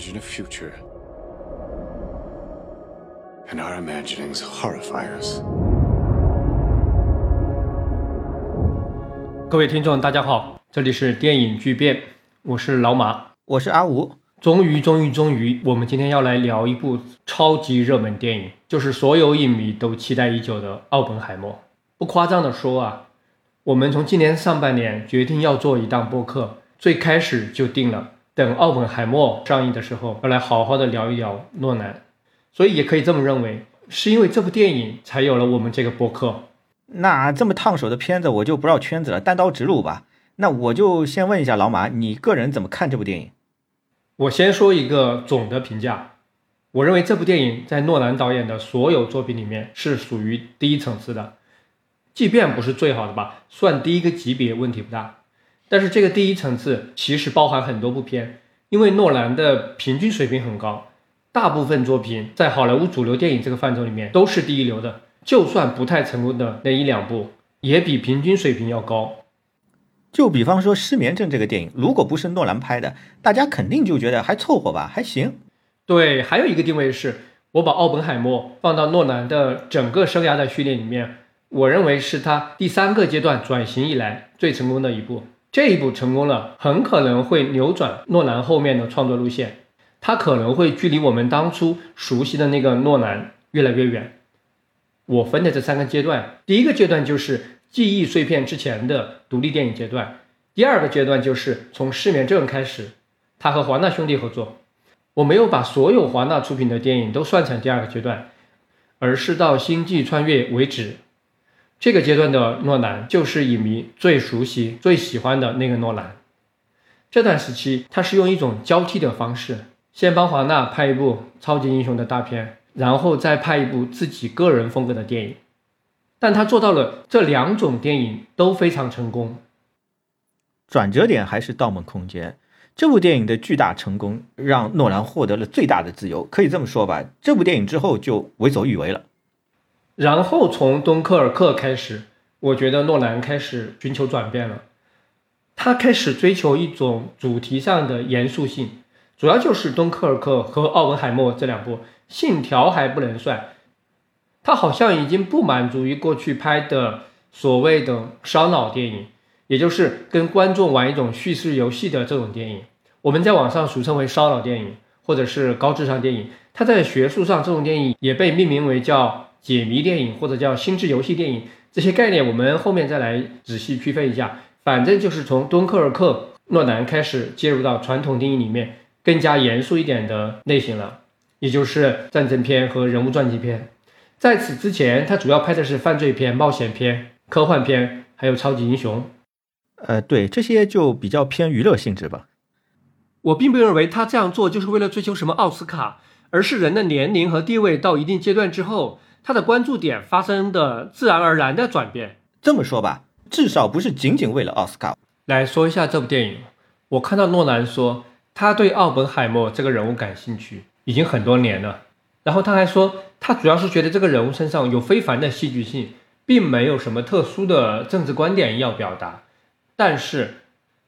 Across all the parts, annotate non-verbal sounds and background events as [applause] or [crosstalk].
imagine a future. And our imaginings horrify us. 各位听众，大家好，这里是电影巨变，我是老马，我是阿吴。终于，终于，终于，我们今天要来聊一部超级热门电影，就是所有影迷都期待已久的《奥本海默》。不夸张的说啊，我们从今年上半年决定要做一档播客，最开始就定了，等《奥本海默》上映的时候，要来好好的聊一聊诺兰。所以也可以这么认为，是因为这部电影才有了我们这个播客。那这么烫手的片子，我就不绕圈子了，单刀直入吧。那我就先问一下老马，你个人怎么看这部电影？我先说一个总的评价，我认为这部电影在诺兰导演的所有作品里面是属于第一层次的，即便不是最好的吧，算第一个级别问题不大。但是这个第一层次其实包含很多部片，因为诺兰的平均水平很高，大部分作品在好莱坞主流电影这个范畴里面都是第一流的。就算不太成功的那一两部，也比平均水平要高。就比方说《失眠症》这个电影，如果不是诺兰拍的，大家肯定就觉得还凑合吧，还行。对，还有一个定位是，我把奥本海默放到诺兰的整个生涯的序列里面，我认为是他第三个阶段转型以来最成功的一部。这一部成功了，很可能会扭转诺兰后面的创作路线，他可能会距离我们当初熟悉的那个诺兰越来越远。我分的这三个阶段，第一个阶段就是记忆碎片之前的独立电影阶段，第二个阶段就是从失眠症开始，他和华纳兄弟合作。我没有把所有华纳出品的电影都算成第二个阶段，而是到星际穿越为止。这个阶段的诺兰就是影迷最熟悉、最喜欢的那个诺兰。这段时期，他是用一种交替的方式，先帮华纳拍一部超级英雄的大片。然后再拍一部自己个人风格的电影，但他做到了这两种电影都非常成功。转折点还是《盗梦空间》这部电影的巨大成功，让诺兰获得了最大的自由，可以这么说吧。这部电影之后就为所欲为了。然后从《敦刻尔克》开始，我觉得诺兰开始寻求转变了，他开始追求一种主题上的严肃性，主要就是《敦刻尔克》和《奥本海默》这两部。信条还不能算，他好像已经不满足于过去拍的所谓的烧脑电影，也就是跟观众玩一种叙事游戏的这种电影。我们在网上俗称为烧脑电影，或者是高智商电影。它在学术上，这种电影也被命名为叫解谜电影，或者叫心智游戏电影。这些概念我们后面再来仔细区分一下。反正就是从敦刻尔克，诺兰开始介入到传统电影里面更加严肃一点的类型了。也就是战争片和人物传记片，在此之前，他主要拍的是犯罪片、冒险片、科幻片，还有超级英雄。呃，对，这些就比较偏娱乐性质吧。我并不认为他这样做就是为了追求什么奥斯卡，而是人的年龄和地位到一定阶段之后，他的关注点发生的自然而然的转变。这么说吧，至少不是仅仅为了奥斯卡。来说一下这部电影，我看到诺兰说他对奥本海默这个人物感兴趣。已经很多年了，然后他还说，他主要是觉得这个人物身上有非凡的戏剧性，并没有什么特殊的政治观点要表达。但是，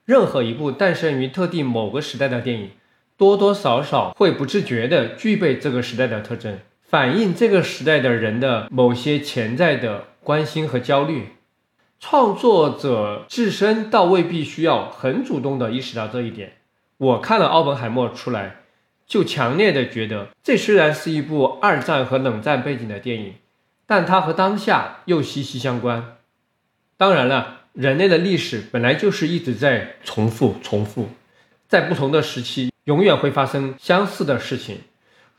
任何一部诞生于特定某个时代的电影，多多少少会不自觉地具备这个时代的特征，反映这个时代的人的某些潜在的关心和焦虑。创作者自身倒未必需要很主动地意识到这一点。我看了《奥本海默》出来。就强烈的觉得，这虽然是一部二战和冷战背景的电影，但它和当下又息息相关。当然了，人类的历史本来就是一直在重复、重复，在不同的时期，永远会发生相似的事情。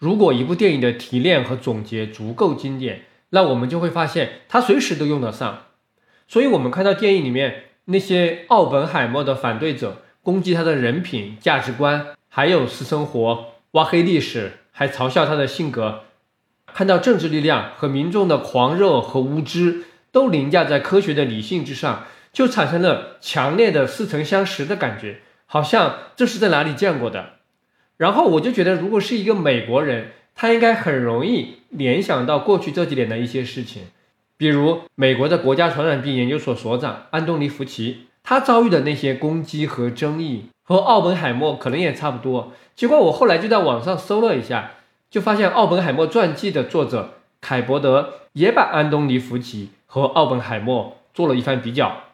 如果一部电影的提炼和总结足够经典，那我们就会发现它随时都用得上。所以，我们看到电影里面那些奥本海默的反对者攻击他的人品、价值观，还有私生活。挖黑历史，还嘲笑他的性格，看到政治力量和民众的狂热和无知都凌驾在科学的理性之上，就产生了强烈的似曾相识的感觉，好像这是在哪里见过的。然后我就觉得，如果是一个美国人，他应该很容易联想到过去这几年的一些事情，比如美国的国家传染病研究所所长安东尼·福奇，他遭遇的那些攻击和争议，和奥本海默可能也差不多。结果我后来就在网上搜了一下，就发现奥本海默传记的作者凯伯德也把安东尼·福奇和奥本海默做了一番比较，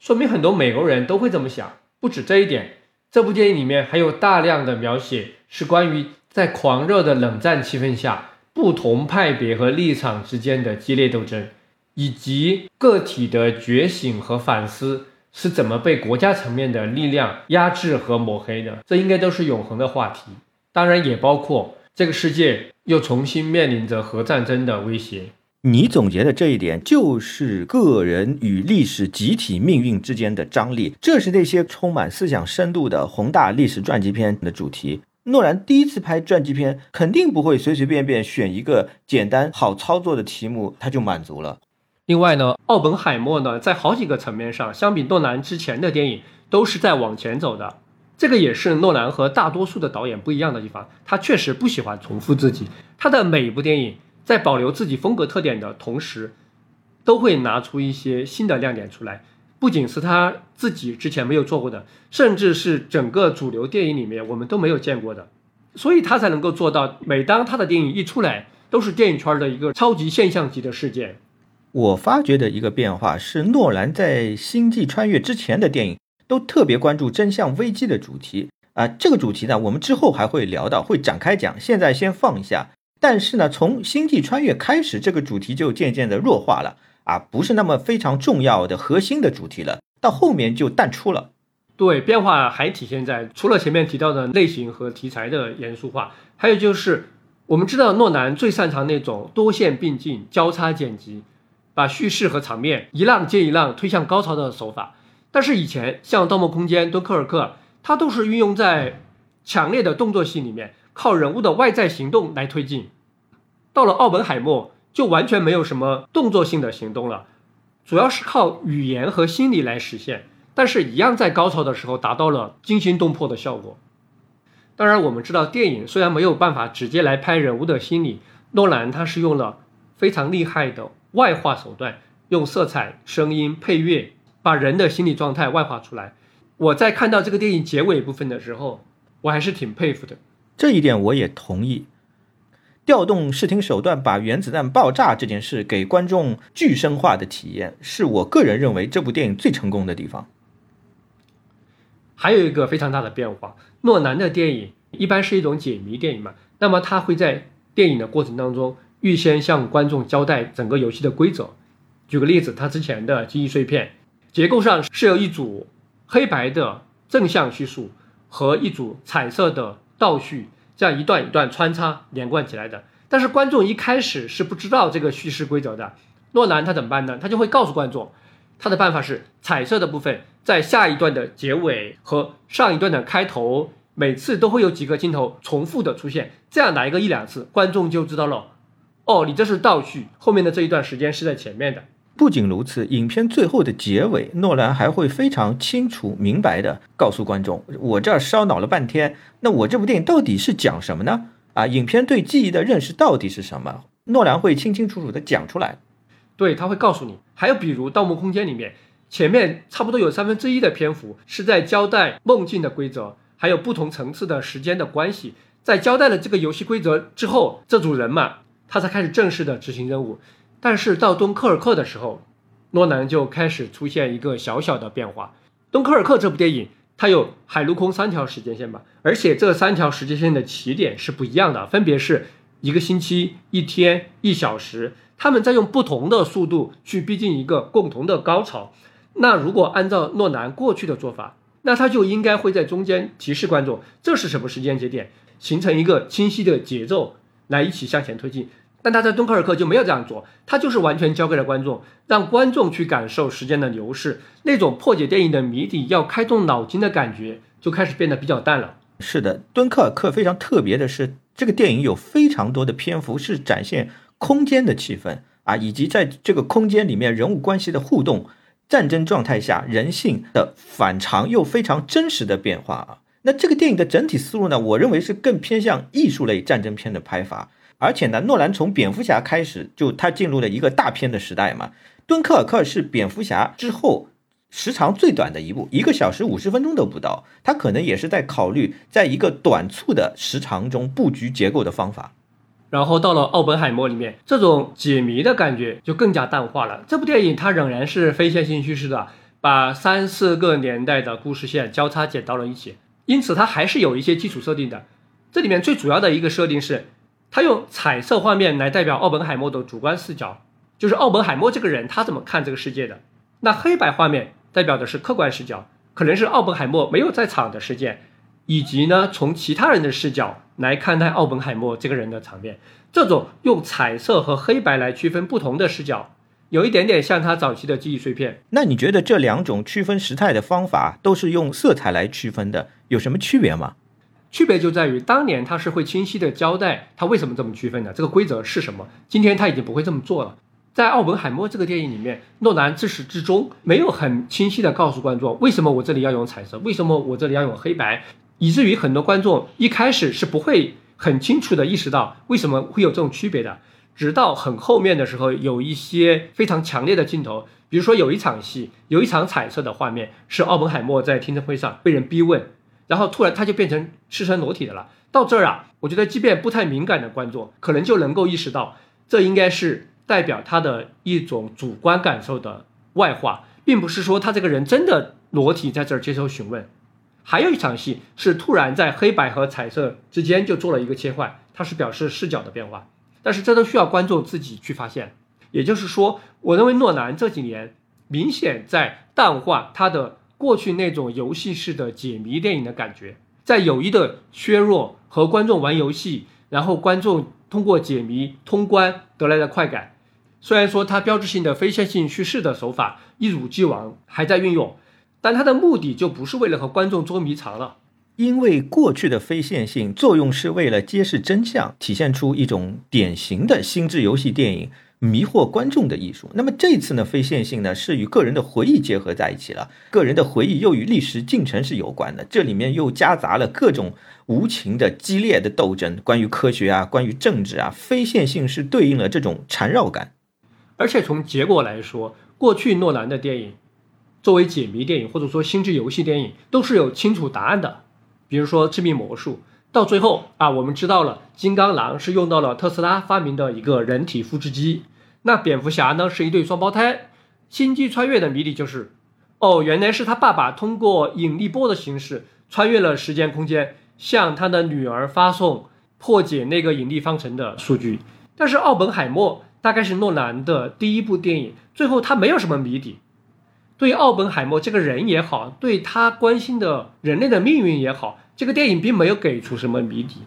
说明很多美国人都会这么想。不止这一点，这部电影里面还有大量的描写是关于在狂热的冷战气氛下，不同派别和立场之间的激烈斗争，以及个体的觉醒和反思是怎么被国家层面的力量压制和抹黑的。这应该都是永恒的话题，当然也包括这个世界又重新面临着核战争的威胁。你总结的这一点，就是个人与历史集体命运之间的张力。这是那些充满思想深度的宏大历史传记片的主题。诺兰第一次拍传记片，肯定不会随随便便选一个简单好操作的题目，他就满足了。另外呢，奥本海默呢，在好几个层面上，相比诺兰之前的电影，都是在往前走的。这个也是诺兰和大多数的导演不一样的地方。他确实不喜欢重复自己，他的每一部电影。在保留自己风格特点的同时，都会拿出一些新的亮点出来，不仅是他自己之前没有做过的，甚至是整个主流电影里面我们都没有见过的，所以他才能够做到，每当他的电影一出来，都是电影圈的一个超级现象级的事件。我发觉的一个变化是，诺兰在《星际穿越》之前的电影都特别关注真相危机的主题啊，这个主题呢，我们之后还会聊到，会展开讲，现在先放一下。但是呢，从星际穿越开始，这个主题就渐渐的弱化了啊，不是那么非常重要的核心的主题了。到后面就淡出了。对，变化还体现在除了前面提到的类型和题材的严肃化，还有就是我们知道诺兰最擅长那种多线并进、交叉剪辑，把叙事和场面一浪接一浪推向高潮的手法。但是以前像《盗梦空间》《敦刻尔克》，它都是运用在强烈的动作戏里面。靠人物的外在行动来推进，到了奥本海默就完全没有什么动作性的行动了，主要是靠语言和心理来实现，但是一样在高潮的时候达到了惊心动魄的效果。当然，我们知道电影虽然没有办法直接来拍人物的心理，诺兰他是用了非常厉害的外化手段，用色彩、声音、配乐把人的心理状态外化出来。我在看到这个电影结尾部分的时候，我还是挺佩服的。这一点我也同意。调动视听手段把原子弹爆炸这件事给观众具身化的体验，是我个人认为这部电影最成功的地方。还有一个非常大的变化，诺兰的电影一般是一种解谜电影嘛，那么他会在电影的过程当中预先向观众交代整个游戏的规则。举个例子，他之前的记忆碎片结构上是由一组黑白的正向叙述和一组彩色的。倒叙这样一段一段穿插连贯起来的，但是观众一开始是不知道这个叙事规则的。诺兰他怎么办呢？他就会告诉观众，他的办法是彩色的部分在下一段的结尾和上一段的开头，每次都会有几个镜头重复的出现，这样来个一两次，观众就知道了。哦，你这是倒叙，后面的这一段时间是在前面的。不仅如此，影片最后的结尾，诺兰还会非常清楚明白的告诉观众：我这儿烧脑了半天，那我这部电影到底是讲什么呢？啊，影片对记忆的认识到底是什么？诺兰会清清楚楚的讲出来。对他会告诉你。还有比如《盗梦空间》里面，前面差不多有三分之一的篇幅是在交代梦境的规则，还有不同层次的时间的关系。在交代了这个游戏规则之后，这组人嘛，他才开始正式的执行任务。但是到敦刻尔克的时候，诺兰就开始出现一个小小的变化。敦刻尔克这部电影，它有海陆空三条时间线吧，而且这三条时间线的起点是不一样的，分别是一个星期、一天、一小时，他们在用不同的速度去逼近一个共同的高潮。那如果按照诺兰过去的做法，那他就应该会在中间提示观众这是什么时间节点，形成一个清晰的节奏，来一起向前推进。但他在敦刻尔克就没有这样做，他就是完全交给了观众，让观众去感受时间的流逝，那种破解电影的谜底要开动脑筋的感觉就开始变得比较淡了。是的，敦刻尔克非常特别的是，这个电影有非常多的篇幅是展现空间的气氛啊，以及在这个空间里面人物关系的互动，战争状态下人性的反常又非常真实的变化啊。那这个电影的整体思路呢，我认为是更偏向艺术类战争片的拍法。而且呢，诺兰从蝙蝠侠开始就他进入了一个大片的时代嘛。敦刻尔克是蝙蝠侠之后时长最短的一部，一个小时五十分钟都不到，他可能也是在考虑在一个短促的时长中布局结构的方法。然后到了奥本海默里面，这种解谜的感觉就更加淡化了。这部电影它仍然是非线性叙事的，把三四个年代的故事线交叉剪到了一起，因此它还是有一些基础设定的。这里面最主要的一个设定是，他用彩色画面来代表奥本海默的主观视角，就是奥本海默这个人他怎么看这个世界的。那黑白画面代表的是客观视角，可能是奥本海默没有在场的事件。以及呢，从其他人的视角来看待奥本海默这个人的场面，这种用彩色和黑白来区分不同的视角，有一点点像他早期的记忆碎片。那你觉得这两种区分时态的方法都是用色彩来区分的，有什么区别吗？区别就在于当年他是会清晰的交代他为什么这么区分的，这个规则是什么。今天他已经不会这么做了。在奥本海默这个电影里面，诺兰自始至终没有很清晰的告诉观众为什么我这里要用彩色，为什么我这里要用黑白。以至于很多观众一开始是不会很清楚的意识到为什么会有这种区别的，直到很后面的时候，有一些非常强烈的镜头，比如说有一场戏，有一场彩色的画面，是奥本海默在听证会上被人逼问，然后突然他就变成赤身裸体的了。到这儿啊，我觉得即便不太敏感的观众，可能就能够意识到，这应该是代表他的一种主观感受的外化，并不是说他这个人真的裸体在这儿接受询问。还有一场戏是突然在黑白和彩色之间就做了一个切换，它是表示视角的变化，但是这都需要观众自己去发现。也就是说，我认为诺兰这几年明显在淡化他的过去那种游戏式的解谜电影的感觉，在有意的削弱和观众玩游戏，然后观众通过解谜通关得来的快感。虽然说它标志性的非线性叙事的手法一如既往还在运用。但它的目的就不是为了和观众捉迷藏了，因为过去的非线性作用是为了揭示真相，体现出一种典型的心智游戏电影迷惑观众的艺术。那么这次呢，非线性呢是与个人的回忆结合在一起了，个人的回忆又与历史进程是有关的，这里面又夹杂了各种无情的激烈的斗争，关于科学啊，关于政治啊，非线性是对应了这种缠绕感。而且从结果来说，过去诺兰的电影。作为解谜电影或者说心智游戏电影，都是有清楚答案的。比如说《致命魔术》，到最后啊，我们知道了金刚狼是用到了特斯拉发明的一个人体复制机，那蝙蝠侠呢是一对双胞胎。星际穿越的谜底就是，哦，原来是他爸爸通过引力波的形式穿越了时间空间，向他的女儿发送破解那个引力方程的数据。但是奥本海默大概是诺兰的第一部电影，最后他没有什么谜底。对奥本海默这个人也好，对他关心的人类的命运也好，这个电影并没有给出什么谜底，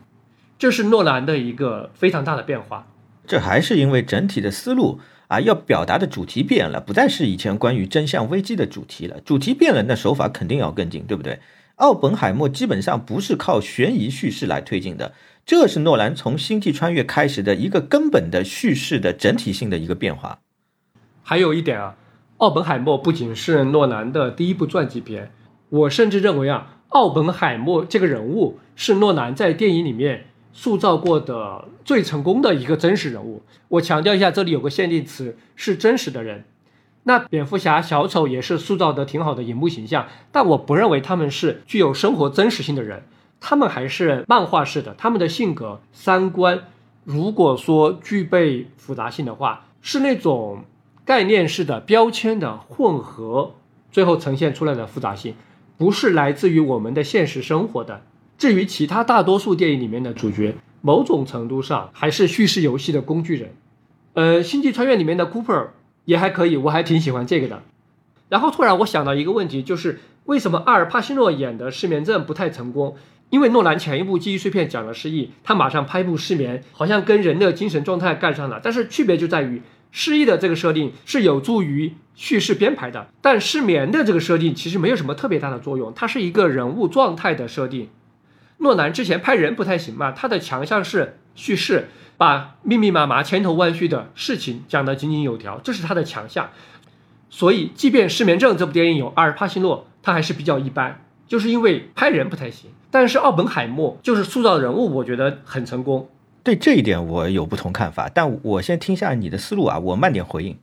这是诺兰的一个非常大的变化。这还是因为整体的思路啊，要表达的主题变了，不再是以前关于真相危机的主题了。主题变了，那手法肯定要跟进，对不对？奥本海默基本上不是靠悬疑叙事来推进的，这是诺兰从星际穿越开始的一个根本的叙事的整体性的一个变化。还有一点啊。奥本海默不仅是诺兰的第一部传记片，我甚至认为啊，奥本海默这个人物是诺兰在电影里面塑造过的最成功的一个真实人物。我强调一下，这里有个限定词，是真实的人。那蝙蝠侠、小丑也是塑造的挺好的荧幕形象，但我不认为他们是具有生活真实性的人，他们还是漫画式的。他们的性格、三观，如果说具备复杂性的话，是那种。概念式的标签的混合，最后呈现出来的复杂性，不是来自于我们的现实生活的。至于其他大多数电影里面的主角，某种程度上还是叙事游戏的工具人。呃，星际穿越里面的 Cooper 也还可以，我还挺喜欢这个的。然后突然我想到一个问题，就是为什么阿尔帕西诺演的失眠症不太成功？因为诺兰前一部记忆碎片讲了失忆，他马上拍部失眠，好像跟人的精神状态干上了。但是区别就在于。失忆的这个设定是有助于叙事编排的，但失眠的这个设定其实没有什么特别大的作用，它是一个人物状态的设定。诺兰之前拍人不太行嘛，他的强项是叙事，把密密麻麻、千头万绪的事情讲得井井有条，这是他的强项。所以，即便《失眠症》这部电影有阿尔帕西诺，他还是比较一般，就是因为拍人不太行。但是奥本海默就是塑造人物，我觉得很成功。对这一点我有不同看法，但我先听下你的思路啊，我慢点回应。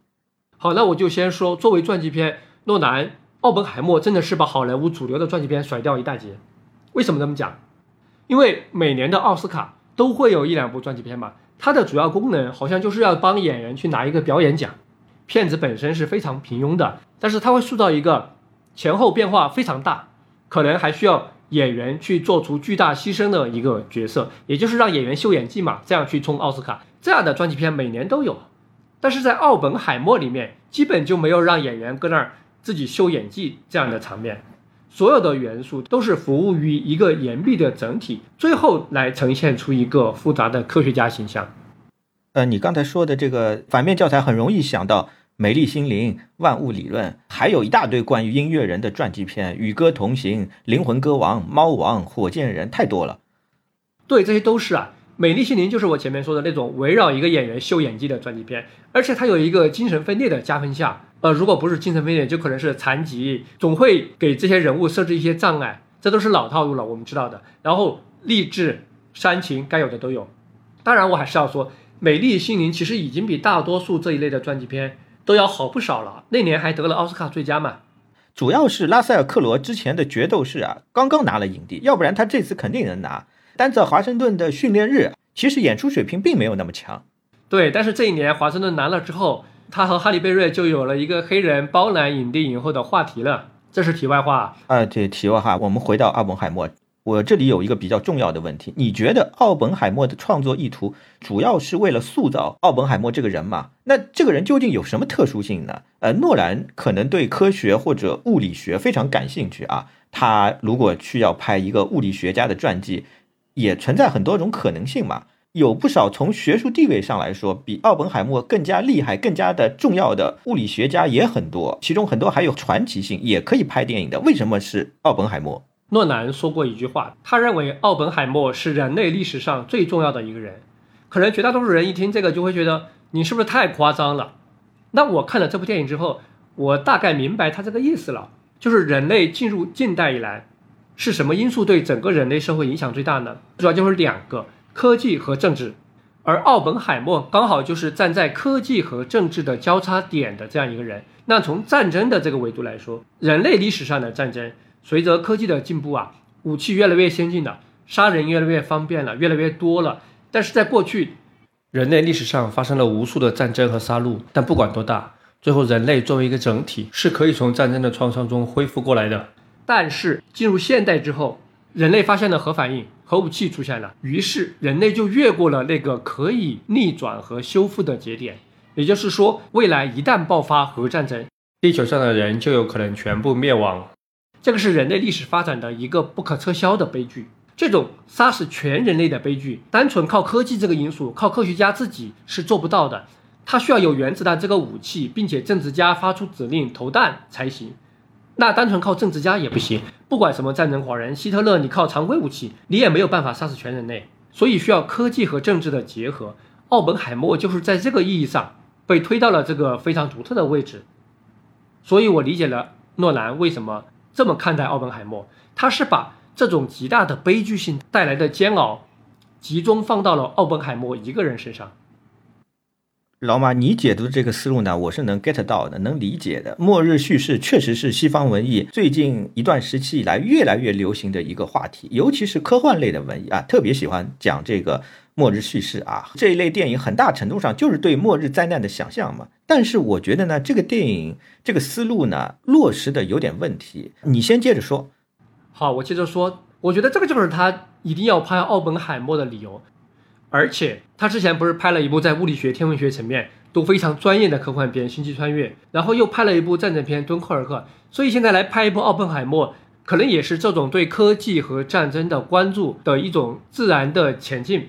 好，那我就先说，作为传记片，诺兰《奥本海默真的是把好莱坞主流的传记片甩掉一大截。为什么这么讲？因为每年的奥斯卡都会有一两部传记片嘛，它的主要功能好像就是要帮演员去拿一个表演奖。片子本身是非常平庸的，但是它会塑造一个前后变化非常大，可能还需要演员去做出巨大牺牲的一个角色，也就是让演员秀演技嘛，这样去冲奥斯卡。这样的传记片每年都有，但是在《奥本海默》里面基本就没有让演员搁那儿自己秀演技这样的场面，所有的元素都是服务于一个严密的整体，最后来呈现出一个复杂的科学家形象。呃，你刚才说的这个反面教材很容易想到《美丽心灵》《万物理论》，还有一大堆关于音乐人的传记片，《与歌同行》《灵魂歌王》《猫王》《火箭人》，太多了。对，这些都是啊，《美丽心灵》就是我前面说的那种围绕一个演员秀演技的传记片，而且它有一个精神分裂的加分项。呃，如果不是精神分裂，就可能是残疾，总会给这些人物设置一些障碍，这都是老套路了，我们知道的。然后励志、煽情，该有的都有。当然，我还是要说。《美丽心灵》其实已经比大多数这一类的传记片都要好不少了。那年还得了奥斯卡最佳嘛。主要是拉塞尔·克罗之前的《决斗士》啊，刚刚拿了影帝，要不然他这次肯定能拿。单在华盛顿的训练日，其实演出水平并没有那么强。对，但是这一年华盛顿拿了之后，他和哈利·贝瑞就有了一个黑人包揽影帝影后的话题了。这是题外话啊。对，题外话，我们回到阿本海默。我这里有一个比较重要的问题，你觉得奥本海默的创作意图主要是为了塑造奥本海默这个人吗？那这个人究竟有什么特殊性呢？呃，诺兰可能对科学或者物理学非常感兴趣啊，他如果去要拍一个物理学家的传记，也存在很多种可能性嘛。有不少从学术地位上来说比奥本海默更加厉害、更加的重要的物理学家也很多，其中很多还有传奇性，也可以拍电影的。为什么是奥本海默？诺兰说过一句话，他认为奥本海默是人类历史上最重要的一个人。可能绝大多数人一听这个就会觉得你是不是太夸张了？那我看了这部电影之后，我大概明白他这个意思了。就是人类进入近代以来，是什么因素对整个人类社会影响最大呢？主要就是两个：科技和政治。而奥本海默刚好就是站在科技和政治的交叉点的这样一个人。那从战争的这个维度来说，人类历史上的战争。随着科技的进步啊，武器越来越先进了，杀人越来越方便了，越来越多了。但是在过去，人类历史上发生了无数的战争和杀戮，但不管多大，最后人类作为一个整体是可以从战争的创伤中恢复过来的。但是进入现代之后，人类发现了核反应，核武器出现了，于是人类就越过了那个可以逆转和修复的节点。也就是说，未来一旦爆发核战争，地球上的人就有可能全部灭亡。这个是人类历史发展的一个不可撤销的悲剧。这种杀死全人类的悲剧，单纯靠科技这个因素，靠科学家自己是做不到的。它需要有原子弹这个武器，并且政治家发出指令投弹才行。那单纯靠政治家也不行。不管什么战争狂人，希特勒，你靠常规武器，你也没有办法杀死全人类。所以需要科技和政治的结合。奥本海默就是在这个意义上被推到了这个非常独特的位置。所以我理解了诺兰为什么。这么看待奥本海默，他是把这种极大的悲剧性带来的煎熬，集中放到了奥本海默一个人身上。老马，你解读的这个思路呢，我是能 get 到的，能理解的。末日叙事确实是西方文艺最近一段时期以来越来越流行的一个话题，尤其是科幻类的文艺啊，特别喜欢讲这个。末日叙事啊，这一类电影很大程度上就是对末日灾难的想象嘛。但是我觉得呢，这个电影这个思路呢落实的有点问题。你先接着说。好，我接着说。我觉得这个就是他一定要拍奥本海默的理由。而且他之前不是拍了一部在物理学、天文学层面都非常专业的科幻片《星际穿越》，然后又拍了一部战争片《敦刻尔克》，所以现在来拍一部奥本海默，可能也是这种对科技和战争的关注的一种自然的前进。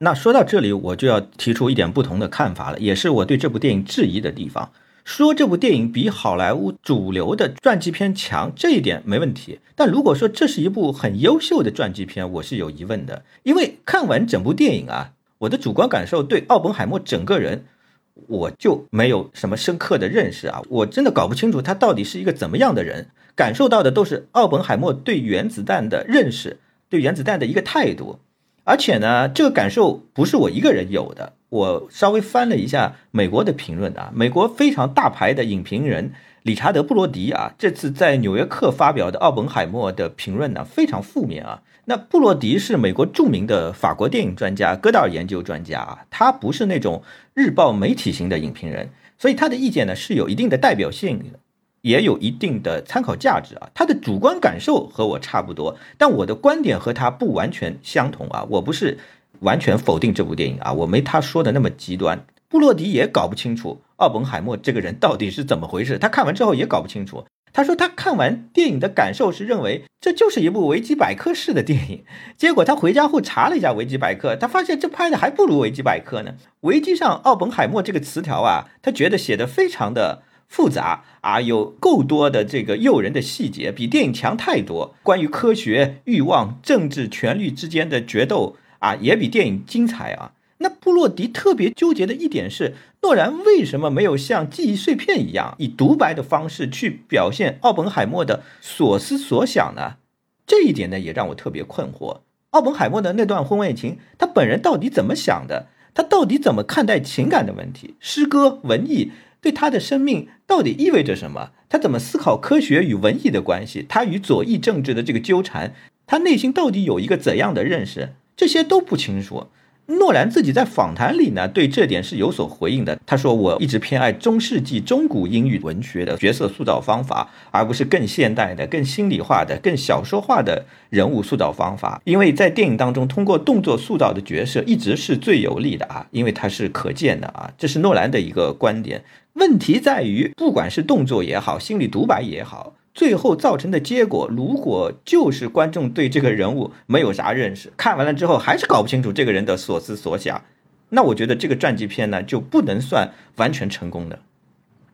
那说到这里，我就要提出一点不同的看法了，也是我对这部电影质疑的地方。说这部电影比好莱坞主流的传记片强，这一点没问题。但如果说这是一部很优秀的传记片，我是有疑问的。因为看完整部电影啊，我的主观感受对奥本海默整个人，我就没有什么深刻的认识啊，我真的搞不清楚他到底是一个怎么样的人。感受到的都是奥本海默对原子弹的认识，对原子弹的一个态度。而且呢，这个感受不是我一个人有的。我稍微翻了一下美国的评论啊，美国非常大牌的影评人理查德·布罗迪啊，这次在《纽约客》发表的《奥本海默》的评论呢，非常负面啊。那布罗迪是美国著名的法国电影专家、戈达尔研究专家啊，他不是那种日报媒体型的影评人，所以他的意见呢是有一定的代表性的。也有一定的参考价值啊，他的主观感受和我差不多，但我的观点和他不完全相同啊，我不是完全否定这部电影啊，我没他说的那么极端。布洛迪也搞不清楚奥本海默这个人到底是怎么回事，他看完之后也搞不清楚。他说他看完电影的感受是认为这就是一部维基百科式的电影，结果他回家后查了一下维基百科，他发现这拍的还不如维基百科呢。维基上奥本海默这个词条啊，他觉得写的非常的。复杂啊，有够多的这个诱人的细节，比电影强太多。关于科学、欲望、政治、权力之间的决斗啊，也比电影精彩啊。那布洛迪特别纠结的一点是，诺兰为什么没有像记忆碎片一样，以独白的方式去表现奥本海默的所思所想呢？这一点呢，也让我特别困惑。奥本海默的那段婚外情，他本人到底怎么想的？他到底怎么看待情感的问题？诗歌、文艺？对他的生命到底意味着什么？他怎么思考科学与文艺的关系？他与左翼政治的这个纠缠，他内心到底有一个怎样的认识？这些都不清楚。诺兰自己在访谈里呢，对这点是有所回应的。他说：“我一直偏爱中世纪中古英语文学的角色塑造方法，而不是更现代的、更心理化的、更小说化的人物塑造方法。因为在电影当中，通过动作塑造的角色一直是最有利的啊，因为它是可见的啊。这是诺兰的一个观点。问题在于，不管是动作也好，心理独白也好。”最后造成的结果，如果就是观众对这个人物没有啥认识，看完了之后还是搞不清楚这个人的所思所想，那我觉得这个传记片呢就不能算完全成功的。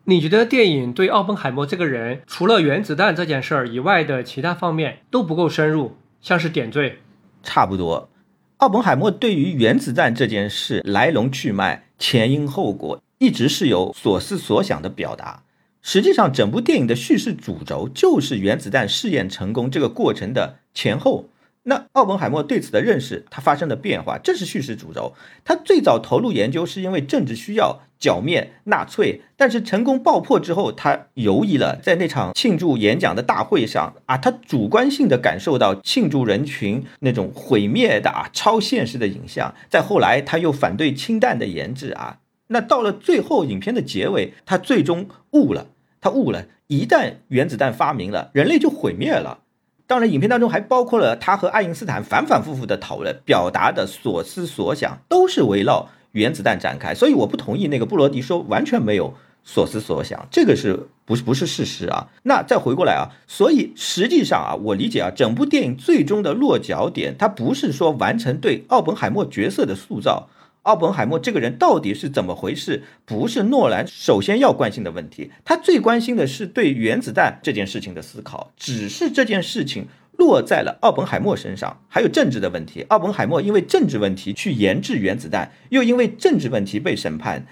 你觉得电影对奥本海默这个人，除了原子弹这件事儿以外的其他方面都不够深入，像是点缀？差不多。奥本海默对于原子弹这件事来龙去脉、前因后果，一直是有所思所想的表达。实际上，整部电影的叙事主轴就是原子弹试验成功这个过程的前后。那奥本海默对此的认识，它发生了变化，这是叙事主轴。他最早投入研究是因为政治需要，剿灭纳粹。但是成功爆破之后，他犹疑了。在那场庆祝演讲的大会上啊，他主观性的感受到庆祝人群那种毁灭的啊超现实的影像。再后来，他又反对氢弹的研制啊。那到了最后影片的结尾，他最终悟了。他悟了，一旦原子弹发明了，人类就毁灭了。当然，影片当中还包括了他和爱因斯坦反反复复的讨论，表达的所思所想都是围绕原子弹展开。所以我不同意那个布罗迪说完全没有所思所想，这个是不是不是事实啊？那再回过来啊，所以实际上啊，我理解啊，整部电影最终的落脚点，它不是说完成对奥本海默角色的塑造。奥本海默这个人到底是怎么回事？不是诺兰首先要关心的问题，他最关心的是对原子弹这件事情的思考。只是这件事情落在了奥本海默身上，还有政治的问题。奥本海默因为政治问题去研制原子弹，又因为政治问题被审判，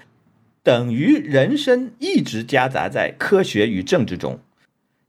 等于人生一直夹杂在科学与政治中。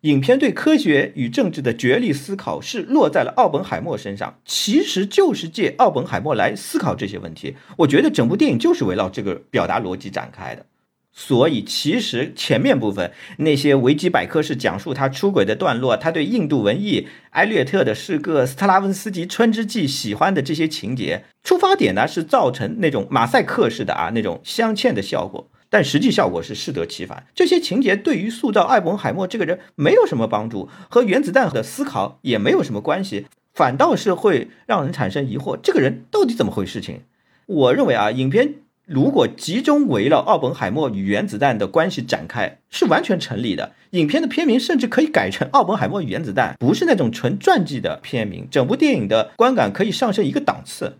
影片对科学与政治的角力思考是落在了奥本海默身上，其实就是借奥本海默来思考这些问题。我觉得整部电影就是围绕这个表达逻辑展开的。所以，其实前面部分那些维基百科是讲述他出轨的段落，他对印度文艺、埃略特的诗歌、斯特拉文斯基《春之祭》喜欢的这些情节，出发点呢是造成那种马赛克式的啊那种镶嵌的效果。但实际效果是适得其反，这些情节对于塑造艾本海默这个人没有什么帮助，和原子弹的思考也没有什么关系，反倒是会让人产生疑惑：这个人到底怎么回事？情？我认为啊，影片如果集中围绕奥本海默与原子弹的关系展开，是完全成立的。影片的片名甚至可以改成《奥本海默与原子弹》，不是那种纯传记的片名，整部电影的观感可以上升一个档次。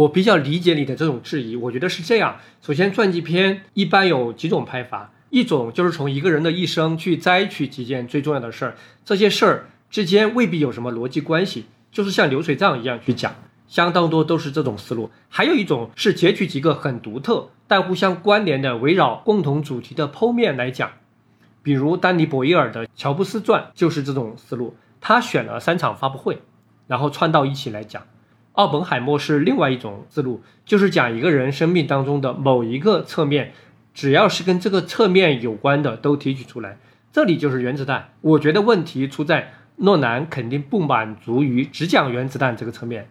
我比较理解你的这种质疑，我觉得是这样。首先，传记片一般有几种拍法，一种就是从一个人的一生去摘取几件最重要的事儿，这些事儿之间未必有什么逻辑关系，就是像流水账一样去讲，相当多都是这种思路。还有一种是截取几个很独特但互相关联的围绕共同主题的剖面来讲，比如丹尼·博伊尔的《乔布斯传》就是这种思路，他选了三场发布会，然后串到一起来讲。奥本海默是另外一种思路，就是讲一个人生命当中的某一个侧面，只要是跟这个侧面有关的都提取出来。这里就是原子弹。我觉得问题出在诺兰肯定不满足于只讲原子弹这个侧面。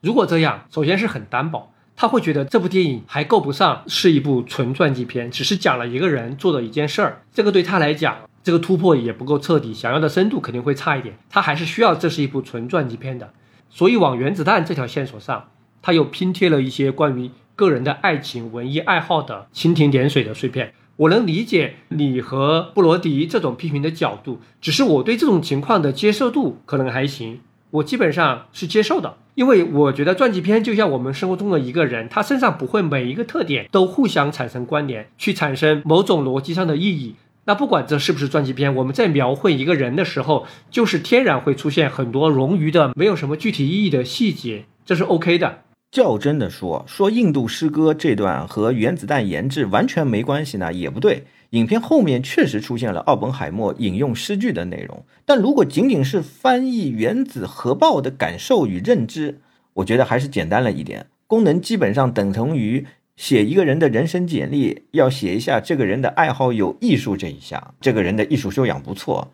如果这样，首先是很单薄，他会觉得这部电影还够不上是一部纯传记片，只是讲了一个人做的一件事儿。这个对他来讲，这个突破也不够彻底，想要的深度肯定会差一点。他还是需要这是一部纯传记片的。所以往原子弹这条线索上，他又拼贴了一些关于个人的爱情、文艺爱好的蜻蜓点水的碎片。我能理解你和布罗迪这种批评的角度，只是我对这种情况的接受度可能还行。我基本上是接受的，因为我觉得传记片就像我们生活中的一个人，他身上不会每一个特点都互相产生关联，去产生某种逻辑上的意义。那不管这是不是传记片，我们在描绘一个人的时候，就是天然会出现很多冗余的、没有什么具体意义的细节，这是 OK 的。较真的说，说印度诗歌这段和原子弹研制完全没关系呢，也不对。影片后面确实出现了奥本海默引用诗句的内容，但如果仅仅是翻译原子核爆的感受与认知，我觉得还是简单了一点。功能基本上等同于。写一个人的人生简历，要写一下这个人的爱好有艺术这一项，这个人的艺术修养不错。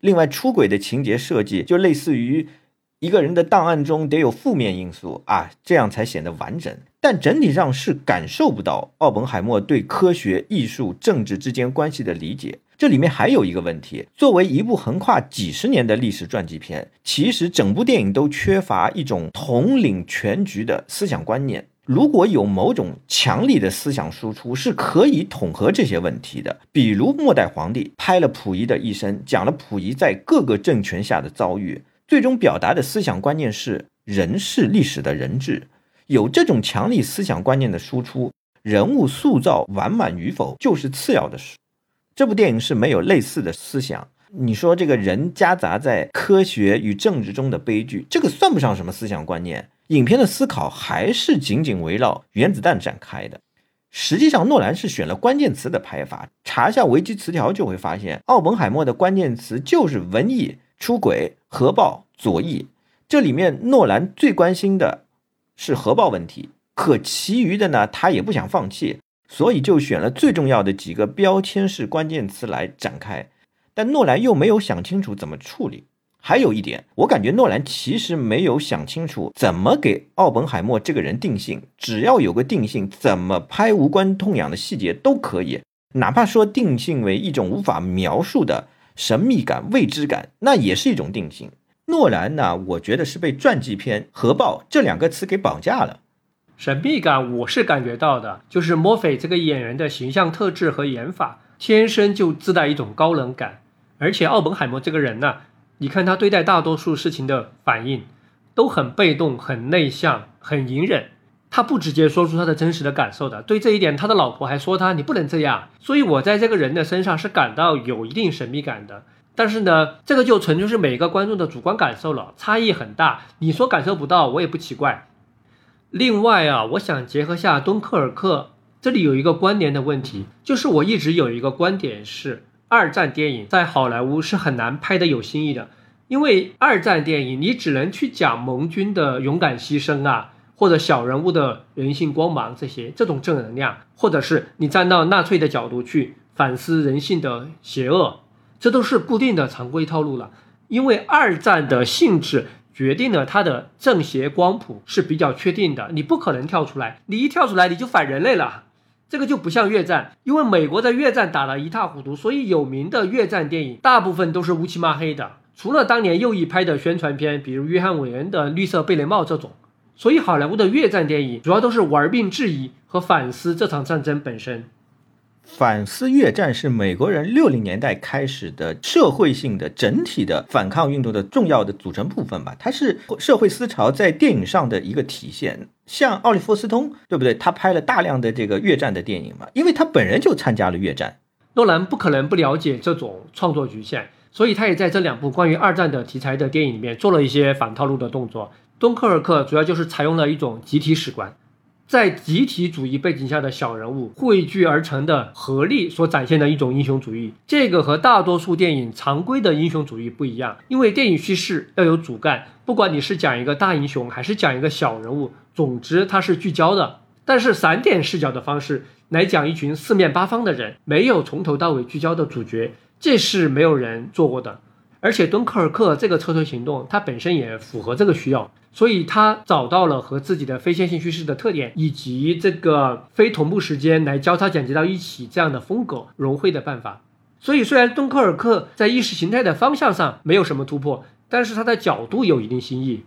另外，出轨的情节设计就类似于一个人的档案中得有负面因素啊，这样才显得完整。但整体上是感受不到奥本海默对科学、艺术、政治之间关系的理解。这里面还有一个问题：作为一部横跨几十年的历史传记片，其实整部电影都缺乏一种统领全局的思想观念。如果有某种强力的思想输出，是可以统合这些问题的。比如末代皇帝拍了溥仪的一生，讲了溥仪在各个政权下的遭遇，最终表达的思想观念是人是历史的人质。有这种强力思想观念的输出，人物塑造完满与否就是次要的事。这部电影是没有类似的思想。你说这个人夹杂在科学与政治中的悲剧，这个算不上什么思想观念。影片的思考还是紧紧围绕原子弹展开的。实际上，诺兰是选了关键词的拍法。查一下维基词条就会发现，奥本海默的关键词就是文艺、出轨、核爆、左翼。这里面诺兰最关心的是核爆问题，可其余的呢，他也不想放弃，所以就选了最重要的几个标签式关键词来展开。但诺兰又没有想清楚怎么处理。还有一点，我感觉诺兰其实没有想清楚怎么给奥本海默这个人定性。只要有个定性，怎么拍无关痛痒的细节都可以，哪怕说定性为一种无法描述的神秘感、未知感，那也是一种定性。诺兰呢，我觉得是被传记片、核爆这两个词给绑架了。神秘感我是感觉到的，就是墨菲这个演员的形象特质和演法，天生就自带一种高冷感，而且奥本海默这个人呢。你看他对待大多数事情的反应，都很被动、很内向、很隐忍，他不直接说出他的真实的感受的。对这一点，他的老婆还说他：“你不能这样。”所以我在这个人的身上是感到有一定神秘感的。但是呢，这个就纯粹是每个观众的主观感受了，差异很大。你说感受不到，我也不奇怪。另外啊，我想结合下敦刻尔克，这里有一个关联的问题，就是我一直有一个观点是。二战电影在好莱坞是很难拍的有新意的，因为二战电影你只能去讲盟军的勇敢牺牲啊，或者小人物的人性光芒这些这种正能量，或者是你站到纳粹的角度去反思人性的邪恶，这都是固定的常规套路了。因为二战的性质决定了它的正邪光谱是比较确定的，你不可能跳出来，你一跳出来你就反人类了。这个就不像越战，因为美国在越战打得一塌糊涂，所以有名的越战电影大部分都是乌漆抹黑的，除了当年右翼拍的宣传片，比如约翰韦恩的《绿色贝雷帽》这种。所以好莱坞的越战电影主要都是玩病质疑和反思这场战争本身。反思越战是美国人六零年代开始的社会性的整体的反抗运动的重要的组成部分吧，它是社会思潮在电影上的一个体现。像奥利弗·斯通，对不对？他拍了大量的这个越战的电影嘛，因为他本人就参加了越战。诺兰不可能不了解这种创作局限，所以他也在这两部关于二战的题材的电影里面做了一些反套路的动作。敦刻尔克主要就是采用了一种集体史观。在集体主义背景下的小人物汇聚而成的合力所展现的一种英雄主义。这个和大多数电影常规的英雄主义不一样，因为电影叙事要有主干，不管你是讲一个大英雄还是讲一个小人物，总之它是聚焦的。但是散点视角的方式来讲一群四面八方的人，没有从头到尾聚焦的主角，这是没有人做过的。而且敦刻尔克这个撤退行动，它本身也符合这个需要。所以他找到了和自己的非线性叙事的特点，以及这个非同步时间来交叉剪辑到一起这样的风格融汇的办法。所以虽然敦刻尔克在意识形态的方向上没有什么突破，但是它的角度有一定新意。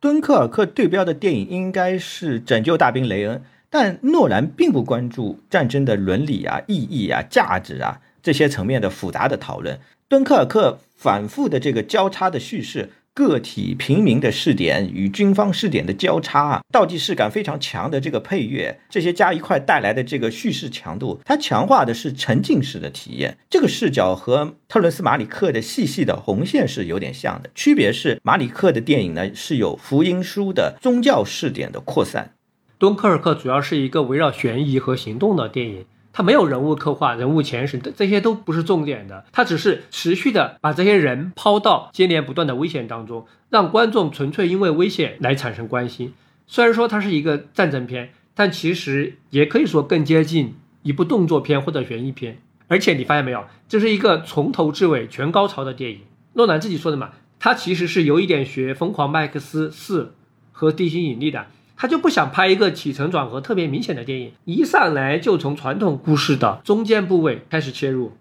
敦刻尔克对标的电影应该是《拯救大兵雷恩》，但诺兰并不关注战争的伦理啊、意义啊、价值啊这些层面的复杂的讨论。敦刻尔克反复的这个交叉的叙事。个体平民的视点与军方视点的交叉啊，倒计时感非常强的这个配乐，这些加一块带来的这个叙事强度，它强化的是沉浸式的体验。这个视角和特伦斯马里克的细细的红线是有点像的，区别是马里克的电影呢是有福音书的宗教视点的扩散，敦刻尔克主要是一个围绕悬疑和行动的电影。他没有人物刻画、人物前史，这些都不是重点的。他只是持续的把这些人抛到接连不断的危险当中，让观众纯粹因为危险来产生关心。虽然说它是一个战争片，但其实也可以说更接近一部动作片或者悬疑片。而且你发现没有，这是一个从头至尾全高潮的电影。诺兰自己说的嘛，他其实是有一点学《疯狂麦克斯四》和《地心引力》的。他就不想拍一个起承转合特别明显的电影，一上来就从传统故事的中间部位开始切入。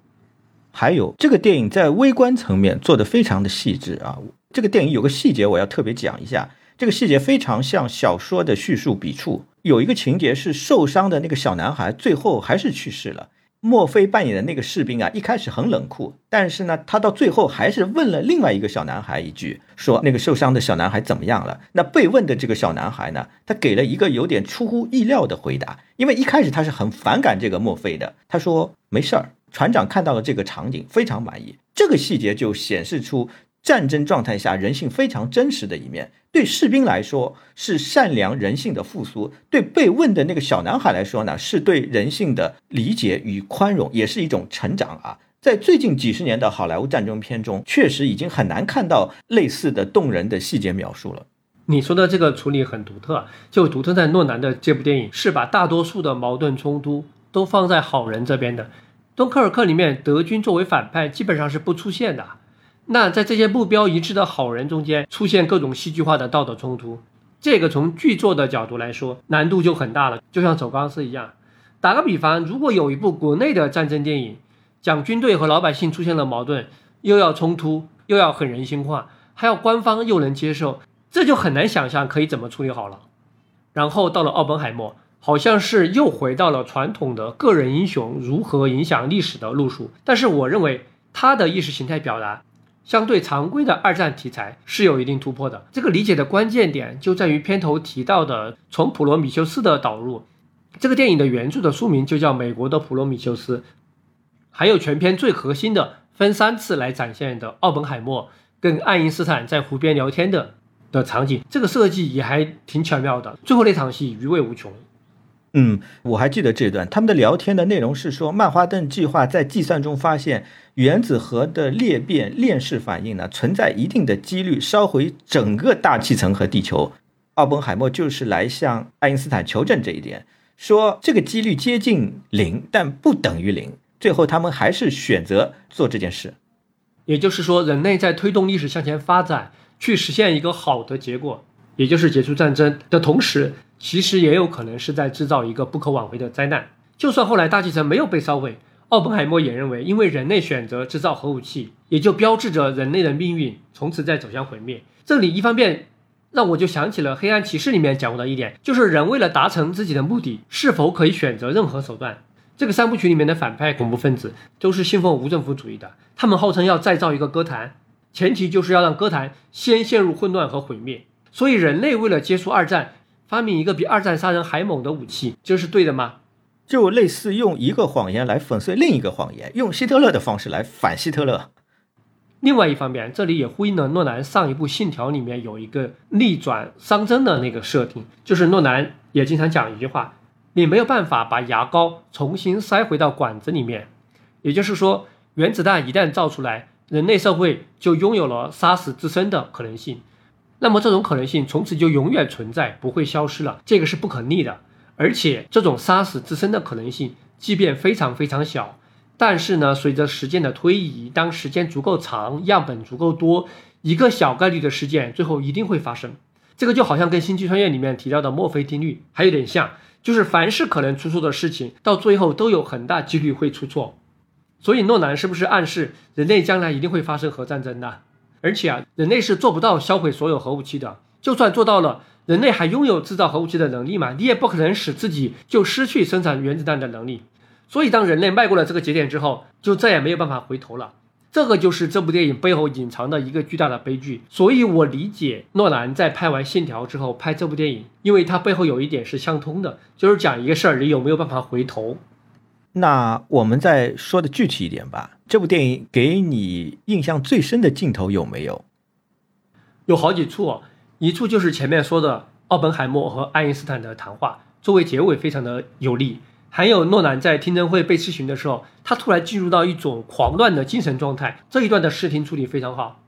还有这个电影在微观层面做的非常的细致啊！这个电影有个细节我要特别讲一下，这个细节非常像小说的叙述笔触。有一个情节是受伤的那个小男孩最后还是去世了。墨菲扮演的那个士兵啊，一开始很冷酷，但是呢，他到最后还是问了另外一个小男孩一句，说那个受伤的小男孩怎么样了？那被问的这个小男孩呢，他给了一个有点出乎意料的回答，因为一开始他是很反感这个墨菲的，他说没事儿，船长看到了这个场景非常满意，这个细节就显示出。战争状态下，人性非常真实的一面，对士兵来说是善良人性的复苏；对被问的那个小男孩来说呢，是对人性的理解与宽容，也是一种成长啊。在最近几十年的好莱坞战争片中，确实已经很难看到类似的动人的细节描述了。你说的这个处理很独特，就独特在诺兰的这部电影是把大多数的矛盾冲突都放在好人这边的。敦刻尔克里面，德军作为反派基本上是不出现的。那在这些目标一致的好人中间出现各种戏剧化的道德冲突，这个从剧作的角度来说难度就很大了，就像走钢丝一样。打个比方，如果有一部国内的战争电影，讲军队和老百姓出现了矛盾，又要冲突，又要很人性化，还要官方又能接受，这就很难想象可以怎么处理好了。然后到了奥本海默，好像是又回到了传统的个人英雄如何影响历史的路数，但是我认为他的意识形态表达。相对常规的二战题材是有一定突破的。这个理解的关键点就在于片头提到的从普罗米修斯的导入。这个电影的原著的书名就叫《美国的普罗米修斯》，还有全片最核心的分三次来展现的奥本海默跟爱因斯坦在湖边聊天的的场景，这个设计也还挺巧妙的。最后那场戏余味无穷。嗯，我还记得这段，他们的聊天的内容是说，曼哈顿计划在计算中发现原子核的裂变链式反应呢，存在一定的几率烧毁整个大气层和地球。奥本海默就是来向爱因斯坦求证这一点，说这个几率接近零，但不等于零。最后他们还是选择做这件事，也就是说，人类在推动历史向前发展，去实现一个好的结果，也就是结束战争的同时。其实也有可能是在制造一个不可挽回的灾难。就算后来大气层没有被烧毁，奥本海默也认为，因为人类选择制造核武器，也就标志着人类的命运从此在走向毁灭。这里一方面让我就想起了《黑暗骑士》里面讲过的一点，就是人为了达成自己的目的，是否可以选择任何手段。这个三部曲里面的反派恐怖分子都是信奉无政府主义的，他们号称要再造一个歌坛，前提就是要让歌坛先陷入混乱和毁灭。所以人类为了结束二战。发明一个比二战杀人还猛的武器，这是对的吗？就类似用一个谎言来粉碎另一个谎言，用希特勒的方式来反希特勒。另外一方面，这里也呼应了诺兰上一部《信条》里面有一个逆转熵增的那个设定，就是诺兰也经常讲一句话：你没有办法把牙膏重新塞回到管子里面。也就是说，原子弹一旦造出来，人类社会就拥有了杀死自身的可能性。那么这种可能性从此就永远存在，不会消失了，这个是不可逆的。而且这种杀死自身的可能性，即便非常非常小，但是呢，随着时间的推移，当时间足够长，样本足够多，一个小概率的事件最后一定会发生。这个就好像跟《星际穿越》里面提到的墨菲定律还有点像，就是凡是可能出错的事情，到最后都有很大几率会出错。所以诺兰是不是暗示人类将来一定会发生核战争呢？而且啊，人类是做不到销毁所有核武器的。就算做到了，人类还拥有制造核武器的能力吗？你也不可能使自己就失去生产原子弹的能力。所以，当人类迈过了这个节点之后，就再也没有办法回头了。这个就是这部电影背后隐藏的一个巨大的悲剧。所以我理解诺兰在拍完《信条》之后拍这部电影，因为它背后有一点是相通的，就是讲一个事儿，你有没有办法回头？那我们再说的具体一点吧。这部电影给你印象最深的镜头有没有？有好几处，一处就是前面说的奥本海默和爱因斯坦的谈话，作为结尾非常的有力。还有诺兰在听证会被质询的时候，他突然进入到一种狂乱的精神状态，这一段的视听处理非常好。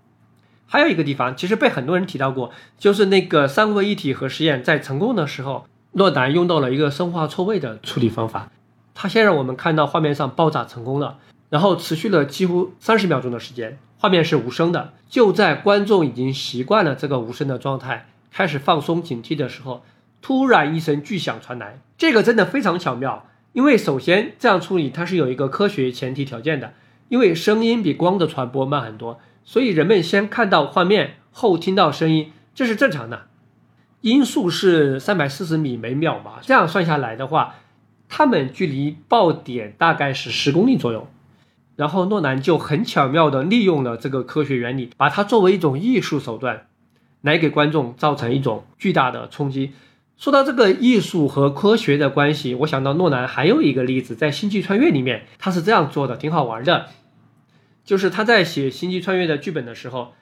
还有一个地方，其实被很多人提到过，就是那个三位一体核实验在成功的时候，诺兰用到了一个生化错位的处理方法。他先让我们看到画面上爆炸成功了，然后持续了几乎三十秒钟的时间。画面是无声的，就在观众已经习惯了这个无声的状态，开始放松警惕的时候，突然一声巨响传来。这个真的非常巧妙，因为首先这样处理它是有一个科学前提条件的，因为声音比光的传播慢很多，所以人们先看到画面后听到声音，这是正常的。音速是三百四十米每秒嘛，这样算下来的话，他们距离爆点大概是十公里左右。然后诺兰就很巧妙地利用了这个科学原理，把它作为一种艺术手段，来给观众造成一种巨大的冲击。说到这个艺术和科学的关系，我想到诺兰还有一个例子，在《星际穿越》里面，他是这样做的，挺好玩的。就是他在写《星际穿越》的剧本的时候，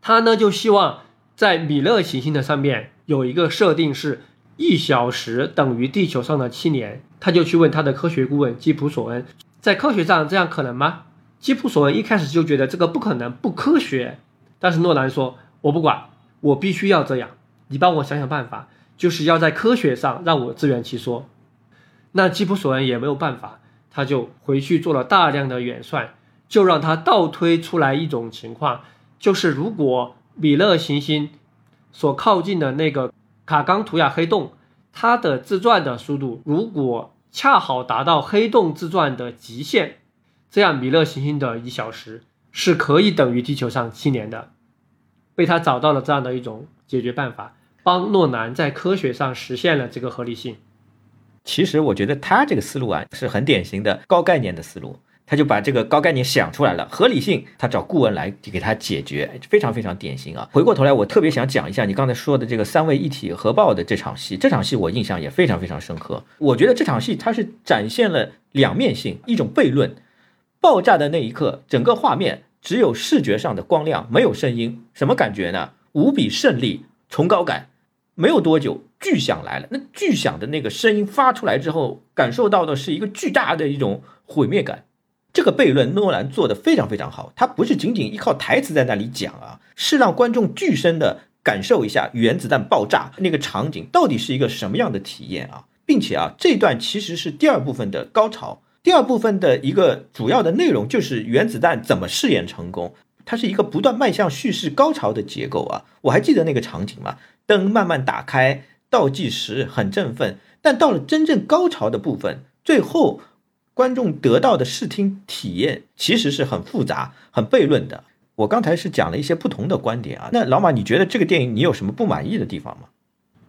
他呢就希望在米勒行星的上面有一个设定是一小时等于地球上的七年，他就去问他的科学顾问基普索恩。在科学上这样可能吗？基普索恩一开始就觉得这个不可能，不科学。但是诺兰说：“我不管，我必须要这样。你帮我想想办法，就是要在科学上让我自圆其说。”那基普索恩也没有办法，他就回去做了大量的演算，就让他倒推出来一种情况，就是如果米勒行星所靠近的那个卡冈图亚黑洞，它的自转的速度如果。恰好达到黑洞自转的极限，这样米勒行星的一小时是可以等于地球上七年的。被他找到了这样的一种解决办法，帮诺兰在科学上实现了这个合理性。其实我觉得他这个思路啊是很典型的高概念的思路。他就把这个高概念想出来了，合理性他找顾问来给他解决，非常非常典型啊。回过头来，我特别想讲一下你刚才说的这个三位一体核爆的这场戏，这场戏我印象也非常非常深刻。我觉得这场戏它是展现了两面性，一种悖论。爆炸的那一刻，整个画面只有视觉上的光亮，没有声音，什么感觉呢？无比胜利，崇高感。没有多久，巨响来了，那巨响的那个声音发出来之后，感受到的是一个巨大的一种毁灭感。这个悖论，诺兰做的非常非常好。他不是仅仅依靠台词在那里讲啊，是让观众具身的感受一下原子弹爆炸那个场景到底是一个什么样的体验啊，并且啊，这段其实是第二部分的高潮。第二部分的一个主要的内容就是原子弹怎么试验成功，它是一个不断迈向叙事高潮的结构啊。我还记得那个场景嘛，灯慢慢打开，倒计时很振奋，但到了真正高潮的部分，最后。观众得到的视听体验其实是很复杂、很悖论的。我刚才是讲了一些不同的观点啊。那老马，你觉得这个电影你有什么不满意的地方吗？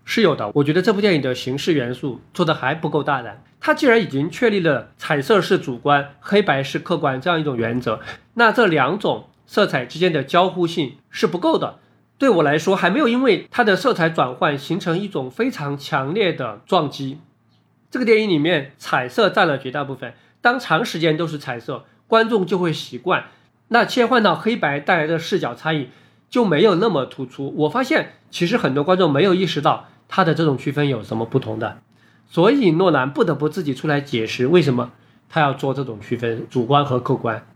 是有的。我觉得这部电影的形式元素做的还不够大胆。它既然已经确立了彩色是主观、黑白是客观这样一种原则，那这两种色彩之间的交互性是不够的。对我来说，还没有因为它的色彩转换形成一种非常强烈的撞击。这个电影里面彩色占了绝大部分，当长时间都是彩色，观众就会习惯。那切换到黑白带来的视角差异就没有那么突出。我发现其实很多观众没有意识到，他的这种区分有什么不同的？所以诺兰不得不自己出来解释为什么他要做这种区分，主观和客观。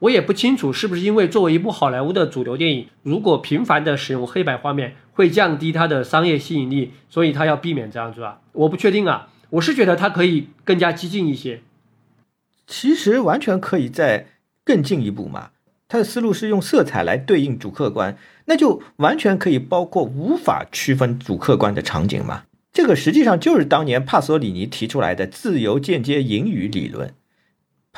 我也不清楚是不是因为作为一部好莱坞的主流电影，如果频繁的使用黑白画面会降低它的商业吸引力，所以他要避免这样做啊？我不确定啊，我是觉得它可以更加激进一些。其实完全可以再更进一步嘛。他的思路是用色彩来对应主客观，那就完全可以包括无法区分主客观的场景嘛。这个实际上就是当年帕索里尼提出来的自由间接引语理论。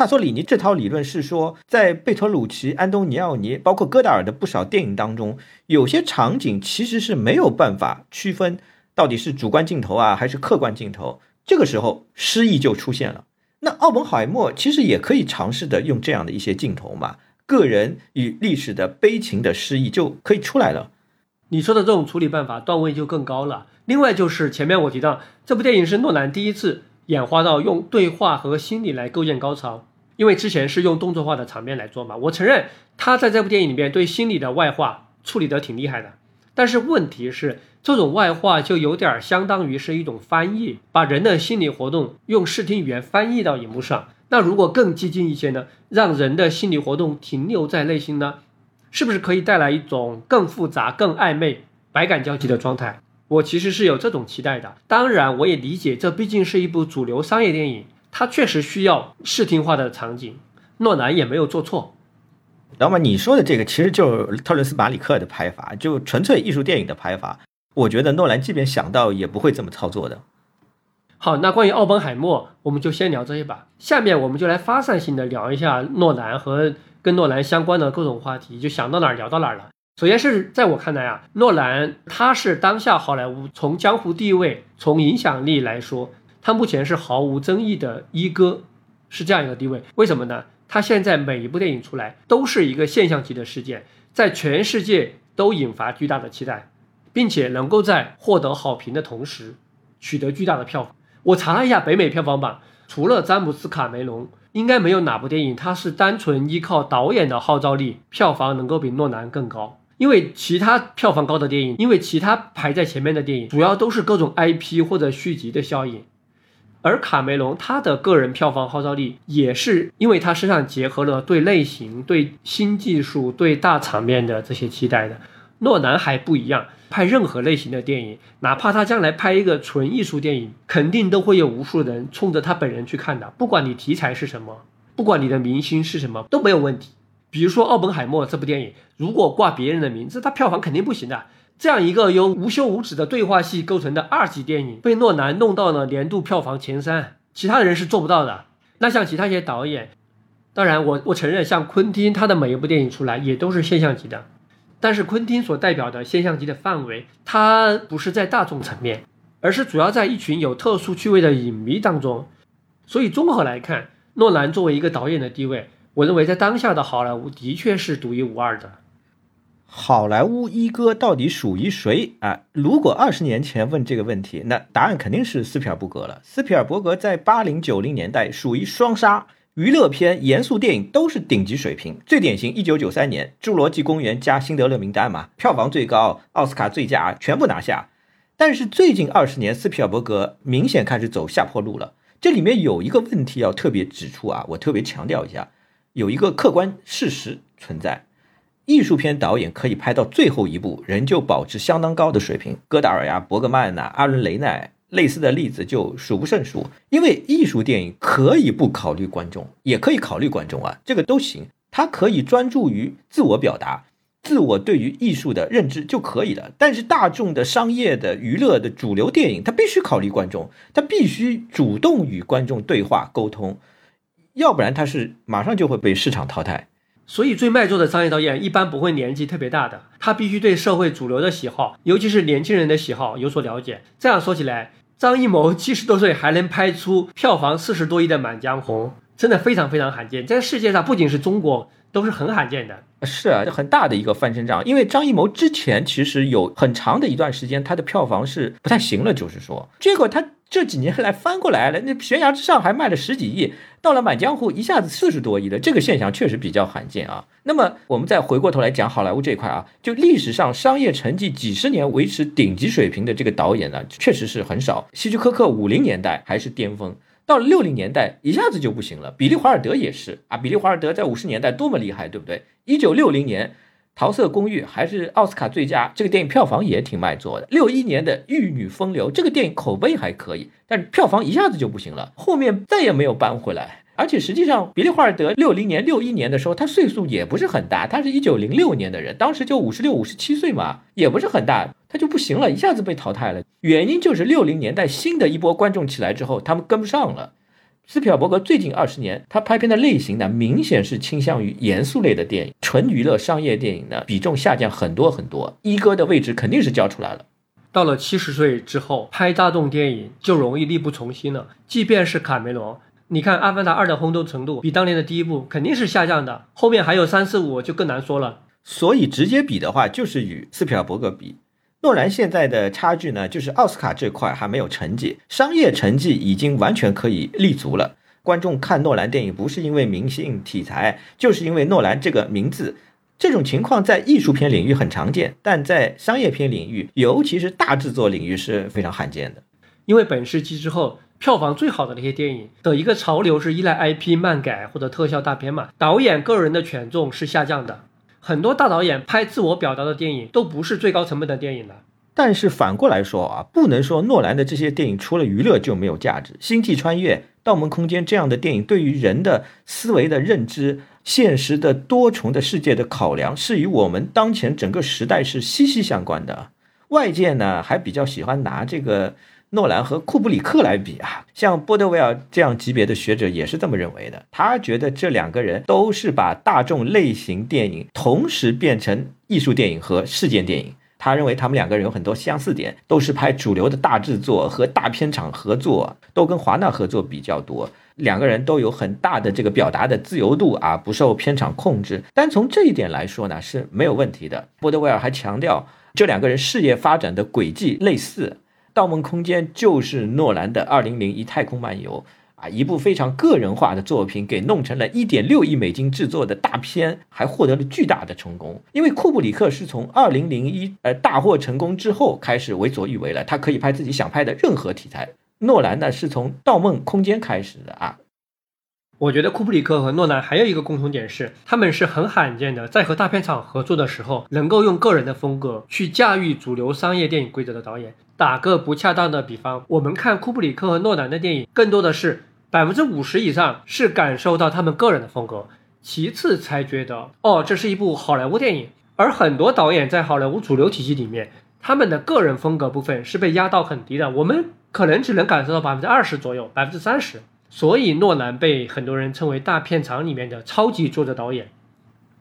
帕索里尼这套理论是说，在贝托鲁奇、安东尼奥尼，包括戈达尔的不少电影当中，有些场景其实是没有办法区分到底是主观镜头啊还是客观镜头，这个时候诗意就出现了。那奥本海默其实也可以尝试的用这样的一些镜头嘛，个人与历史的悲情的诗意就可以出来了。你说的这种处理办法段位就更高了。另外就是前面我提到，这部电影是诺兰第一次演化到用对话和心理来构建高潮，因为之前是用动作化的场面来做嘛。我承认他在这部电影里面对心理的外化处理的挺厉害的，但是问题是。这种外化就有点相当于是一种翻译，把人的心理活动用视听语言翻译到荧幕上。那如果更激进一些呢？让人的心理活动停留在内心呢？是不是可以带来一种更复杂、更暧昧、百感交集的状态？我其实是有这种期待的。当然，我也理解这毕竟是一部主流商业电影，它确实需要视听化的场景。诺兰也没有做错。那么你说的这个其实就是特伦斯·马里克的拍法，就纯粹艺术电影的拍法。我觉得诺兰即便想到也不会这么操作的。好，那关于奥本海默，我们就先聊这些吧。下面我们就来发散性的聊一下诺兰和跟诺兰相关的各种话题，就想到哪儿聊到哪儿了。首先是在我看来啊，诺兰他是当下好莱坞从江湖地位、从影响力来说，他目前是毫无争议的一哥，是这样一个地位。为什么呢？他现在每一部电影出来都是一个现象级的事件，在全世界都引发巨大的期待。并且能够在获得好评的同时，取得巨大的票房。我查了一下北美票房榜，除了詹姆斯·卡梅隆，应该没有哪部电影它是单纯依靠导演的号召力，票房能够比诺兰更高。因为其他票房高的电影，因为其他排在前面的电影，主要都是各种 IP 或者续集的效应。而卡梅隆他的个人票房号召力，也是因为他身上结合了对类型、对新技术、对大场面的这些期待的。诺兰还不一样。拍任何类型的电影，哪怕他将来拍一个纯艺术电影，肯定都会有无数人冲着他本人去看的。不管你题材是什么，不管你的明星是什么，都没有问题。比如说《奥本海默》这部电影，如果挂别人的名字，它票房肯定不行的。这样一个由无休无止的对话戏构成的二级电影，被诺兰弄到了年度票房前三，其他人是做不到的。那像其他一些导演，当然我我承认，像昆汀他的每一部电影出来也都是现象级的。但是昆汀所代表的现象级的范围，它不是在大众层面，而是主要在一群有特殊趣味的影迷当中。所以综合来看，诺兰作为一个导演的地位，我认为在当下的好莱坞的确是独一无二的。好莱坞一哥到底属于谁啊？如果二十年前问这个问题，那答案肯定是斯皮尔伯格了。斯皮尔伯格在八零九零年代属于双杀。娱乐片、严肃电影都是顶级水平。最典型，一九九三年《侏罗纪公园》加《辛德勒名单》嘛，票房最高，奥斯卡最佳全部拿下。但是最近二十年，斯皮尔伯格明显开始走下坡路了。这里面有一个问题要特别指出啊，我特别强调一下，有一个客观事实存在：艺术片导演可以拍到最后一部，仍旧保持相当高的水平。戈达尔呀、伯格曼呐、阿伦雷奈。类似的例子就数不胜数，因为艺术电影可以不考虑观众，也可以考虑观众啊，这个都行。它可以专注于自我表达、自我对于艺术的认知就可以了。但是大众的、商业的、娱乐的主流电影，它必须考虑观众，它必须主动与观众对话沟通，要不然它是马上就会被市场淘汰。所以，最卖座的商业导演一般不会年纪特别大的，他必须对社会主流的喜好，尤其是年轻人的喜好有所了解。这样说起来。张艺谋七十多岁还能拍出票房四十多亿的《满江红》，真的非常非常罕见，在世界上不仅是中国，都是很罕见的。是啊，很大的一个翻身仗。因为张艺谋之前其实有很长的一段时间，他的票房是不太行了，就是说，结果他这几年来翻过来了，那悬崖之上还卖了十几亿，到了满江湖一下子四十多亿的，这个现象确实比较罕见啊。那么我们再回过头来讲好莱坞这一块啊，就历史上商业成绩几十年维持顶级水平的这个导演呢，确实是很少。希区柯克五零年代还是巅峰。到了六零年代，一下子就不行了。比利华尔德也是啊，比利华尔德在五十年代多么厉害，对不对？一九六零年，《桃色公寓》还是奥斯卡最佳，这个电影票房也挺卖座的。六一年的《玉女风流》，这个电影口碑还可以，但是票房一下子就不行了，后面再也没有扳回来。而且实际上，比利华尔德六零年、六一年的时候，他岁数也不是很大，他是一九零六年的人，当时就五十六、五十七岁嘛，也不是很大，他就不行了，一下子被淘汰了。原因就是六零年代新的一波观众起来之后，他们跟不上了。斯皮尔伯格最近二十年，他拍片的类型呢，明显是倾向于严肃类的电影，纯娱乐商业电影呢，比重下降很多很多。一哥的位置肯定是交出来了。到了七十岁之后，拍大众电影就容易力不从心了。即便是卡梅隆，你看《阿凡达二》的轰动程度，比当年的第一部肯定是下降的。后面还有三四五就更难说了。所以直接比的话，就是与斯皮尔伯格比。诺兰现在的差距呢，就是奥斯卡这块还没有成绩，商业成绩已经完全可以立足了。观众看诺兰电影不是因为明星题材，就是因为诺兰这个名字。这种情况在艺术片领域很常见，但在商业片领域，尤其是大制作领域是非常罕见的。因为本世纪之后，票房最好的那些电影的一个潮流是依赖 IP 漫改或者特效大片嘛，导演个人的权重是下降的。很多大导演拍自我表达的电影都不是最高成本的电影了。但是反过来说啊，不能说诺兰的这些电影除了娱乐就没有价值。《星际穿越》《盗梦空间》这样的电影对于人的思维的认知、现实的多重的世界的考量，是与我们当前整个时代是息息相关的。外界呢还比较喜欢拿这个。诺兰和库布里克来比啊，像波德维尔这样级别的学者也是这么认为的。他觉得这两个人都是把大众类型电影同时变成艺术电影和事件电影。他认为他们两个人有很多相似点，都是拍主流的大制作和大片场合作，都跟华纳合作比较多。两个人都有很大的这个表达的自由度啊，不受片场控制。单从这一点来说呢，是没有问题的。波德维尔还强调，这两个人事业发展的轨迹类似。《盗梦空间》就是诺兰的《二零零一太空漫游》啊，一部非常个人化的作品，给弄成了一点六亿美金制作的大片，还获得了巨大的成功。因为库布里克是从《二零零一》呃大获成功之后开始为所欲为了，他可以拍自己想拍的任何题材。诺兰呢，是从《盗梦空间》开始的啊。我觉得库布里克和诺兰还有一个共同点是，他们是很罕见的，在和大片厂合作的时候，能够用个人的风格去驾驭主流商业电影规则的导演。打个不恰当的比方，我们看库布里克和诺兰的电影，更多的是百分之五十以上是感受到他们个人的风格，其次才觉得哦，这是一部好莱坞电影。而很多导演在好莱坞主流体系里面，他们的个人风格部分是被压到很低的，我们可能只能感受到百分之二十左右，百分之三十。所以诺兰被很多人称为大片场里面的超级作者导演。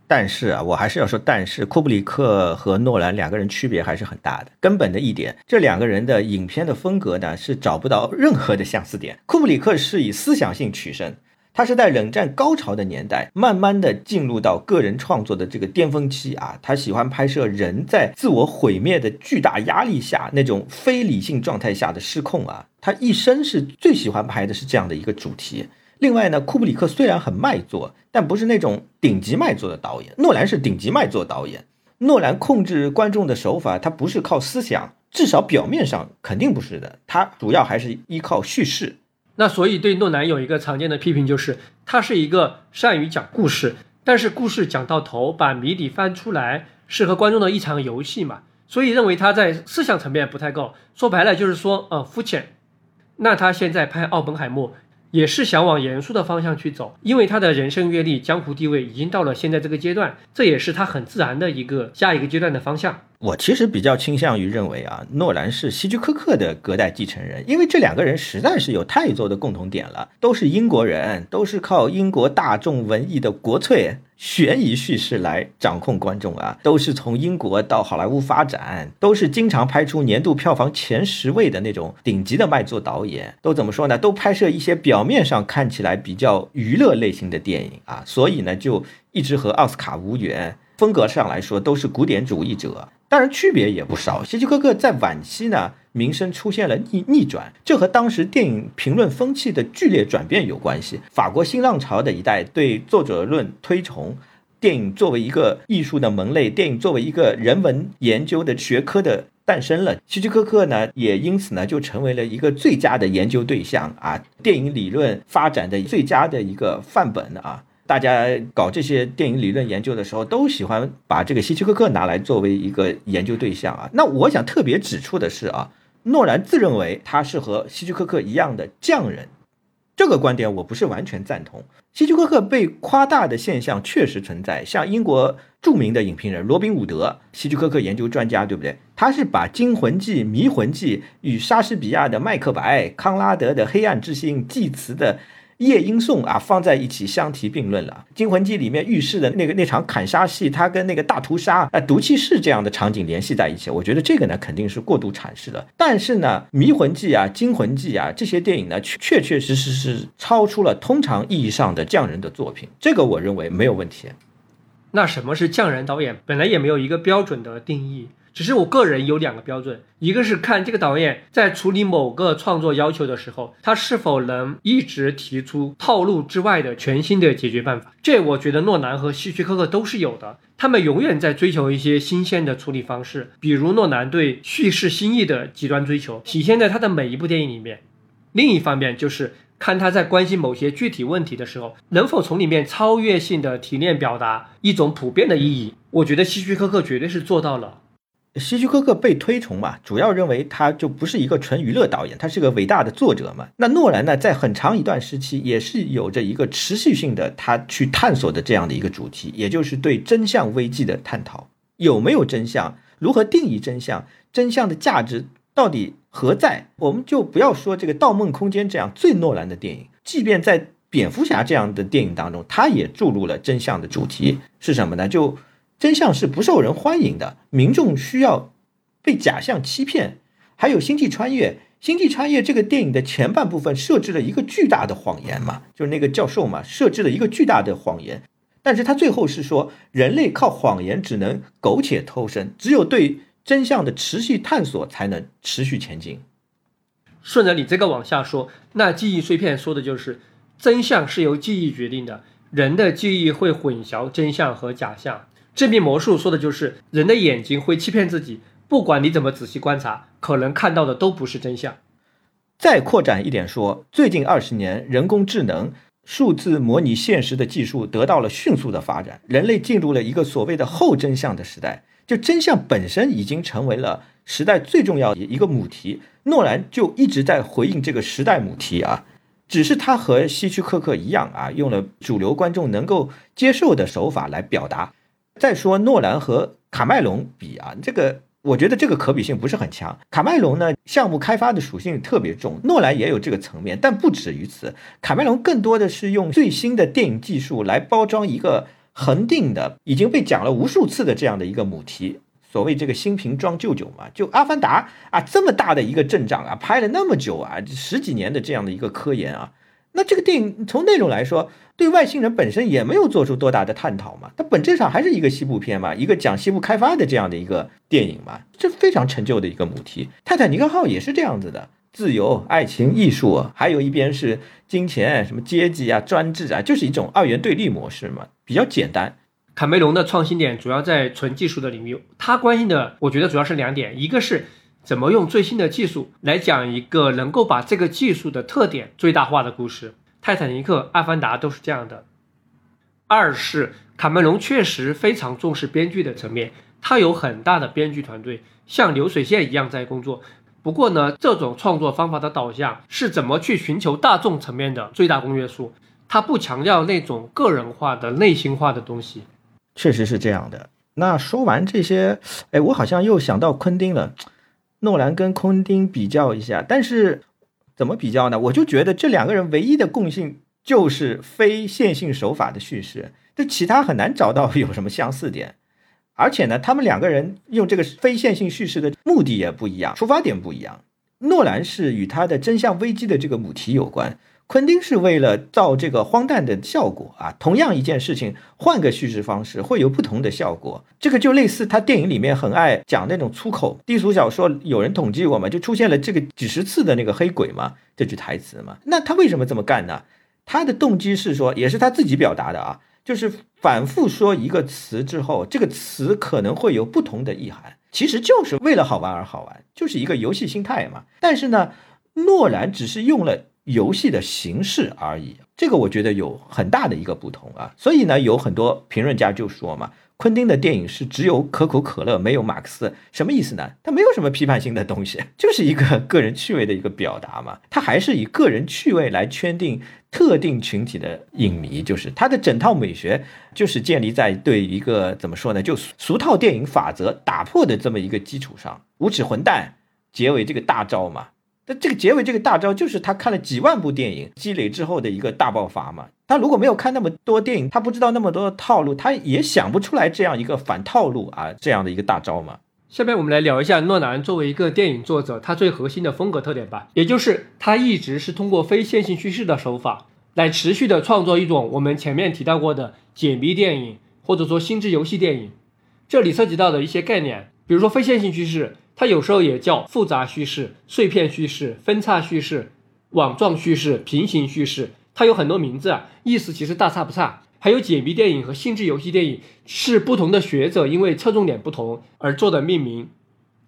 但是啊，我还是要说，但是库布里克和诺兰两个人区别还是很大的。根本的一点，这两个人的影片的风格呢是找不到任何的相似点。库布里克是以思想性取胜。他是在冷战高潮的年代，慢慢的进入到个人创作的这个巅峰期啊。他喜欢拍摄人在自我毁灭的巨大压力下那种非理性状态下的失控啊。他一生是最喜欢拍的是这样的一个主题。另外呢，库布里克虽然很卖座，但不是那种顶级卖座的导演。诺兰是顶级卖座导演。诺兰控制观众的手法，他不是靠思想，至少表面上肯定不是的。他主要还是依靠叙事。那所以对诺兰有一个常见的批评，就是他是一个善于讲故事，但是故事讲到头，把谜底翻出来，是和观众的一场游戏嘛？所以认为他在思想层面不太够，说白了就是说，呃，肤浅。那他现在拍《奥本海默》，也是想往严肃的方向去走，因为他的人生阅历、江湖地位已经到了现在这个阶段，这也是他很自然的一个下一个阶段的方向。我其实比较倾向于认为啊，诺兰是希区柯克的隔代继承人，因为这两个人实在是有太多的共同点了，都是英国人，都是靠英国大众文艺的国粹悬疑叙事来掌控观众啊，都是从英国到好莱坞发展，都是经常拍出年度票房前十位的那种顶级的卖座导演，都怎么说呢？都拍摄一些表面上看起来比较娱乐类型的电影啊，所以呢，就一直和奥斯卡无缘。风格上来说，都是古典主义者。当然，区别也不少。希区柯克在晚期呢，名声出现了逆逆转，这和当时电影评论风气的剧烈转变有关系。法国新浪潮的一代对作者论推崇，电影作为一个艺术的门类，电影作为一个人文研究的学科的诞生了。希区柯克呢，也因此呢，就成为了一个最佳的研究对象啊，电影理论发展的最佳的一个范本啊。大家搞这些电影理论研究的时候，都喜欢把这个希区柯克拿来作为一个研究对象啊。那我想特别指出的是啊，诺兰自认为他是和希区柯克一样的匠人，这个观点我不是完全赞同。希区柯克被夸大的现象确实存在，像英国著名的影评人罗宾伍德，希区柯克研究专家，对不对？他是把《惊魂记》《迷魂记》与莎士比亚的《麦克白》、康拉德的《黑暗之心》、祭词的。夜莺颂啊，放在一起相提并论了。《惊魂记》里面预示的那个那场砍杀戏，它跟那个大屠杀啊、毒气室这样的场景联系在一起，我觉得这个呢肯定是过度阐释了。但是呢，《迷魂记》啊、《惊魂记》啊这些电影呢，确确确实实是超出了通常意义上的匠人的作品，这个我认为没有问题。那什么是匠人导演？本来也没有一个标准的定义。只是我个人有两个标准，一个是看这个导演在处理某个创作要求的时候，他是否能一直提出套路之外的全新的解决办法。这我觉得诺兰和希区柯克都是有的，他们永远在追求一些新鲜的处理方式。比如诺兰对叙事新意的极端追求，体现在他的每一部电影里面。另一方面就是看他在关心某些具体问题的时候，能否从里面超越性的提炼表达一种普遍的意义。我觉得希区柯克绝对是做到了。希区柯克被推崇嘛，主要认为他就不是一个纯娱乐导演，他是个伟大的作者嘛。那诺兰呢，在很长一段时期也是有着一个持续性的他去探索的这样的一个主题，也就是对真相危机的探讨。有没有真相？如何定义真相？真相的价值到底何在？我们就不要说这个《盗梦空间》这样最诺兰的电影，即便在蝙蝠侠这样的电影当中，他也注入了真相的主题是什么呢？就。真相是不受人欢迎的，民众需要被假象欺骗。还有《星际穿越》，《星际穿越》这个电影的前半部分设置了一个巨大的谎言嘛，就是那个教授嘛，设置了一个巨大的谎言。但是他最后是说，人类靠谎言只能苟且偷生，只有对真相的持续探索才能持续前进。顺着你这个往下说，那记忆碎片说的就是真相是由记忆决定的，人的记忆会混淆真相和假象。这面魔术说的就是人的眼睛会欺骗自己，不管你怎么仔细观察，可能看到的都不是真相。再扩展一点说，最近二十年，人工智能、数字模拟现实的技术得到了迅速的发展，人类进入了一个所谓的后真相的时代。就真相本身已经成为了时代最重要的一个母题。诺兰就一直在回应这个时代母题啊，只是他和希区柯克一样啊，用了主流观众能够接受的手法来表达。再说诺兰和卡麦隆比啊，这个我觉得这个可比性不是很强。卡麦隆呢，项目开发的属性特别重，诺兰也有这个层面，但不止于此。卡麦隆更多的是用最新的电影技术来包装一个恒定的、已经被讲了无数次的这样的一个母题。所谓这个新瓶装旧酒嘛，就《阿凡达》啊，这么大的一个阵仗啊，拍了那么久啊，十几年的这样的一个科研啊。那这个电影从内容来说，对外星人本身也没有做出多大的探讨嘛，它本质上还是一个西部片嘛，一个讲西部开发的这样的一个电影嘛，这非常陈旧的一个母题。泰坦尼克号也是这样子的，自由、爱情、艺术，还有一边是金钱、什么阶级啊、专制啊，就是一种二元对立模式嘛，比较简单。卡梅隆的创新点主要在纯技术的领域，他关心的我觉得主要是两点，一个是。怎么用最新的技术来讲一个能够把这个技术的特点最大化的故事？泰坦尼克、阿凡达都是这样的。二是卡梅隆确实非常重视编剧的层面，他有很大的编剧团队，像流水线一样在工作。不过呢，这种创作方法的导向是怎么去寻求大众层面的最大公约数？他不强调那种个人化的、内心化的东西。确实是这样的。那说完这些，哎，我好像又想到昆汀了。诺兰跟昆汀比较一下，但是怎么比较呢？我就觉得这两个人唯一的共性就是非线性手法的叙事，就其他很难找到有什么相似点。而且呢，他们两个人用这个非线性叙事的目的也不一样，出发点不一样。诺兰是与他的真相危机的这个母题有关。昆汀是为了造这个荒诞的效果啊，同样一件事情换个叙事方式会有不同的效果。这个就类似他电影里面很爱讲那种粗口，低俗小说有人统计过嘛，就出现了这个几十次的那个黑鬼嘛这句台词嘛。那他为什么这么干呢？他的动机是说，也是他自己表达的啊，就是反复说一个词之后，这个词可能会有不同的意涵，其实就是为了好玩而好玩，就是一个游戏心态嘛。但是呢，诺兰只是用了。游戏的形式而已，这个我觉得有很大的一个不同啊。所以呢，有很多评论家就说嘛，昆汀的电影是只有可口可乐没有马克思，什么意思呢？他没有什么批判性的东西，[laughs] 就是一个个人趣味的一个表达嘛。他还是以个人趣味来圈定特定群体的影迷，就是他的整套美学就是建立在对一个怎么说呢，就俗套电影法则打破的这么一个基础上，无耻混蛋结尾这个大招嘛。那这个结尾这个大招就是他看了几万部电影积累之后的一个大爆发嘛。他如果没有看那么多电影，他不知道那么多的套路，他也想不出来这样一个反套路啊这样的一个大招嘛。下面我们来聊一下诺兰作为一个电影作者，他最核心的风格特点吧，也就是他一直是通过非线性叙事的手法来持续的创作一种我们前面提到过的解谜电影，或者说心智游戏电影。这里涉及到的一些概念，比如说非线性叙事。它有时候也叫复杂叙事、碎片叙事、分叉叙事、网状叙事、平行叙事，它有很多名字啊，意思其实大差不差。还有解谜电影和性质游戏电影是不同的学者因为侧重点不同而做的命名，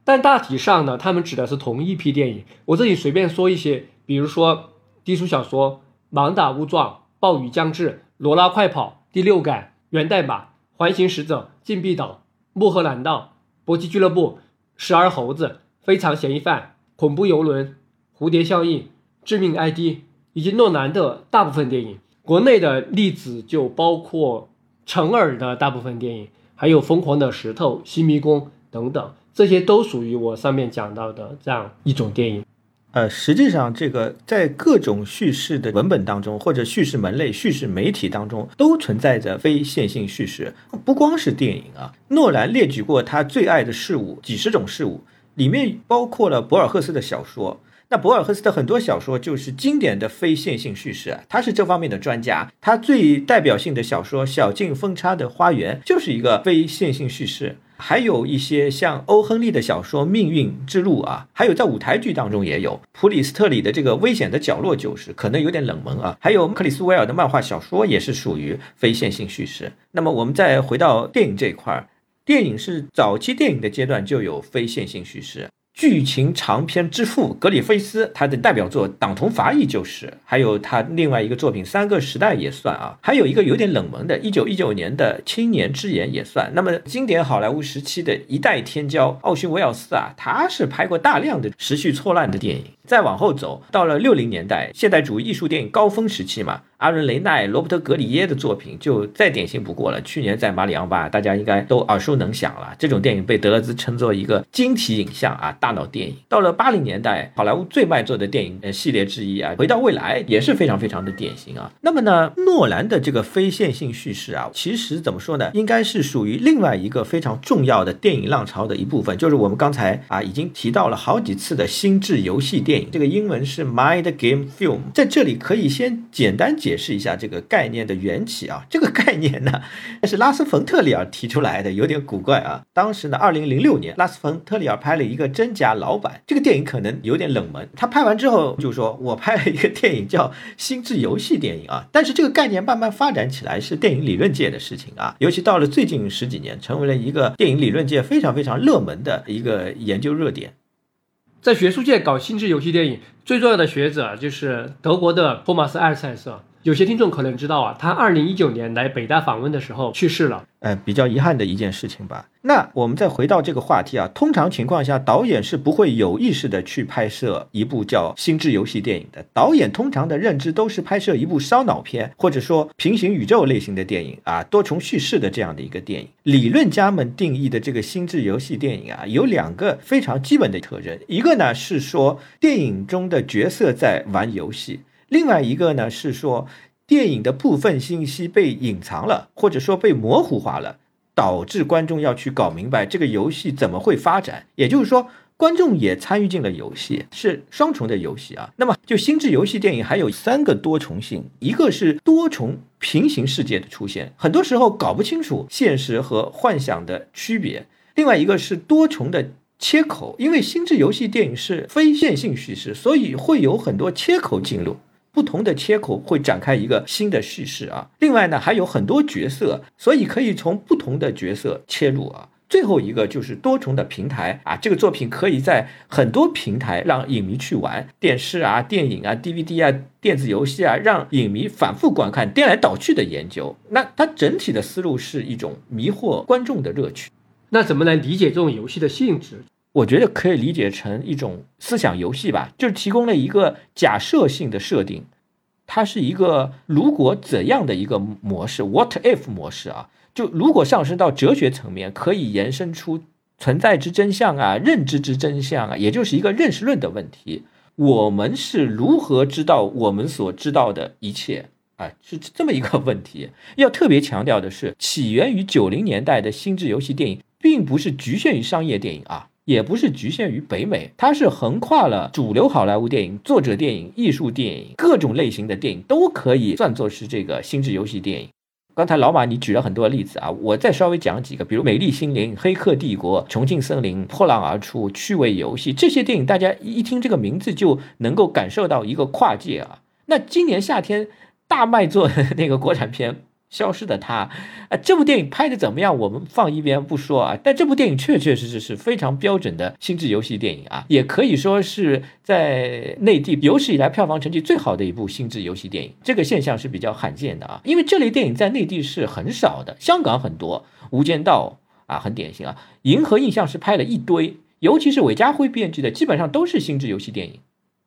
但大体上呢，他们指的是同一批电影。我这里随便说一些，比如说低俗小说《盲打误撞》《暴雨将至》《罗拉快跑》《第六感》《源代码》《环形使者》《禁闭岛》《穆赫兰道》《搏击俱乐部》。时而猴子、非常嫌疑犯、恐怖游轮、蝴蝶效应、致命 ID，以及诺兰的大部分电影。国内的例子就包括陈尔的大部分电影，还有疯狂的石头、新迷宫等等，这些都属于我上面讲到的这样一种电影。呃，实际上，这个在各种叙事的文本当中，或者叙事门类、叙事媒体当中，都存在着非线性叙事。不光是电影啊，诺兰列举过他最爱的事物几十种事物，里面包括了博尔赫斯的小说。那博尔赫斯的很多小说就是经典的非线性叙事，他是这方面的专家。他最代表性的小说《小径风差的花园》就是一个非线性叙事。还有一些像欧亨利的小说《命运之路》啊，还有在舞台剧当中也有普里斯特里的这个《危险的角落》，就是可能有点冷门啊。还有克里斯威尔的漫画小说也是属于非线性叙事。那么我们再回到电影这一块儿，电影是早期电影的阶段就有非线性叙事。剧情长篇之父格里菲斯，他的代表作《党同伐异》就是，还有他另外一个作品《三个时代》也算啊，还有一个有点冷门的，一九一九年的《青年之眼》也算。那么经典好莱坞时期的一代天骄奥逊·威尔斯啊，他是拍过大量的时序错乱的电影。再往后走，到了六零年代，现代主义艺术电影高峰时期嘛。阿伦·雷奈、罗伯特·格里耶的作品就再典型不过了。去年在《马里昂巴》，大家应该都耳熟能详了。这种电影被德勒兹称作一个晶体影像啊，大脑电影。到了八零年代，好莱坞最卖座的电影呃系列之一啊，《回到未来》也是非常非常的典型啊。那么呢，诺兰的这个非线性叙事啊，其实怎么说呢？应该是属于另外一个非常重要的电影浪潮的一部分，就是我们刚才啊已经提到了好几次的心智游戏电影，这个英文是 Mind Game Film。在这里可以先简单解。释一下这个概念的缘起啊，这个概念呢是拉斯冯特里尔提出来的，有点古怪啊。当时呢，二零零六年，拉斯冯特里尔拍了一个《真假老板》，这个电影可能有点冷门。他拍完之后就说：“我拍了一个电影叫心智游戏电影啊。”但是这个概念慢慢发展起来是电影理论界的事情啊，尤其到了最近十几年，成为了一个电影理论界非常非常热门的一个研究热点。在学术界搞心智游戏电影最重要的学者就是德国的托马斯·艾尔塞斯。有些听众可能知道啊，他二零一九年来北大访问的时候去世了。呃，比较遗憾的一件事情吧。那我们再回到这个话题啊，通常情况下，导演是不会有意识的去拍摄一部叫《心智游戏》电影的。导演通常的认知都是拍摄一部烧脑片，或者说平行宇宙类型的电影啊，多重叙事的这样的一个电影。理论家们定义的这个心智游戏电影啊，有两个非常基本的特征，一个呢是说电影中的角色在玩游戏，另外一个呢是说。电影的部分信息被隐藏了，或者说被模糊化了，导致观众要去搞明白这个游戏怎么会发展。也就是说，观众也参与进了游戏，是双重的游戏啊。那么，就心智游戏电影还有三个多重性，一个是多重平行世界的出现，很多时候搞不清楚现实和幻想的区别；另外一个是多重的切口，因为心智游戏电影是非线性叙事，所以会有很多切口进入。不同的切口会展开一个新的叙事啊。另外呢，还有很多角色，所以可以从不同的角色切入啊。最后一个就是多重的平台啊，这个作品可以在很多平台让影迷去玩，电视啊、电影啊、DVD 啊、电子游戏啊，让影迷反复观看，颠来倒去的研究。那它整体的思路是一种迷惑观众的乐趣。那怎么来理解这种游戏的性质？我觉得可以理解成一种思想游戏吧，就是提供了一个假设性的设定，它是一个如果怎样的一个模式，what if 模式啊，就如果上升到哲学层面，可以延伸出存在之真相啊，认知之真相啊，也就是一个认识论的问题。我们是如何知道我们所知道的一切啊？是这么一个问题。要特别强调的是，起源于九零年代的心智游戏电影，并不是局限于商业电影啊。也不是局限于北美，它是横跨了主流好莱坞电影、作者电影、艺术电影各种类型的电影都可以算作是这个心智游戏电影。刚才老马你举了很多例子啊，我再稍微讲几个，比如《美丽心灵》《黑客帝国》《重庆森林》《破浪而出》《趣味游戏》这些电影，大家一听这个名字就能够感受到一个跨界啊。那今年夏天大卖座的 [laughs] 那个国产片。消失的他，啊，这部电影拍的怎么样？我们放一边不说啊，但这部电影确确实实是非常标准的心智游戏电影啊，也可以说是在内地有史以来票房成绩最好的一部心智游戏电影。这个现象是比较罕见的啊，因为这类电影在内地是很少的，香港很多，《无间道》啊很典型啊，《银河印象》是拍了一堆，尤其是韦家辉编剧的，基本上都是心智游戏电影。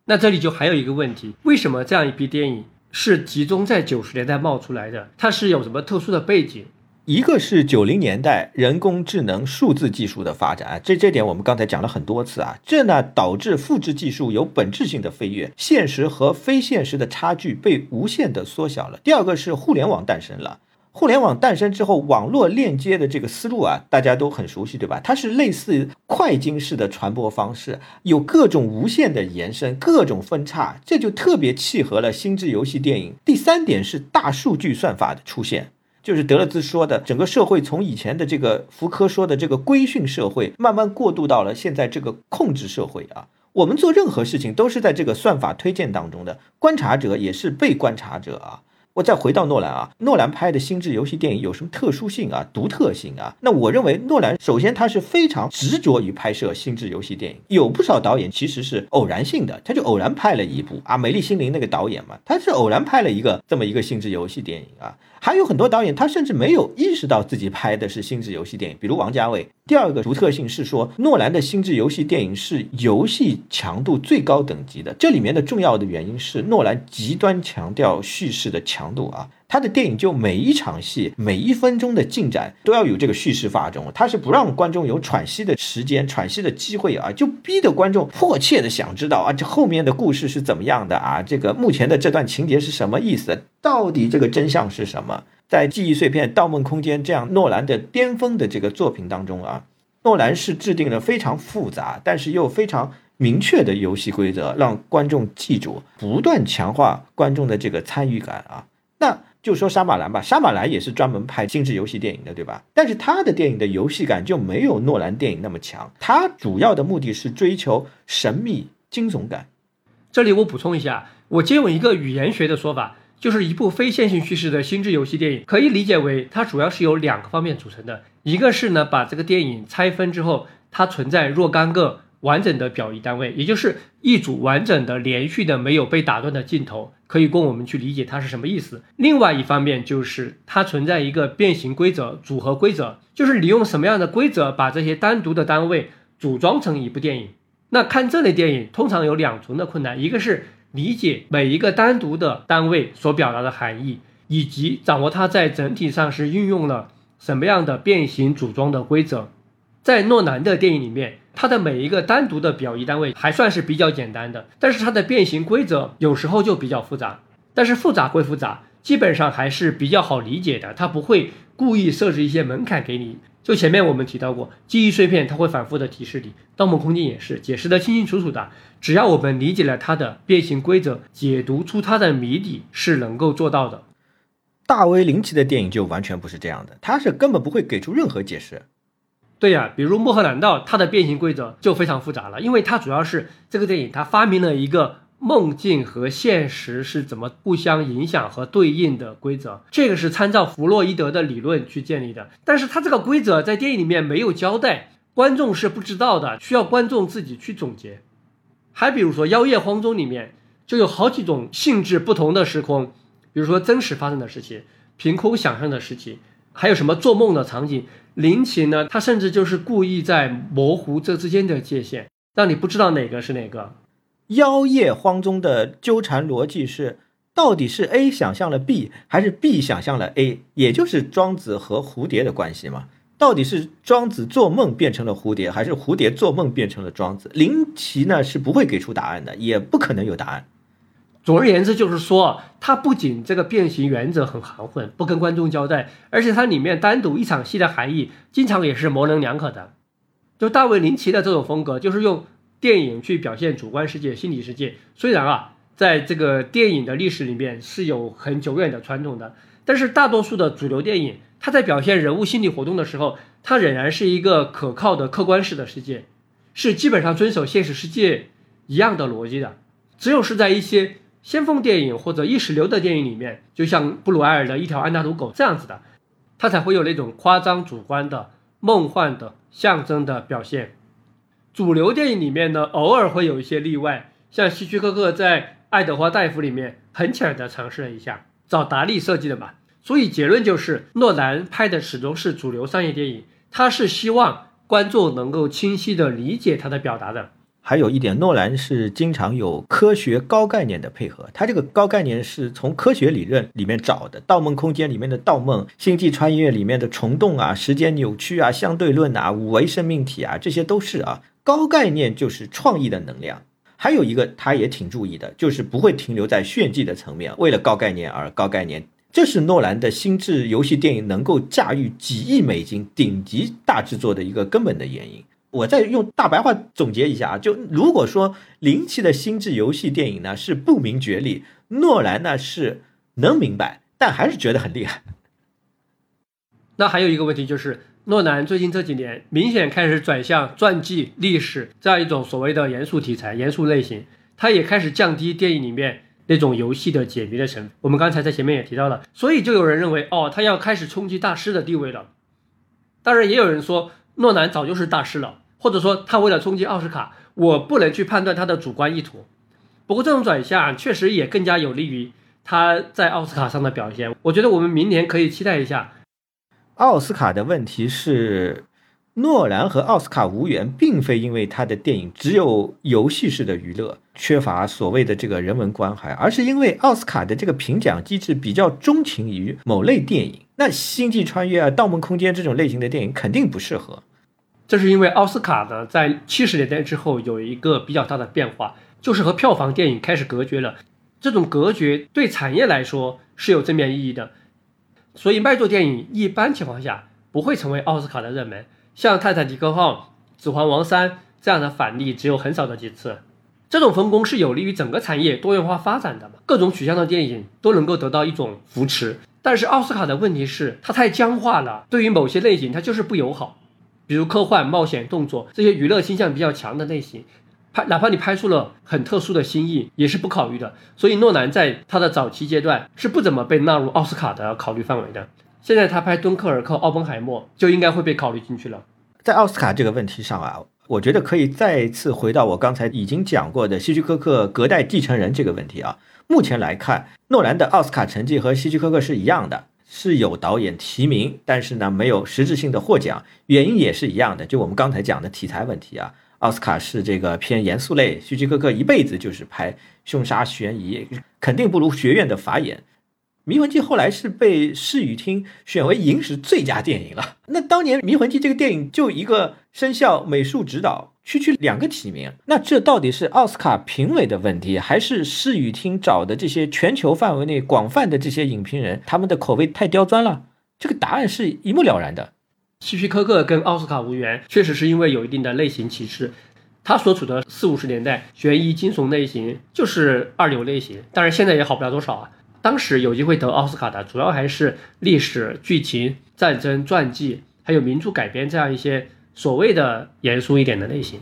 那这里就还有一个问题，为什么这样一批电影？是集中在九十年代冒出来的，它是有什么特殊的背景？一个是九零年代人工智能数字技术的发展啊，这这点我们刚才讲了很多次啊，这呢导致复制技术有本质性的飞跃，现实和非现实的差距被无限的缩小了。第二个是互联网诞生了。互联网诞生之后，网络链接的这个思路啊，大家都很熟悉，对吧？它是类似快金式的传播方式，有各种无限的延伸，各种分叉，这就特别契合了心智游戏电影。第三点是大数据算法的出现，就是德勒兹说的，整个社会从以前的这个福柯说的这个规训社会，慢慢过渡到了现在这个控制社会啊。我们做任何事情都是在这个算法推荐当中的，观察者也是被观察者啊。我再回到诺兰啊，诺兰拍的心智游戏电影有什么特殊性啊、独特性啊？那我认为诺兰首先他是非常执着于拍摄心智游戏电影，有不少导演其实是偶然性的，他就偶然拍了一部啊，《美丽心灵》那个导演嘛，他是偶然拍了一个这么一个心智游戏电影啊。还有很多导演他甚至没有意识到自己拍的是心智游戏电影，比如王家卫。第二个独特性是说，诺兰的心智游戏电影是游戏强度最高等级的。这里面的重要的原因是，诺兰极端强调叙事的强度啊。他的电影就每一场戏、每一分钟的进展都要有这个叙事发中，他是不让观众有喘息的时间、喘息的机会啊，就逼得观众迫切的想知道啊，这后面的故事是怎么样的啊？这个目前的这段情节是什么意思？到底这个真相是什么？在《记忆碎片》《盗梦空间》这样诺兰的巅峰的这个作品当中啊，诺兰是制定了非常复杂但是又非常明确的游戏规则，让观众记住，不断强化观众的这个参与感啊。就说沙马兰吧，沙马兰也是专门拍精致游戏电影的，对吧？但是他的电影的游戏感就没有诺兰电影那么强，他主要的目的是追求神秘惊悚感。这里我补充一下，我借用一个语言学的说法。就是一部非线性叙事的心智游戏电影，可以理解为它主要是由两个方面组成的。一个是呢，把这个电影拆分之后，它存在若干个完整的表意单位，也就是一组完整的、连续的、没有被打断的镜头，可以供我们去理解它是什么意思。另外一方面就是它存在一个变形规则、组合规则，就是你用什么样的规则把这些单独的单位组装成一部电影。那看这类电影通常有两重的困难，一个是理解每一个单独的单位所表达的含义，以及掌握它在整体上是运用了什么样的变形组装的规则。在诺兰的电影里面，它的每一个单独的表意单位还算是比较简单的，但是它的变形规则有时候就比较复杂。但是复杂归复杂，基本上还是比较好理解的，它不会故意设置一些门槛给你。就前面我们提到过，记忆碎片它会反复的提示你，《盗梦空间》也是解释的清清楚楚的。只要我们理解了它的变形规则，解读出它的谜底是能够做到的。大卫林奇的电影就完全不是这样的，他是根本不会给出任何解释。对呀，比如《穆赫兰道》，它的变形规则就非常复杂了，因为它主要是这个电影它发明了一个梦境和现实是怎么互相影响和对应的规则，这个是参照弗洛伊德的理论去建立的。但是它这个规则在电影里面没有交代，观众是不知道的，需要观众自己去总结。还比如说《妖夜荒踪》里面就有好几种性质不同的时空，比如说真实发生的事情、凭空想象的事情，还有什么做梦的场景。林奇呢，他甚至就是故意在模糊这之间的界限，让你不知道哪个是哪个。妖夜荒中的纠缠逻辑是，到底是 A 想象了 B，还是 B 想象了 A？也就是庄子和蝴蝶的关系嘛？到底是庄子做梦变成了蝴蝶，还是蝴蝶做梦变成了庄子？林奇呢是不会给出答案的，也不可能有答案。总而言之，就是说，它不仅这个变形原则很含混，不跟观众交代，而且它里面单独一场戏的含义，经常也是模棱两可的。就大卫林奇的这种风格，就是用电影去表现主观世界、心理世界。虽然啊，在这个电影的历史里面是有很久远的传统的，但是大多数的主流电影，它在表现人物心理活动的时候，它仍然是一个可靠的客观式的世界，是基本上遵守现实世界一样的逻辑的。只有是在一些先锋电影或者意识流的电影里面，就像布鲁埃尔的一条安达鲁狗这样子的，它才会有那种夸张、主观的、梦幻的、象征的表现。主流电影里面呢，偶尔会有一些例外，像希区柯克在《爱德华大夫》里面很浅的尝试了一下，找达利设计的嘛。所以结论就是，诺兰拍的始终是主流商业电影，他是希望观众能够清晰的理解他的表达的。还有一点，诺兰是经常有科学高概念的配合，他这个高概念是从科学理论里面找的，《盗梦空间》里面的盗梦，《星际穿越》里面的虫洞啊，时间扭曲啊，相对论啊，五维生命体啊，这些都是啊，高概念就是创意的能量。还有一个他也挺注意的，就是不会停留在炫技的层面，为了高概念而高概念，这是诺兰的心智游戏电影能够驾驭几亿美金顶级大制作的一个根本的原因。我再用大白话总结一下啊，就如果说林奇的心智游戏电影呢是不明觉厉，诺兰呢是能明白，但还是觉得很厉害。[laughs] 那还有一个问题就是，诺兰最近这几年明显开始转向传记、历史这样一种所谓的严肃题材、严肃类型，他也开始降低电影里面那种游戏的解谜的成分。我们刚才在前面也提到了，所以就有人认为，哦，他要开始冲击大师的地位了。当然，也有人说，诺兰早就是大师了。或者说，他为了冲击奥斯卡，我不能去判断他的主观意图。不过，这种转向确实也更加有利于他在奥斯卡上的表现。我觉得我们明年可以期待一下。奥斯卡的问题是，诺兰和奥斯卡无缘，并非因为他的电影只有游戏式的娱乐，缺乏所谓的这个人文关怀，而是因为奥斯卡的这个评奖机制比较钟情于某类电影。那《星际穿越》啊，《盗梦空间》这种类型的电影肯定不适合。这是因为奥斯卡呢，在七十年代之后有一个比较大的变化，就是和票房电影开始隔绝了。这种隔绝对产业来说是有正面意义的，所以卖座电影一般情况下不会成为奥斯卡的热门。像《泰坦尼克号》《指环王三》这样的反例只有很少的几次。这种分工是有利于整个产业多元化发展的嘛？各种取向的电影都能够得到一种扶持。但是奥斯卡的问题是，它太僵化了，对于某些类型它就是不友好。比如科幻、冒险、动作这些娱乐倾向比较强的类型，拍哪怕你拍出了很特殊的新意，也是不考虑的。所以诺兰在他的早期阶段是不怎么被纳入奥斯卡的考虑范围的。现在他拍《敦刻尔克》《奥本海默》就应该会被考虑进去了。在奥斯卡这个问题上啊，我觉得可以再次回到我刚才已经讲过的希区柯克隔代继承人这个问题啊。目前来看，诺兰的奥斯卡成绩和希区柯克是一样的，是有导演提名，但是呢没有实质性的获奖，原因也是一样的，就我们刚才讲的题材问题啊。奥斯卡是这个偏严肃类，希区柯克一辈子就是拍凶杀悬疑，肯定不如学院的法眼。《迷魂记》后来是被视语厅选为影史最佳电影了。那当年《迷魂记》这个电影就一个声效、美术指导，区区两个提名。那这到底是奥斯卡评委的问题，还是视语厅找的这些全球范围内广泛的这些影评人，他们的口味太刁钻了？这个答案是一目了然的。希区柯克跟奥斯卡无缘，确实是因为有一定的类型歧视。他所处的四五十年代悬疑惊悚类型就是二流类型，当然现在也好不了多少啊。当时有机会得奥斯卡的，主要还是历史、剧情、战争、传记，还有名著改编这样一些所谓的严肃一点的类型。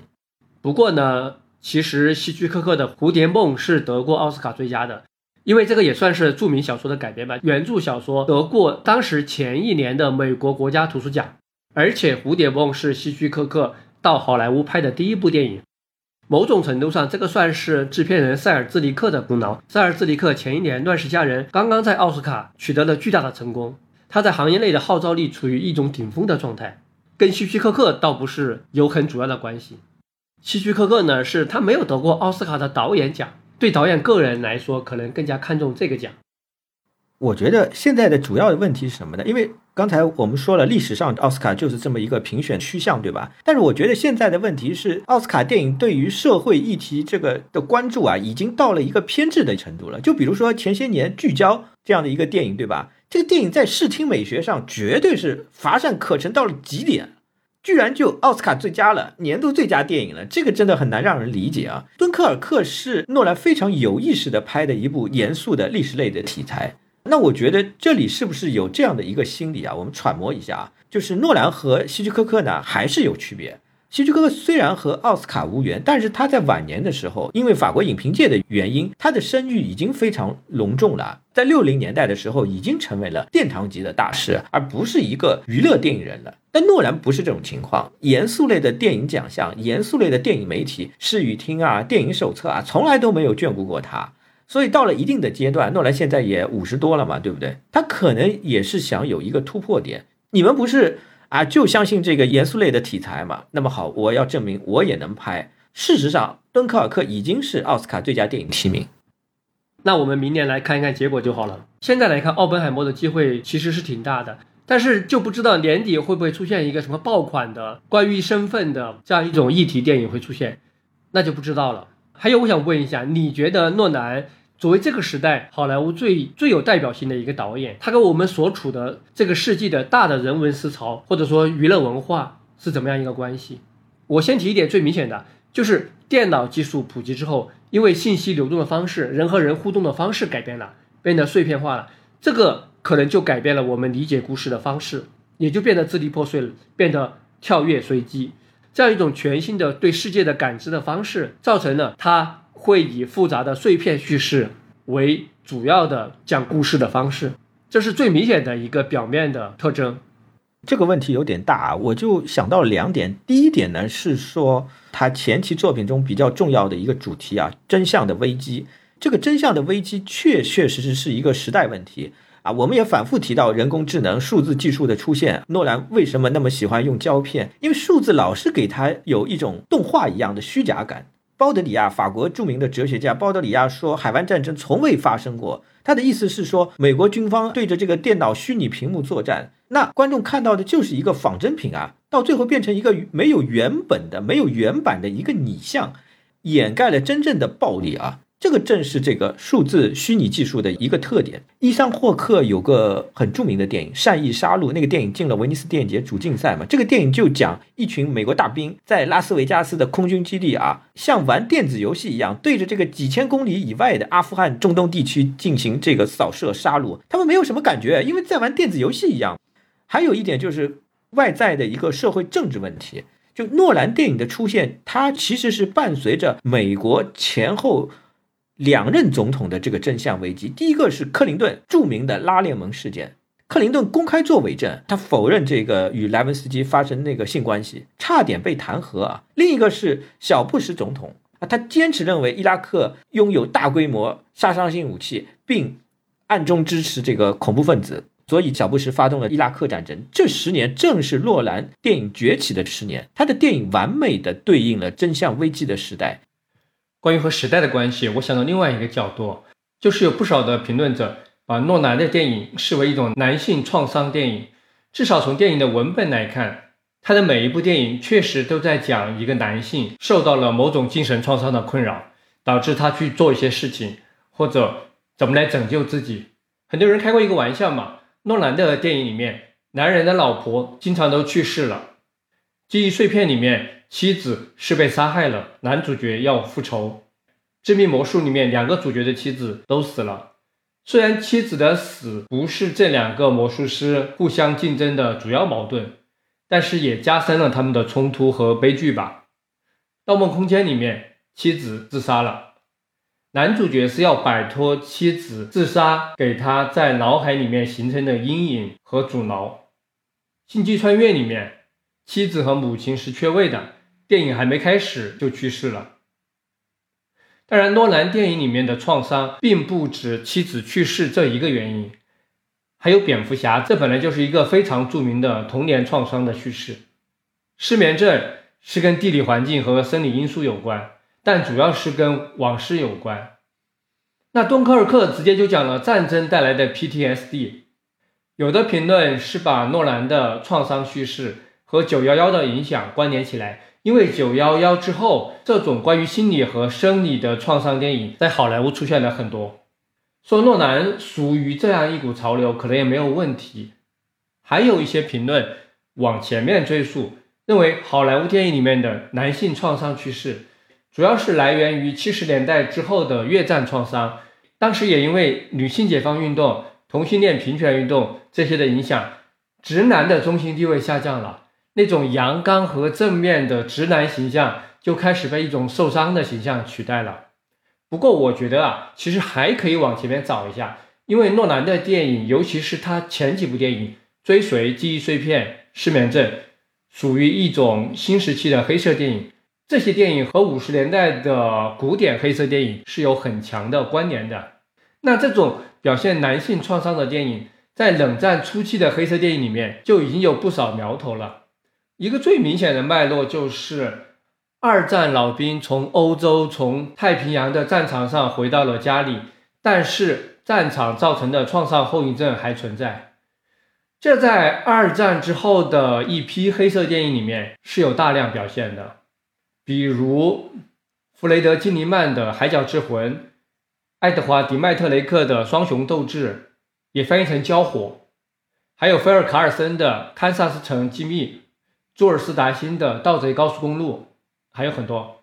不过呢，其实希区柯克的《蝴蝶梦》是得过奥斯卡最佳的，因为这个也算是著名小说的改编吧。原著小说得过当时前一年的美国国家图书奖，而且《蝴蝶梦》是希区柯克到好莱坞拍的第一部电影。某种程度上，这个算是制片人塞尔兹尼克的功劳。塞尔兹尼克前一年《乱世佳人》刚刚在奥斯卡取得了巨大的成功，他在行业内的号召力处于一种顶峰的状态，跟希区柯克倒不是有很主要的关系。希区柯克呢，是他没有得过奥斯卡的导演奖，对导演个人来说，可能更加看重这个奖。我觉得现在的主要的问题是什么呢？因为刚才我们说了，历史上奥斯卡就是这么一个评选趋向，对吧？但是我觉得现在的问题是，奥斯卡电影对于社会议题这个的关注啊，已经到了一个偏执的程度了。就比如说前些年《聚焦》这样的一个电影，对吧？这个电影在视听美学上绝对是乏善可陈到了极点，居然就奥斯卡最佳了，年度最佳电影了，这个真的很难让人理解啊！《敦刻尔克》是诺兰非常有意识的拍的一部严肃的历史类的题材。那我觉得这里是不是有这样的一个心理啊？我们揣摩一下啊，就是诺兰和希区柯克呢还是有区别。希区柯克虽然和奥斯卡无缘，但是他在晚年的时候，因为法国影评界的原因，他的声誉已经非常隆重了。在六零年代的时候，已经成为了殿堂级的大师，而不是一个娱乐电影人了。但诺兰不是这种情况，严肃类的电影奖项、严肃类的电影媒体、视语厅啊、电影手册啊，从来都没有眷顾过他。所以到了一定的阶段，诺兰现在也五十多了嘛，对不对？他可能也是想有一个突破点。你们不是啊，就相信这个严肃类的题材嘛？那么好，我要证明我也能拍。事实上，《敦刻尔克》已经是奥斯卡最佳电影提名。那我们明年来看一看结果就好了。现在来看，奥本海默的机会其实是挺大的，但是就不知道年底会不会出现一个什么爆款的关于身份的这样一种议题电影会出现，那就不知道了。还有，我想问一下，你觉得诺兰？作为这个时代好莱坞最最有代表性的一个导演，他跟我们所处的这个世纪的大的人文思潮或者说娱乐文化是怎么样一个关系？我先提一点最明显的，就是电脑技术普及之后，因为信息流动的方式、人和人互动的方式改变了，变得碎片化了，这个可能就改变了我们理解故事的方式，也就变得支离破碎了，变得跳跃随机，这样一种全新的对世界的感知的方式，造成了它。会以复杂的碎片叙事为主要的讲故事的方式，这是最明显的一个表面的特征。这个问题有点大啊，我就想到两点。第一点呢是说，他前期作品中比较重要的一个主题啊，真相的危机。这个真相的危机确确实实是一个时代问题啊。我们也反复提到人工智能、数字技术的出现。诺兰为什么那么喜欢用胶片？因为数字老是给他有一种动画一样的虚假感。鲍德里亚，法国著名的哲学家鲍德里亚说：“海湾战争从未发生过。”他的意思是说，美国军方对着这个电脑虚拟屏幕作战，那观众看到的就是一个仿真品啊，到最后变成一个没有原本的、没有原版的一个拟像，掩盖了真正的暴力啊。这个正是这个数字虚拟技术的一个特点。伊桑霍克有个很著名的电影《善意杀戮》，那个电影进了威尼斯电影节主竞赛嘛。这个电影就讲一群美国大兵在拉斯维加斯的空军基地啊，像玩电子游戏一样，对着这个几千公里以外的阿富汗、中东地区进行这个扫射杀戮。他们没有什么感觉，因为在玩电子游戏一样。还有一点就是外在的一个社会政治问题，就诺兰电影的出现，它其实是伴随着美国前后。两任总统的这个真相危机，第一个是克林顿著名的拉链门事件。克林顿公开做伪证，他否认这个与莱文斯基发生那个性关系，差点被弹劾啊。另一个是小布什总统啊，他坚持认为伊拉克拥有大规模杀伤性武器，并暗中支持这个恐怖分子，所以小布什发动了伊拉克战争。这十年正是诺兰电影崛起的十年，他的电影完美的对应了真相危机的时代。关于和时代的关系，我想到另外一个角度，就是有不少的评论者。把诺兰的电影视为一种男性创伤电影，至少从电影的文本来看，他的每一部电影确实都在讲一个男性受到了某种精神创伤的困扰，导致他去做一些事情，或者怎么来拯救自己。很多人开过一个玩笑嘛，诺兰的电影里面，男人的老婆经常都去世了，记忆碎片里面妻子是被杀害了，男主角要复仇，致命魔术里面两个主角的妻子都死了。虽然妻子的死不是这两个魔术师互相竞争的主要矛盾，但是也加深了他们的冲突和悲剧吧。《盗梦空间》里面，妻子自杀了，男主角是要摆脱妻子自杀给他在脑海里面形成的阴影和阻挠。《星际穿越》里面，妻子和母亲是缺位的，电影还没开始就去世了。当然，诺兰电影里面的创伤并不止妻子去世这一个原因，还有蝙蝠侠，这本来就是一个非常著名的童年创伤的叙事。失眠症是跟地理环境和生理因素有关，但主要是跟往事有关。那敦刻尔克直接就讲了战争带来的 PTSD，有的评论是把诺兰的创伤叙事和九幺幺的影响关联起来。因为九幺幺之后，这种关于心理和生理的创伤电影在好莱坞出现了很多。说诺兰属于这样一股潮流，可能也没有问题。还有一些评论往前面追溯，认为好莱坞电影里面的男性创伤趋势，主要是来源于七十年代之后的越战创伤。当时也因为女性解放运动、同性恋平权运动这些的影响，直男的中心地位下降了。那种阳刚和正面的直男形象就开始被一种受伤的形象取代了。不过，我觉得啊，其实还可以往前面找一下，因为诺兰的电影，尤其是他前几部电影《追随》《记忆碎片》《失眠症》，属于一种新时期的黑色电影。这些电影和五十年代的古典黑色电影是有很强的关联的。那这种表现男性创伤的电影，在冷战初期的黑色电影里面就已经有不少苗头了。一个最明显的脉络就是，二战老兵从欧洲、从太平洋的战场上回到了家里，但是战场造成的创伤后遗症还存在。这在二战之后的一批黑色电影里面是有大量表现的，比如弗雷德·金尼曼的《海角之魂》，爱德华·迪麦特雷克的《双雄斗智》，也翻译成《交火》，还有菲尔·卡尔森的《堪萨斯城机密》。朱尔斯达辛的《盗贼高速公路》还有很多，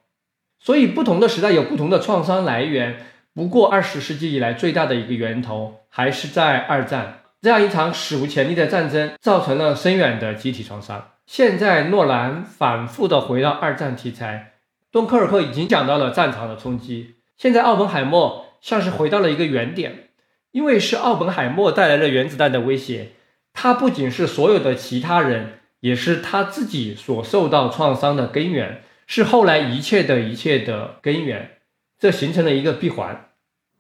所以不同的时代有不同的创伤来源。不过二十世纪以来最大的一个源头还是在二战这样一场史无前例的战争，造成了深远的集体创伤。现在诺兰反复的回到二战题材，敦刻尔克已经讲到了战场的冲击，现在奥本海默像是回到了一个原点，因为是奥本海默带来了原子弹的威胁，他不仅是所有的其他人。也是他自己所受到创伤的根源，是后来一切的一切的根源，这形成了一个闭环。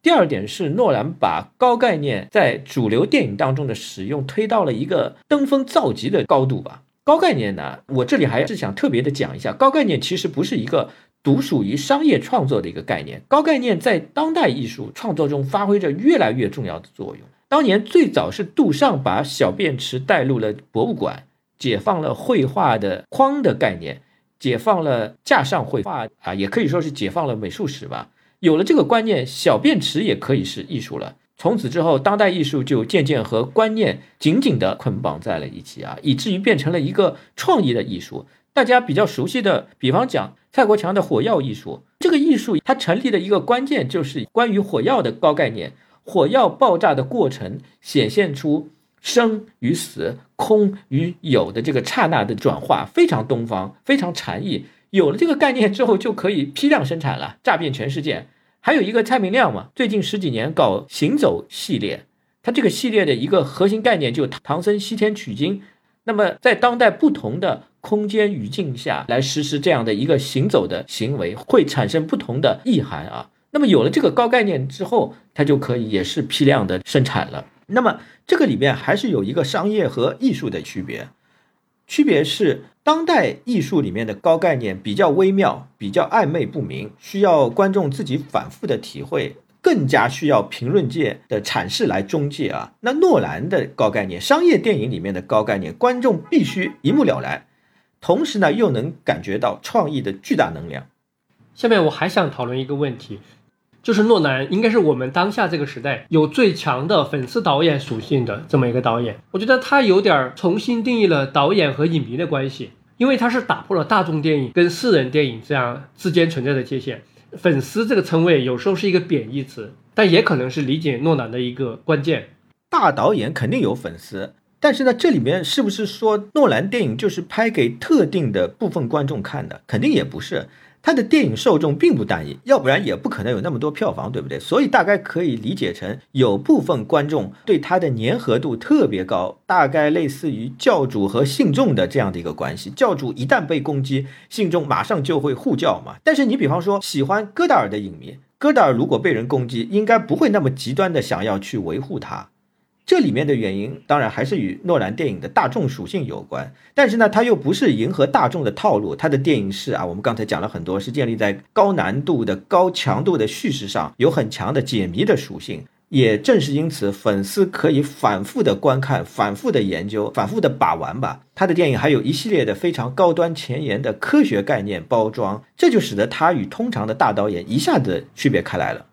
第二点是诺兰把高概念在主流电影当中的使用推到了一个登峰造极的高度吧。高概念呢，我这里还是想特别的讲一下，高概念其实不是一个独属于商业创作的一个概念，高概念在当代艺术创作中发挥着越来越重要的作用。当年最早是杜尚把小便池带入了博物馆。解放了绘画的框的概念，解放了架上绘画啊，也可以说是解放了美术史吧。有了这个观念，小便池也可以是艺术了。从此之后，当代艺术就渐渐和观念紧紧地捆绑在了一起啊，以至于变成了一个创意的艺术。大家比较熟悉的，比方讲蔡国强的火药艺术，这个艺术它成立的一个关键就是关于火药的高概念，火药爆炸的过程显现出。生与死、空与有的这个刹那的转化非常东方，非常禅意。有了这个概念之后，就可以批量生产了，炸遍全世界。还有一个蔡明亮嘛，最近十几年搞行走系列，它这个系列的一个核心概念就唐僧西天取经。那么在当代不同的空间语境下来实施这样的一个行走的行为，会产生不同的意涵啊。那么有了这个高概念之后，它就可以也是批量的生产了。那么这个里面还是有一个商业和艺术的区别，区别是当代艺术里面的高概念比较微妙，比较暧昧不明，需要观众自己反复的体会，更加需要评论界的阐释来中介啊。那诺兰的高概念，商业电影里面的高概念，观众必须一目了然，同时呢又能感觉到创意的巨大能量。下面我还想讨论一个问题。就是诺兰应该是我们当下这个时代有最强的粉丝导演属性的这么一个导演，我觉得他有点重新定义了导演和影迷的关系，因为他是打破了大众电影跟私人电影这样之间存在的界限。粉丝这个称谓有时候是一个贬义词，但也可能是理解诺兰的一个关键。大导演肯定有粉丝，但是呢，这里面是不是说诺兰电影就是拍给特定的部分观众看的？肯定也不是。他的电影受众并不单一，要不然也不可能有那么多票房，对不对？所以大概可以理解成，有部分观众对他的粘合度特别高，大概类似于教主和信众的这样的一个关系。教主一旦被攻击，信众马上就会护教嘛。但是你比方说喜欢戈达尔的影迷，戈达尔如果被人攻击，应该不会那么极端的想要去维护他。这里面的原因当然还是与诺兰电影的大众属性有关，但是呢，它又不是迎合大众的套路。他的电影是啊，我们刚才讲了很多，是建立在高难度的、高强度的叙事上，有很强的解谜的属性。也正是因此，粉丝可以反复的观看、反复的研究、反复的把玩吧。他的电影还有一系列的非常高端前沿的科学概念包装，这就使得他与通常的大导演一下子区别开来了。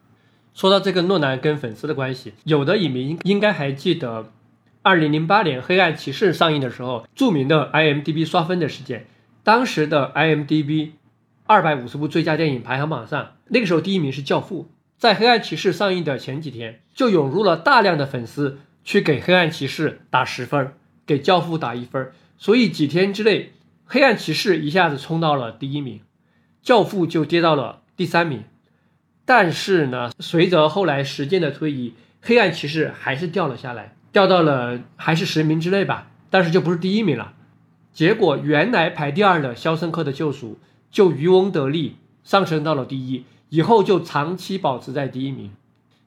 说到这个诺兰跟粉丝的关系，有的影迷应该还记得，二零零八年《黑暗骑士》上映的时候，著名的 IMDB 刷分的事件。当时的 IMDB 二百五十部最佳电影排行榜上，那个时候第一名是《教父》。在《黑暗骑士》上映的前几天，就涌入了大量的粉丝去给《黑暗骑士》打十分，给《教父》打一分。所以几天之内，《黑暗骑士》一下子冲到了第一名，《教父》就跌到了第三名。但是呢，随着后来时间的推移，黑暗骑士还是掉了下来，掉到了还是十名之内吧，但是就不是第一名了。结果原来排第二的《肖申克的救赎》就渔翁得利，上升到了第一，以后就长期保持在第一名。《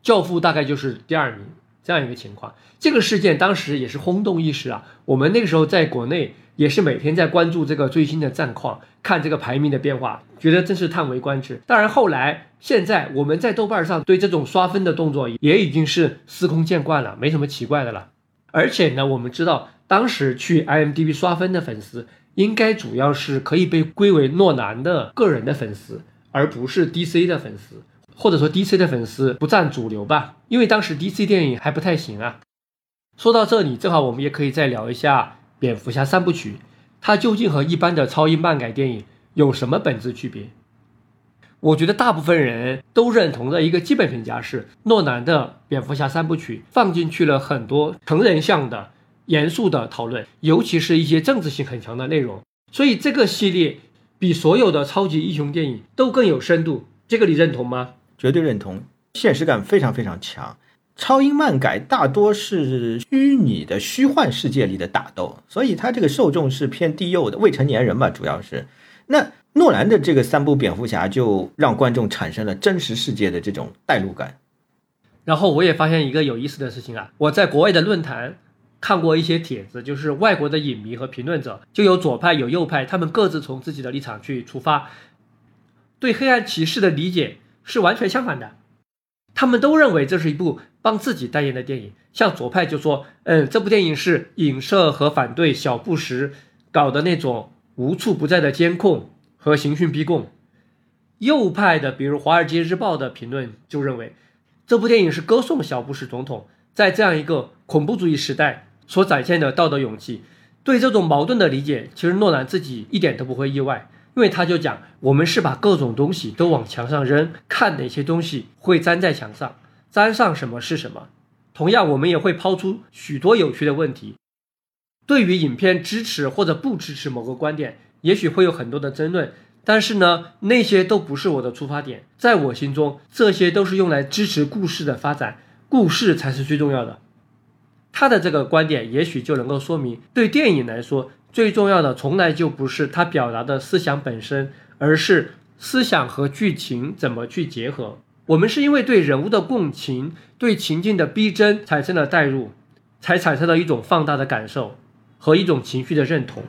教父》大概就是第二名这样一个情况。这个事件当时也是轰动一时啊，我们那个时候在国内。也是每天在关注这个最新的战况，看这个排名的变化，觉得真是叹为观止。当然，后来现在我们在豆瓣上对这种刷分的动作也已经是司空见惯了，没什么奇怪的了。而且呢，我们知道当时去 IMDB 刷分的粉丝，应该主要是可以被归为诺兰的个人的粉丝，而不是 DC 的粉丝，或者说 DC 的粉丝不占主流吧，因为当时 DC 电影还不太行啊。说到这里，正好我们也可以再聊一下。蝙蝠侠三部曲，它究竟和一般的超英漫改电影有什么本质区别？我觉得大部分人都认同的一个基本评价是，诺兰的蝙蝠侠三部曲放进去了很多成人向的、严肃的讨论，尤其是一些政治性很强的内容，所以这个系列比所有的超级英雄电影都更有深度。这个你认同吗？绝对认同，现实感非常非常强。超英漫改大多是虚拟的虚幻世界里的打斗，所以它这个受众是偏低幼的未成年人吧，主要是。那诺兰的这个三部蝙蝠侠就让观众产生了真实世界的这种代入感。然后我也发现一个有意思的事情啊，我在国外的论坛看过一些帖子，就是外国的影迷和评论者，就有左派有右派，他们各自从自己的立场去出发，对黑暗骑士的理解是完全相反的。他们都认为这是一部帮自己代言的电影，像左派就说，嗯，这部电影是影射和反对小布什搞的那种无处不在的监控和刑讯逼供。右派的，比如《华尔街日报》的评论就认为，这部电影是歌颂小布什总统在这样一个恐怖主义时代所展现的道德勇气。对这种矛盾的理解，其实诺兰自己一点都不会意外。因为他就讲，我们是把各种东西都往墙上扔，看哪些东西会粘在墙上，粘上什么是什么。同样，我们也会抛出许多有趣的问题。对于影片支持或者不支持某个观点，也许会有很多的争论。但是呢，那些都不是我的出发点。在我心中，这些都是用来支持故事的发展，故事才是最重要的。他的这个观点也许就能够说明，对电影来说，最重要的从来就不是他表达的思想本身，而是思想和剧情怎么去结合。我们是因为对人物的共情、对情境的逼真产生了代入，才产生了一种放大的感受和一种情绪的认同。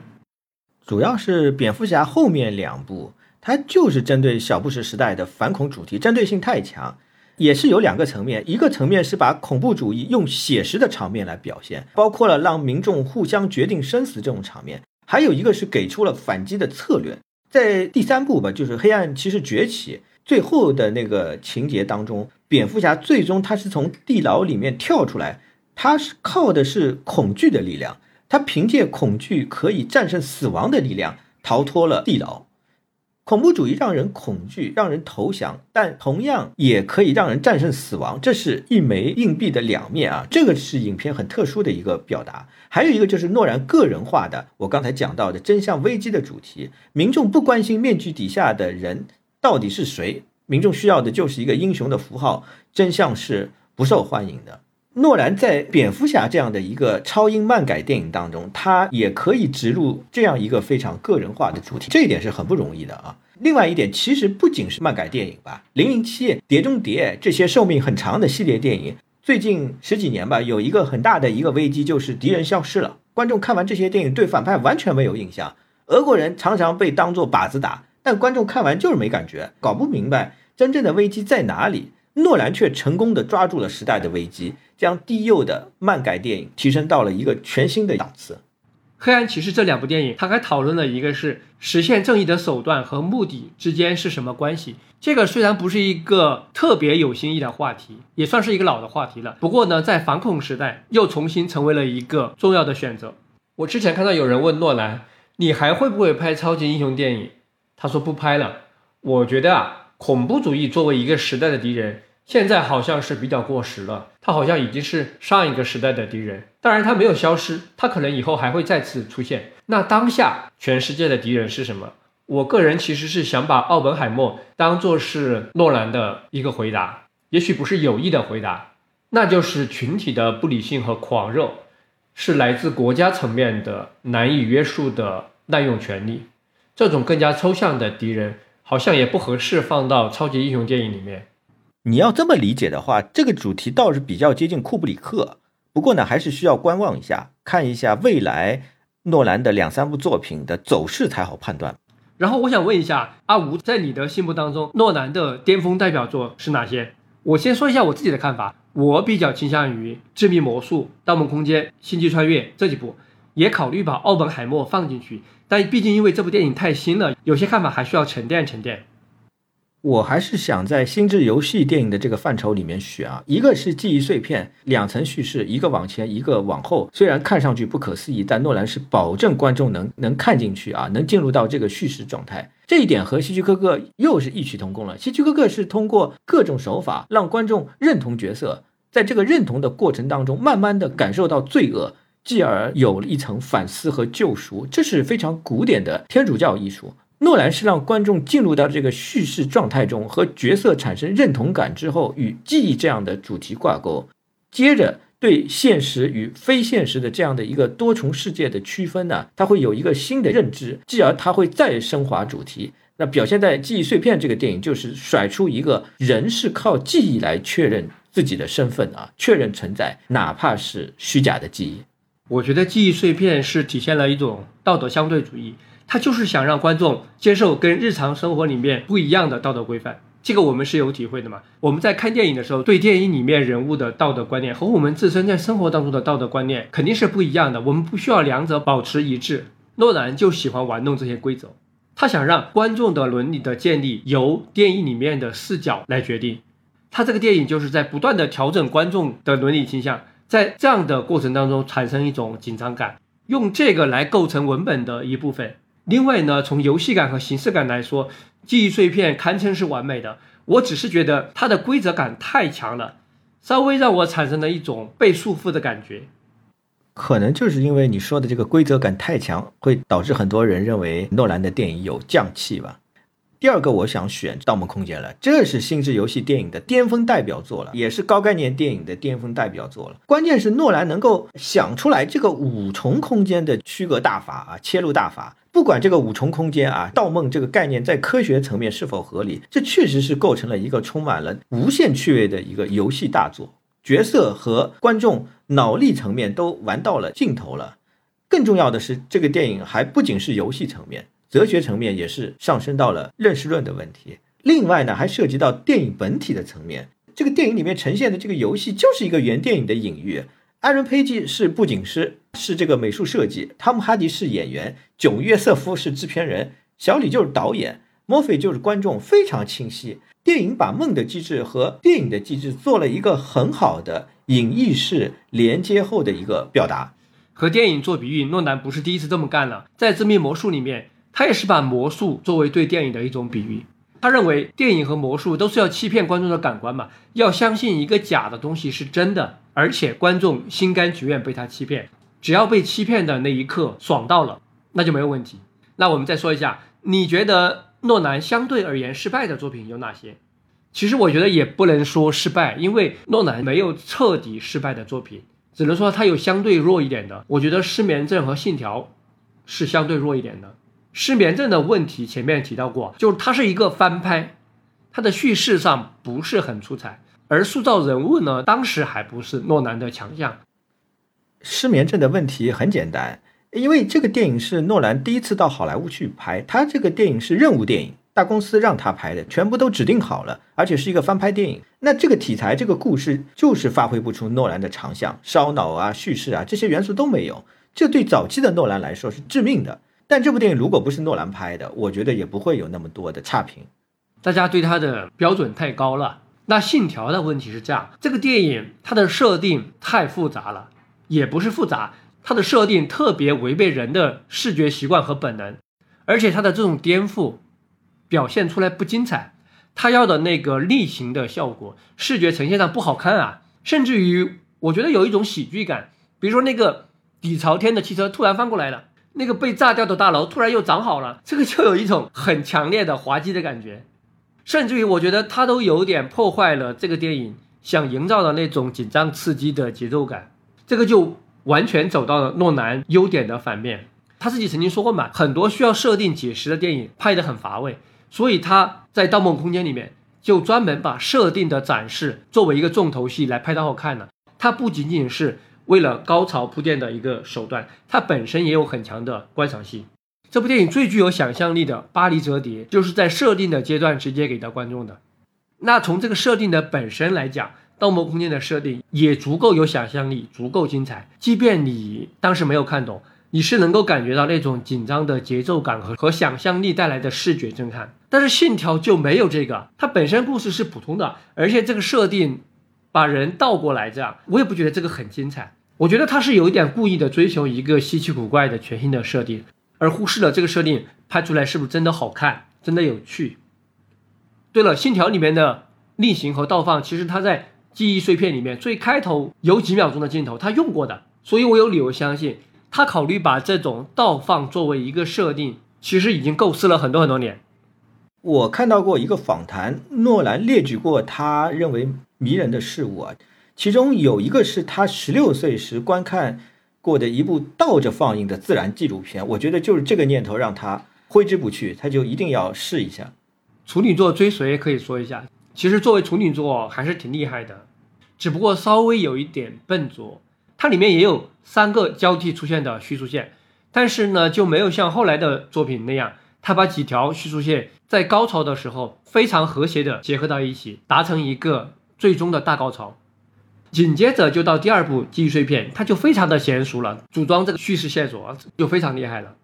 主要是蝙蝠侠后面两部，它就是针对小布什时代的反恐主题，针对性太强，也是有两个层面，一个层面是把恐怖主义用写实的场面来表现，包括了让民众互相决定生死这种场面，还有一个是给出了反击的策略。在第三部吧，就是黑暗骑士崛起。最后的那个情节当中，蝙蝠侠最终他是从地牢里面跳出来，他是靠的是恐惧的力量，他凭借恐惧可以战胜死亡的力量逃脱了地牢。恐怖主义让人恐惧，让人投降，但同样也可以让人战胜死亡，这是一枚硬币的两面啊！这个是影片很特殊的一个表达。还有一个就是诺兰个人化的，我刚才讲到的真相危机的主题，民众不关心面具底下的人。到底是谁？民众需要的就是一个英雄的符号。真相是不受欢迎的。诺兰在蝙蝠侠这样的一个超英漫改电影当中，他也可以植入这样一个非常个人化的主题，这一点是很不容易的啊。另外一点，其实不仅是漫改电影吧，《零零七》《碟中谍》这些寿命很长的系列电影，最近十几年吧，有一个很大的一个危机，就是敌人消失了。观众看完这些电影，对反派完全没有印象。俄国人常常被当作靶子打。但观众看完就是没感觉，搞不明白真正的危机在哪里。诺兰却成功的抓住了时代的危机，将低幼的漫改电影提升到了一个全新的档次。黑暗骑士这两部电影，他还讨论了一个是实现正义的手段和目的之间是什么关系。这个虽然不是一个特别有新意的话题，也算是一个老的话题了。不过呢，在反恐时代又重新成为了一个重要的选择。我之前看到有人问诺兰，你还会不会拍超级英雄电影？他说不拍了。我觉得啊，恐怖主义作为一个时代的敌人，现在好像是比较过时了。他好像已经是上一个时代的敌人。当然，他没有消失，他可能以后还会再次出现。那当下全世界的敌人是什么？我个人其实是想把奥本海默当做是诺兰的一个回答，也许不是有意的回答，那就是群体的不理性和狂热，是来自国家层面的难以约束的滥用权力。这种更加抽象的敌人，好像也不合适放到超级英雄电影里面。你要这么理解的话，这个主题倒是比较接近库布里克。不过呢，还是需要观望一下，看一下未来诺兰的两三部作品的走势才好判断。然后我想问一下阿吴，在你的心目当中，诺兰的巅峰代表作是哪些？我先说一下我自己的看法，我比较倾向于《致命魔术》《盗梦空间》《星际穿越》这几部。也考虑把奥本海默放进去，但毕竟因为这部电影太新了，有些看法还需要沉淀沉淀。我还是想在心智游戏电影的这个范畴里面选啊，一个是记忆碎片，两层叙事，一个往前，一个往后。虽然看上去不可思议，但诺兰是保证观众能能看进去啊，能进入到这个叙事状态。这一点和希区柯克又是异曲同工了。希区柯克是通过各种手法让观众认同角色，在这个认同的过程当中，慢慢的感受到罪恶。继而有了一层反思和救赎，这是非常古典的天主教艺术。诺兰是让观众进入到这个叙事状态中，和角色产生认同感之后，与记忆这样的主题挂钩，接着对现实与非现实的这样的一个多重世界的区分呢，他会有一个新的认知，继而他会再升华主题。那表现在《记忆碎片》这个电影，就是甩出一个人是靠记忆来确认自己的身份啊，确认存在，哪怕是虚假的记忆。我觉得记忆碎片是体现了一种道德相对主义，他就是想让观众接受跟日常生活里面不一样的道德规范。这个我们是有体会的嘛？我们在看电影的时候，对电影里面人物的道德观念和我们自身在生活当中的道德观念肯定是不一样的。我们不需要两者保持一致。诺兰就喜欢玩弄这些规则，他想让观众的伦理的建立由电影里面的视角来决定。他这个电影就是在不断的调整观众的伦理倾向。在这样的过程当中产生一种紧张感，用这个来构成文本的一部分。另外呢，从游戏感和形式感来说，记忆碎片堪称是完美的。我只是觉得它的规则感太强了，稍微让我产生了一种被束缚的感觉。可能就是因为你说的这个规则感太强，会导致很多人认为诺兰的电影有匠气吧。第二个我想选《盗梦空间》了，这是星之游戏电影的巅峰代表作了，也是高概念电影的巅峰代表作了。关键是诺兰能够想出来这个五重空间的区隔大法啊，切入大法。不管这个五重空间啊，盗梦这个概念在科学层面是否合理，这确实是构成了一个充满了无限趣味的一个游戏大作。角色和观众脑力层面都玩到了尽头了。更重要的是，这个电影还不仅是游戏层面。哲学层面也是上升到了认识论的问题。另外呢，还涉及到电影本体的层面。这个电影里面呈现的这个游戏就是一个原电影的隐喻。艾伦·佩吉是布景师，是这个美术设计；汤姆·哈迪是演员，囧·约瑟夫是制片人，小李就是导演，墨菲就是观众，非常清晰。电影把梦的机制和电影的机制做了一个很好的隐喻式连接后的一个表达。和电影做比喻，诺兰不是第一次这么干了，在《致命魔术》里面。他也是把魔术作为对电影的一种比喻。他认为电影和魔术都是要欺骗观众的感官嘛，要相信一个假的东西是真的，而且观众心甘情愿被他欺骗，只要被欺骗的那一刻爽到了，那就没有问题。那我们再说一下，你觉得诺兰相对而言失败的作品有哪些？其实我觉得也不能说失败，因为诺兰没有彻底失败的作品，只能说他有相对弱一点的。我觉得《失眠症》和《信条》是相对弱一点的。失眠症的问题前面提到过，就是它是一个翻拍，它的叙事上不是很出彩，而塑造人物呢，当时还不是诺兰的强项。失眠症的问题很简单，因为这个电影是诺兰第一次到好莱坞去拍，他这个电影是任务电影，大公司让他拍的，全部都指定好了，而且是一个翻拍电影。那这个题材、这个故事就是发挥不出诺兰的长项，烧脑啊、叙事啊这些元素都没有，这对早期的诺兰来说是致命的。但这部电影如果不是诺兰拍的，我觉得也不会有那么多的差评。大家对他的标准太高了。那《信条》的问题是这样：这个电影它的设定太复杂了，也不是复杂，它的设定特别违背人的视觉习惯和本能，而且它的这种颠覆表现出来不精彩。它要的那个例行的效果，视觉呈现上不好看啊，甚至于我觉得有一种喜剧感，比如说那个底朝天的汽车突然翻过来了。那个被炸掉的大楼突然又长好了，这个就有一种很强烈的滑稽的感觉，甚至于我觉得它都有点破坏了这个电影想营造的那种紧张刺激的节奏感，这个就完全走到了诺兰优点的反面。他自己曾经说过嘛，很多需要设定解释的电影拍得很乏味，所以他在《盗梦空间》里面就专门把设定的展示作为一个重头戏来拍到好看呢。它不仅仅是。为了高潮铺垫的一个手段，它本身也有很强的观赏性。这部电影最具有想象力的《巴黎折叠》，就是在设定的阶段直接给到观众的。那从这个设定的本身来讲，《盗梦空间》的设定也足够有想象力，足够精彩。即便你当时没有看懂，你是能够感觉到那种紧张的节奏感和和想象力带来的视觉震撼。但是《信条》就没有这个，它本身故事是普通的，而且这个设定把人倒过来，这样我也不觉得这个很精彩。我觉得他是有一点故意的追求一个稀奇古怪的全新的设定，而忽视了这个设定拍出来是不是真的好看，真的有趣。对了，《信条》里面的逆行和倒放，其实它在记忆碎片里面最开头有几秒钟的镜头他用过的，所以我有理由相信他考虑把这种倒放作为一个设定，其实已经构思了很多很多年。我看到过一个访谈，诺兰列举过他认为迷人的事物啊。其中有一个是他十六岁时观看过的一部倒着放映的自然纪录片，我觉得就是这个念头让他挥之不去，他就一定要试一下。处女座追随可以说一下，其实作为处女座还是挺厉害的，只不过稍微有一点笨拙。它里面也有三个交替出现的叙述线，但是呢就没有像后来的作品那样，他把几条叙述线在高潮的时候非常和谐的结合到一起，达成一个最终的大高潮。紧接着就到第二部记忆碎片，他就非常的娴熟了，组装这个叙事线索就非常厉害了。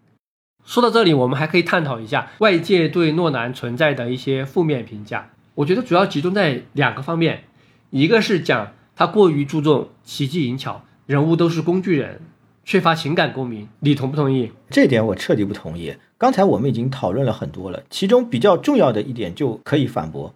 说到这里，我们还可以探讨一下外界对诺兰存在的一些负面评价。我觉得主要集中在两个方面，一个是讲他过于注重奇技淫巧，人物都是工具人，缺乏情感共鸣。你同不同意？这点我彻底不同意。刚才我们已经讨论了很多了，其中比较重要的一点就可以反驳。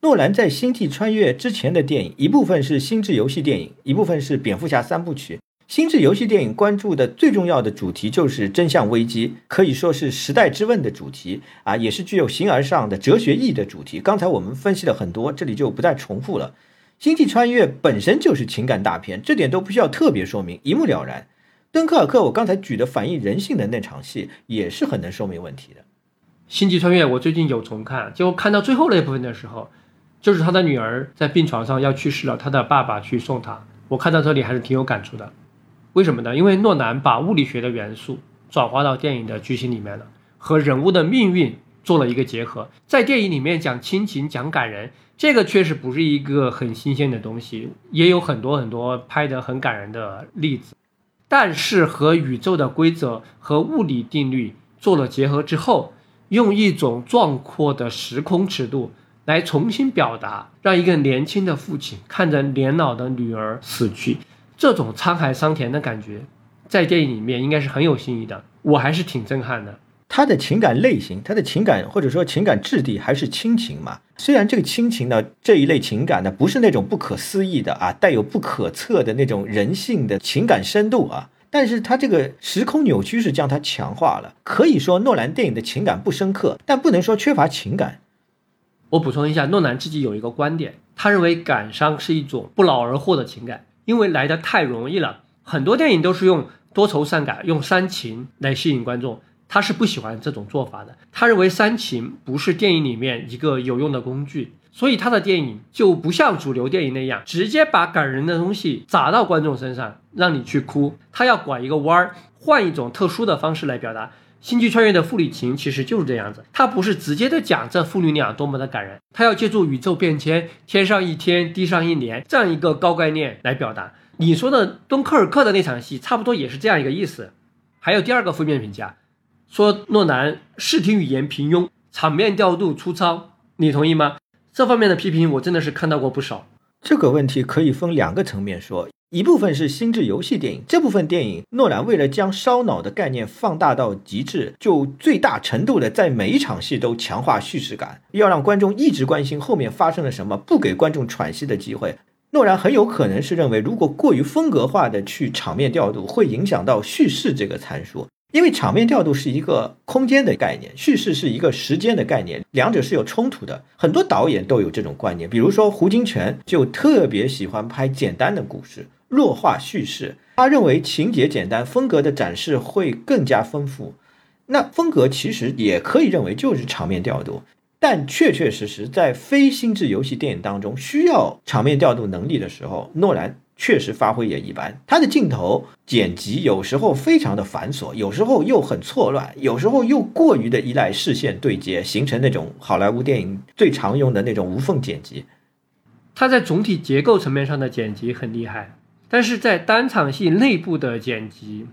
诺兰在《星际穿越》之前的电影，一部分是星际游戏电影，一部分是蝙蝠侠三部曲。心智游戏电影关注的最重要的主题就是真相危机，可以说是时代之问的主题啊，也是具有形而上的哲学意义的主题。刚才我们分析了很多，这里就不再重复了。星际穿越本身就是情感大片，这点都不需要特别说明，一目了然。敦刻尔克，我刚才举的反映人性的那场戏，也是很能说明问题的。星际穿越我最近有重看，就看到最后那部分的时候，就是他的女儿在病床上要去世了，他的爸爸去送他，我看到这里还是挺有感触的。为什么呢？因为诺兰把物理学的元素转化到电影的剧情里面了，和人物的命运做了一个结合，在电影里面讲亲情、讲感人。这个确实不是一个很新鲜的东西，也有很多很多拍得很感人的例子，但是和宇宙的规则和物理定律做了结合之后，用一种壮阔的时空尺度来重新表达，让一个年轻的父亲看着年老的女儿死去，这种沧海桑田的感觉，在电影里面应该是很有新意的，我还是挺震撼的。他的情感类型，他的情感或者说情感质地还是亲情嘛？虽然这个亲情呢，这一类情感呢，不是那种不可思议的啊，带有不可测的那种人性的情感深度啊，但是他这个时空扭曲是将它强化了。可以说诺兰电影的情感不深刻，但不能说缺乏情感。我补充一下，诺兰自己有一个观点，他认为感伤是一种不劳而获的情感，因为来的太容易了。很多电影都是用多愁善感、用煽情来吸引观众。他是不喜欢这种做法的，他认为煽情不是电影里面一个有用的工具，所以他的电影就不像主流电影那样，直接把感人的东西砸到观众身上，让你去哭。他要拐一个弯儿，换一种特殊的方式来表达。星际穿越的父女情其实就是这样子，他不是直接的讲这父女俩多么的感人，他要借助宇宙变迁，天上一天，地上一年这样一个高概念来表达。你说的敦刻尔克的那场戏，差不多也是这样一个意思。还有第二个负面评价。说诺兰视听语言平庸，场面调度粗糙，你同意吗？这方面的批评我真的是看到过不少。这个问题可以分两个层面说，一部分是心智游戏电影，这部分电影诺兰为了将烧脑的概念放大到极致，就最大程度的在每一场戏都强化叙事感，要让观众一直关心后面发生了什么，不给观众喘息的机会。诺兰很有可能是认为，如果过于风格化的去场面调度，会影响到叙事这个参数。因为场面调度是一个空间的概念，叙事是一个时间的概念，两者是有冲突的。很多导演都有这种观念，比如说胡金铨就特别喜欢拍简单的故事，弱化叙事。他认为情节简单，风格的展示会更加丰富。那风格其实也可以认为就是场面调度，但确确实实在非心智游戏电影当中需要场面调度能力的时候，诺兰。确实发挥也一般，他的镜头剪辑有时候非常的繁琐，有时候又很错乱，有时候又过于的依赖视线对接，形成那种好莱坞电影最常用的那种无缝剪辑。他在总体结构层面上的剪辑很厉害，但是在单场戏内部的剪辑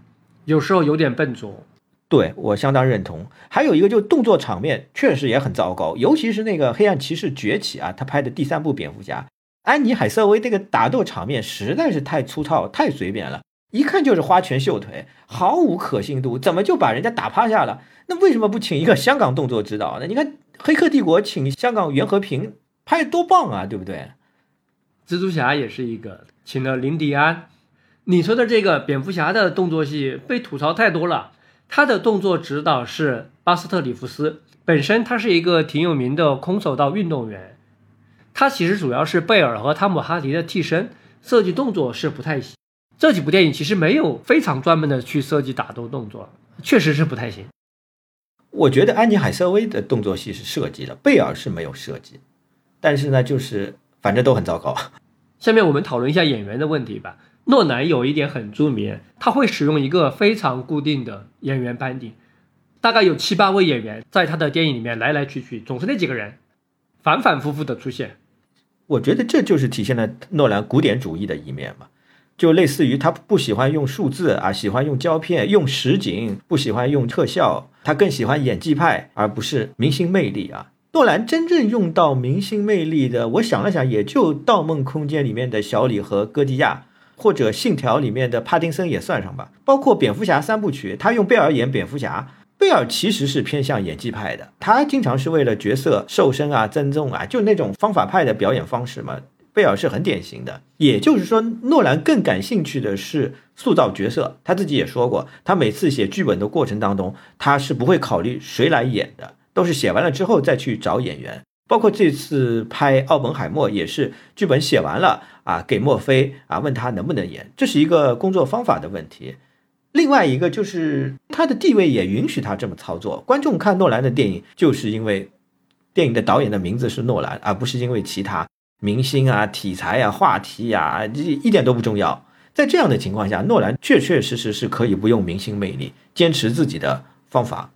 有时候有点笨拙。对我相当认同。还有一个就是动作场面确实也很糟糕，尤其是那个黑暗骑士崛起啊，他拍的第三部蝙蝠侠。安妮海瑟薇那个打斗场面实在是太粗糙、太随便了，一看就是花拳绣腿，毫无可信度。怎么就把人家打趴下了？那为什么不请一个香港动作指导呢？你看《黑客帝国》请香港袁和平拍多棒啊，对不对？蜘蛛侠也是一个，请了林迪安。你说的这个蝙蝠侠的动作戏被吐槽太多了，他的动作指导是巴斯特里夫斯，本身他是一个挺有名的空手道运动员。他其实主要是贝尔和汤姆哈迪的替身，设计动作是不太行。这几部电影其实没有非常专门的去设计打斗动作，确实是不太行。我觉得安妮海瑟薇的动作戏是设计的，贝尔是没有设计。但是呢，就是反正都很糟糕。下面我们讨论一下演员的问题吧。诺兰有一点很著名，他会使用一个非常固定的演员班底，大概有七八位演员在他的电影里面来来去去，总是那几个人，反反复复的出现。我觉得这就是体现了诺兰古典主义的一面嘛，就类似于他不喜欢用数字啊，喜欢用胶片、用实景，不喜欢用特效，他更喜欢演技派，而不是明星魅力啊。诺兰真正用到明星魅力的，我想了想，也就《盗梦空间》里面的小李和戈迪亚，或者《信条》里面的帕丁森也算上吧，包括蝙蝠侠三部曲，他用贝尔演蝙蝠侠。贝尔其实是偏向演技派的，他经常是为了角色瘦身啊、增重啊，就那种方法派的表演方式嘛。贝尔是很典型的。也就是说，诺兰更感兴趣的是塑造角色。他自己也说过，他每次写剧本的过程当中，他是不会考虑谁来演的，都是写完了之后再去找演员。包括这次拍《奥本海默》也是剧本写完了啊，给墨菲啊，问他能不能演，这是一个工作方法的问题。另外一个就是他的地位也允许他这么操作。观众看诺兰的电影，就是因为电影的导演的名字是诺兰，而不是因为其他明星啊、题材啊、话题呀，这一点都不重要。在这样的情况下，诺兰确确实实是可以不用明星魅力，坚持自己的方法。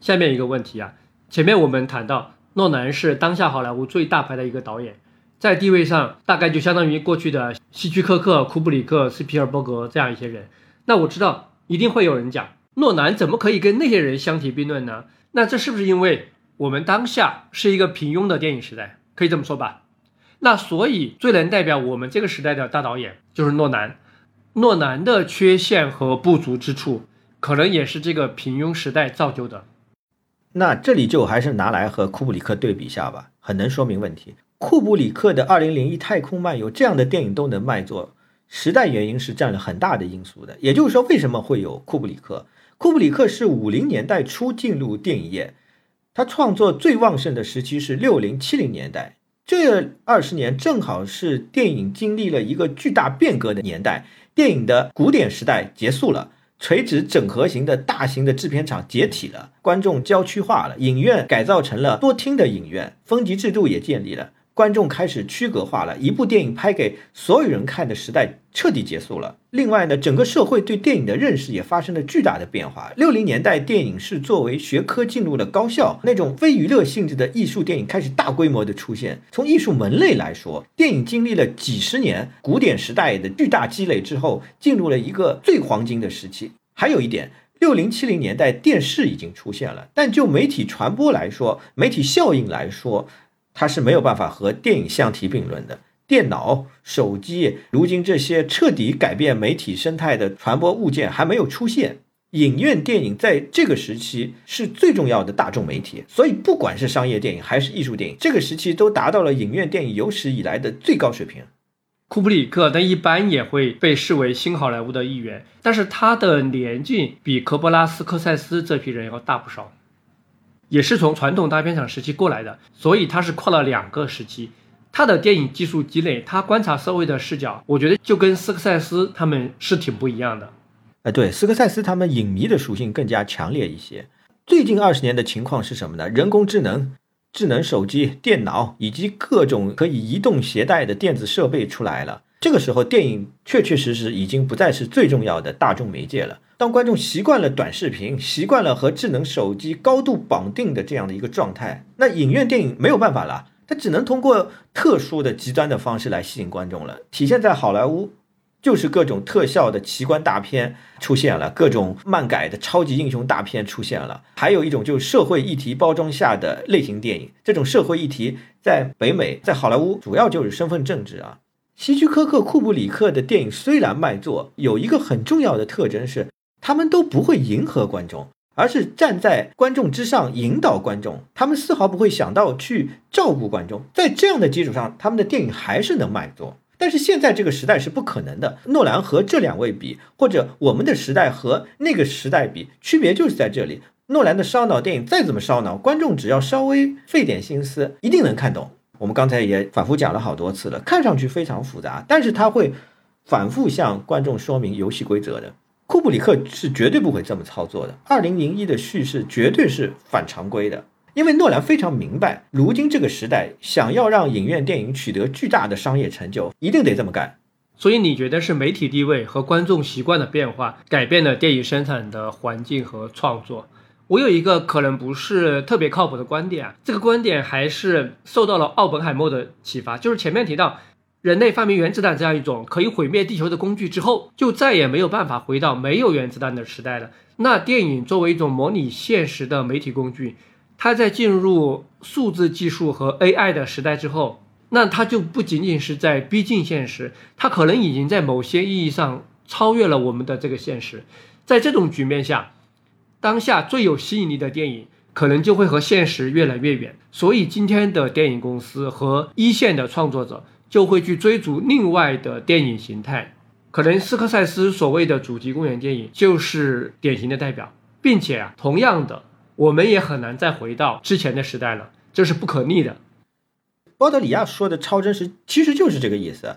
下面一个问题啊，前面我们谈到。诺兰是当下好莱坞最大牌的一个导演，在地位上大概就相当于过去的希区柯克、库布里克、斯皮尔伯格这样一些人。那我知道一定会有人讲，诺兰怎么可以跟那些人相提并论呢？那这是不是因为我们当下是一个平庸的电影时代？可以这么说吧？那所以最能代表我们这个时代的大导演就是诺兰。诺兰的缺陷和不足之处，可能也是这个平庸时代造就的。那这里就还是拿来和库布里克对比一下吧，很能说明问题。库布里克的《二零零一太空漫游》这样的电影都能卖座，时代原因是占了很大的因素的。也就是说，为什么会有库布里克？库布里克是五零年代初进入电影业，他创作最旺盛的时期是六零七零年代，这二十年正好是电影经历了一个巨大变革的年代，电影的古典时代结束了。垂直整合型的大型的制片厂解体了，观众郊区化了，影院改造成了多厅的影院，分级制度也建立了。观众开始区隔化了，一部电影拍给所有人看的时代彻底结束了。另外呢，整个社会对电影的认识也发生了巨大的变化。六零年代，电影是作为学科进入了高校，那种非娱乐性质的艺术电影开始大规模的出现。从艺术门类来说，电影经历了几十年古典时代的巨大积累之后，进入了一个最黄金的时期。还有一点，六零七零年代电视已经出现了，但就媒体传播来说，媒体效应来说。它是没有办法和电影相提并论的。电脑、手机，如今这些彻底改变媒体生态的传播物件还没有出现。影院电影在这个时期是最重要的大众媒体，所以不管是商业电影还是艺术电影，这个时期都达到了影院电影有史以来的最高水平。库布里克，他一般也会被视为新好莱坞的一员，但是他的年纪比科波拉斯科塞斯这批人要大不少。也是从传统大片厂时期过来的，所以他是跨了两个时期。他的电影技术积累，他观察社会的视角，我觉得就跟斯科塞斯他们是挺不一样的。哎，对，斯科塞斯他们影迷的属性更加强烈一些。最近二十年的情况是什么呢？人工智能、智能手机、电脑以及各种可以移动携带的电子设备出来了。这个时候，电影确确实实已经不再是最重要的大众媒介了。当观众习惯了短视频，习惯了和智能手机高度绑定的这样的一个状态，那影院电影没有办法了，它只能通过特殊的极端的方式来吸引观众了。体现在好莱坞，就是各种特效的奇观大片出现了，各种漫改的超级英雄大片出现了，还有一种就是社会议题包装下的类型电影。这种社会议题在北美，在好莱坞主要就是身份政治啊。希区柯克、库布里克的电影虽然卖座，有一个很重要的特征是。他们都不会迎合观众，而是站在观众之上引导观众。他们丝毫不会想到去照顾观众。在这样的基础上，他们的电影还是能卖座。但是现在这个时代是不可能的。诺兰和这两位比，或者我们的时代和那个时代比，区别就是在这里。诺兰的烧脑电影再怎么烧脑，观众只要稍微费点心思，一定能看懂。我们刚才也反复讲了好多次了，看上去非常复杂，但是他会反复向观众说明游戏规则的。库布里克是绝对不会这么操作的。二零零一的叙事绝对是反常规的，因为诺兰非常明白，如今这个时代想要让影院电影取得巨大的商业成就，一定得这么干。所以你觉得是媒体地位和观众习惯的变化改变了电影生产的环境和创作？我有一个可能不是特别靠谱的观点啊，这个观点还是受到了奥本海默的启发，就是前面提到。人类发明原子弹这样一种可以毁灭地球的工具之后，就再也没有办法回到没有原子弹的时代了。那电影作为一种模拟现实的媒体工具，它在进入数字技术和 AI 的时代之后，那它就不仅仅是在逼近现实，它可能已经在某些意义上超越了我们的这个现实。在这种局面下，当下最有吸引力的电影。可能就会和现实越来越远。所以今天的电影公司和一线的创作者就会去追逐另外的电影形态。可能斯科塞斯所谓的主题公园电影就是典型的代表，并且啊，同样的，我们也很难再回到之前的时代了，这是不可逆的。波德里亚说的超真实其实就是这个意思。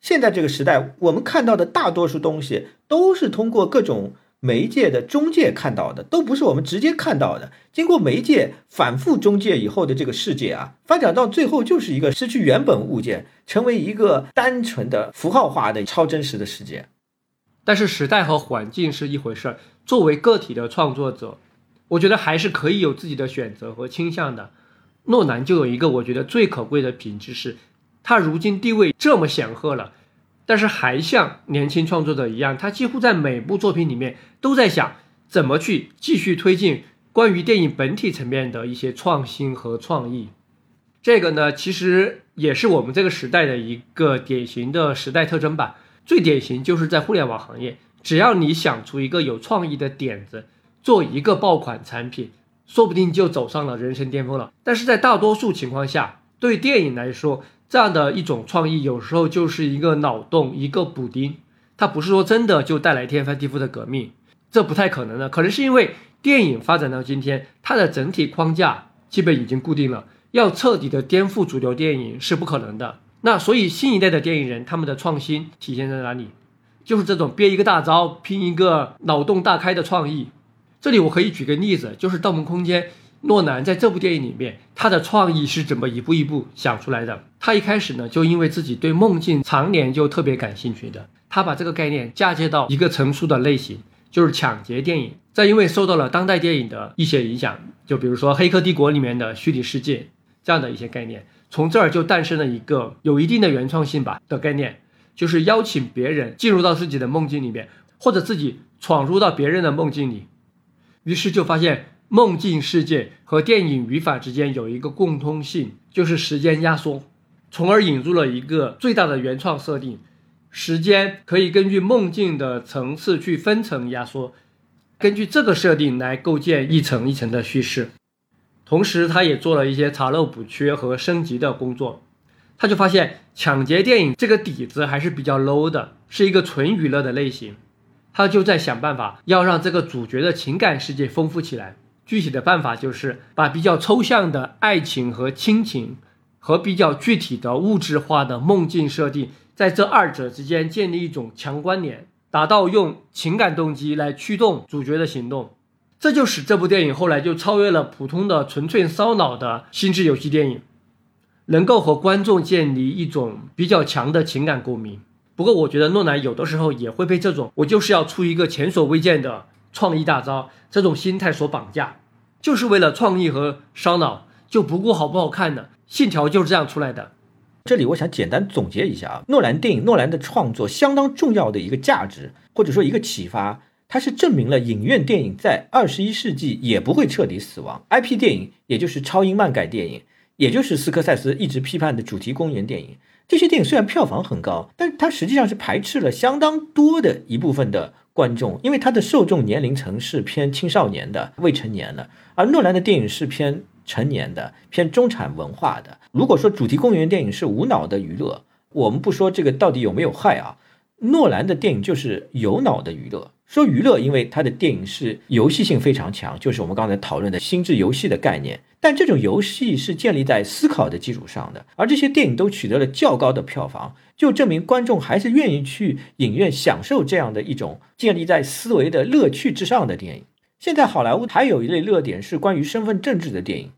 现在这个时代，我们看到的大多数东西都是通过各种。媒介的中介看到的都不是我们直接看到的，经过媒介反复中介以后的这个世界啊，发展到最后就是一个失去原本物件，成为一个单纯的符号化的超真实的世界。但是时代和环境是一回事儿，作为个体的创作者，我觉得还是可以有自己的选择和倾向的。诺兰就有一个我觉得最可贵的品质是，他如今地位这么显赫了。但是还像年轻创作者一样，他几乎在每部作品里面都在想怎么去继续推进关于电影本体层面的一些创新和创意。这个呢，其实也是我们这个时代的一个典型的时代特征吧。最典型就是在互联网行业，只要你想出一个有创意的点子，做一个爆款产品，说不定就走上了人生巅峰了。但是在大多数情况下，对电影来说，这样的一种创意，有时候就是一个脑洞，一个补丁，它不是说真的就带来天翻地覆的革命，这不太可能的。可能是因为电影发展到今天，它的整体框架基本已经固定了，要彻底的颠覆主流电影是不可能的。那所以新一代的电影人，他们的创新体现在哪里？就是这种憋一个大招，拼一个脑洞大开的创意。这里我可以举个例子，就是《盗梦空间》。诺兰在这部电影里面，他的创意是怎么一步一步想出来的？他一开始呢，就因为自己对梦境常年就特别感兴趣的，他把这个概念嫁接到一个成熟的类型，就是抢劫电影。再因为受到了当代电影的一些影响，就比如说《黑客帝国》里面的虚拟世界这样的一些概念，从这儿就诞生了一个有一定的原创性吧的概念，就是邀请别人进入到自己的梦境里面，或者自己闯入到别人的梦境里，于是就发现。梦境世界和电影语法之间有一个共通性，就是时间压缩，从而引入了一个最大的原创设定：时间可以根据梦境的层次去分层压缩，根据这个设定来构建一层一层的叙事。同时，他也做了一些查漏补缺和升级的工作。他就发现抢劫电影这个底子还是比较 low 的，是一个纯娱乐的类型。他就在想办法要让这个主角的情感世界丰富起来。具体的办法就是把比较抽象的爱情和亲情，和比较具体的物质化的梦境设定，在这二者之间建立一种强关联，达到用情感动机来驱动主角的行动。这就使这部电影后来就超越了普通的纯粹烧脑的心智游戏电影，能够和观众建立一种比较强的情感共鸣。不过，我觉得诺兰有的时候也会被这种“我就是要出一个前所未见的”。创意大招这种心态所绑架，就是为了创意和烧脑，就不顾好不好看的。信条就是这样出来的。这里我想简单总结一下啊，诺兰电影诺兰的创作相当重要的一个价值，或者说一个启发，它是证明了影院电影在二十一世纪也不会彻底死亡。IP 电影，也就是超英漫改电影，也就是斯科塞斯一直批判的主题公园电影，这些电影虽然票房很高，但它实际上是排斥了相当多的一部分的。观众，因为他的受众年龄层是偏青少年的、未成年的，而诺兰的电影是偏成年的、偏中产文化的。如果说主题公园电影是无脑的娱乐，我们不说这个到底有没有害啊，诺兰的电影就是有脑的娱乐。说娱乐，因为他的电影是游戏性非常强，就是我们刚才讨论的心智游戏的概念。但这种游戏是建立在思考的基础上的，而这些电影都取得了较高的票房，就证明观众还是愿意去影院享受这样的一种建立在思维的乐趣之上的电影。现在好莱坞还有一类热点是关于身份政治的电影。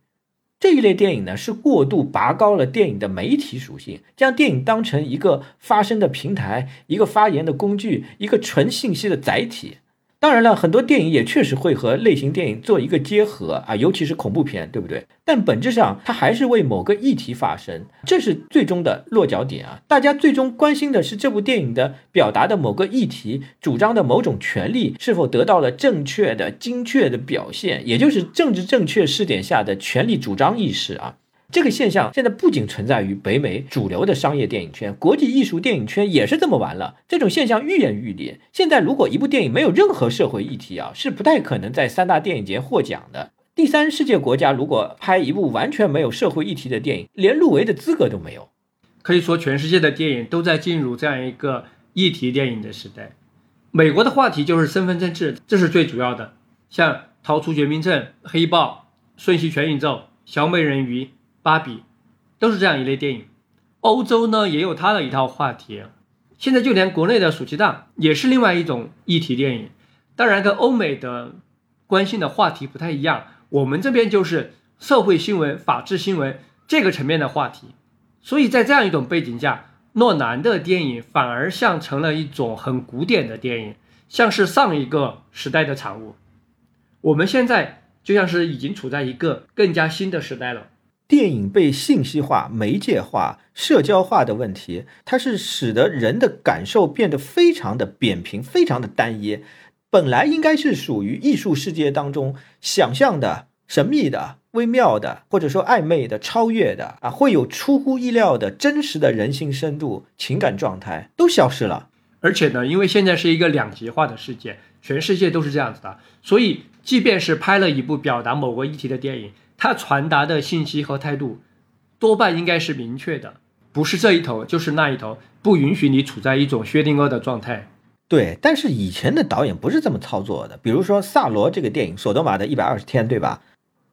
这一类电影呢，是过度拔高了电影的媒体属性，将电影当成一个发声的平台，一个发言的工具，一个纯信息的载体。当然了，很多电影也确实会和类型电影做一个结合啊，尤其是恐怖片，对不对？但本质上，它还是为某个议题发声，这是最终的落脚点啊。大家最终关心的是这部电影的表达的某个议题，主张的某种权利是否得到了正确的、精确的表现，也就是政治正确试点下的权利主张意识啊。这个现象现在不仅存在于北美主流的商业电影圈，国际艺术电影圈也是这么玩了。这种现象愈演愈烈。现在如果一部电影没有任何社会议题啊，是不太可能在三大电影节获奖的。第三世界国家如果拍一部完全没有社会议题的电影，连入围的资格都没有。可以说，全世界的电影都在进入这样一个议题电影的时代。美国的话题就是身份证制，这是最主要的。像《逃出绝命镇》《黑豹》《瞬息全宇宙》《小美人鱼》《芭比》，都是这样一类电影。欧洲呢，也有它的一套话题。现在就连国内的暑期档也是另外一种议题电影，当然跟欧美的关心的话题不太一样。我们这边就是社会新闻、法治新闻这个层面的话题。所以在这样一种背景下，诺兰的电影反而像成了一种很古典的电影，像是上一个时代的产物。我们现在就像是已经处在一个更加新的时代了。电影被信息化、媒介化、社交化的问题，它是使得人的感受变得非常的扁平、非常的单一。本来应该是属于艺术世界当中想象的、神秘的、微妙的，或者说暧昧的、超越的啊，会有出乎意料的真实的人性深度、情感状态都消失了。而且呢，因为现在是一个两极化的世界，全世界都是这样子的，所以即便是拍了一部表达某个议题的电影。他传达的信息和态度，多半应该是明确的，不是这一头就是那一头，不允许你处在一种薛定谔的状态。对，但是以前的导演不是这么操作的。比如说萨罗这个电影《索多玛的一百二十天》，对吧？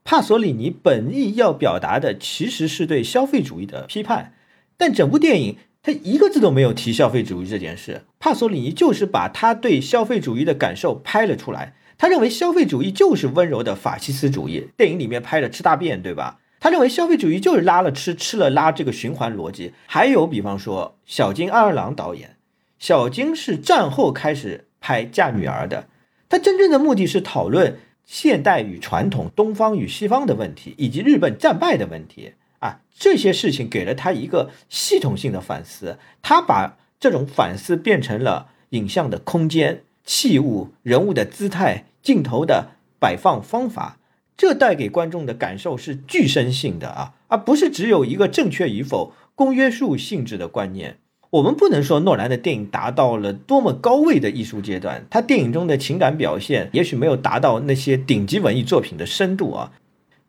帕索里尼本意要表达的其实是对消费主义的批判，但整部电影他一个字都没有提消费主义这件事。帕索里尼就是把他对消费主义的感受拍了出来。他认为消费主义就是温柔的法西斯主义，电影里面拍了吃大便，对吧？他认为消费主义就是拉了吃，吃了拉这个循环逻辑。还有，比方说小金二郎导演，小金是战后开始拍嫁女儿的，他真正的目的是讨论现代与传统、东方与西方的问题，以及日本战败的问题啊，这些事情给了他一个系统性的反思。他把这种反思变成了影像的空间。器物、人物的姿态、镜头的摆放方法，这带给观众的感受是具身性的啊，而不是只有一个正确与否、公约数性质的观念。我们不能说诺兰的电影达到了多么高位的艺术阶段，他电影中的情感表现也许没有达到那些顶级文艺作品的深度啊，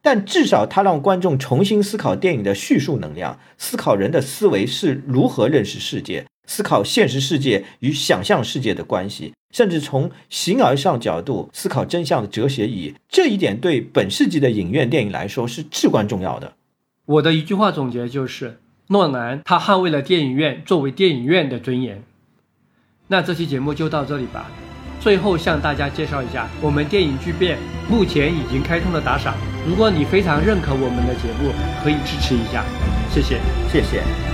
但至少他让观众重新思考电影的叙述能量，思考人的思维是如何认识世界。思考现实世界与想象世界的关系，甚至从形而上角度思考真相的哲学意义，这一点对本世纪的影院电影来说是至关重要的。我的一句话总结就是：诺兰他捍卫了电影院作为电影院的尊严。那这期节目就到这里吧。最后向大家介绍一下，我们电影巨变目前已经开通了打赏，如果你非常认可我们的节目，可以支持一下，谢谢，谢谢。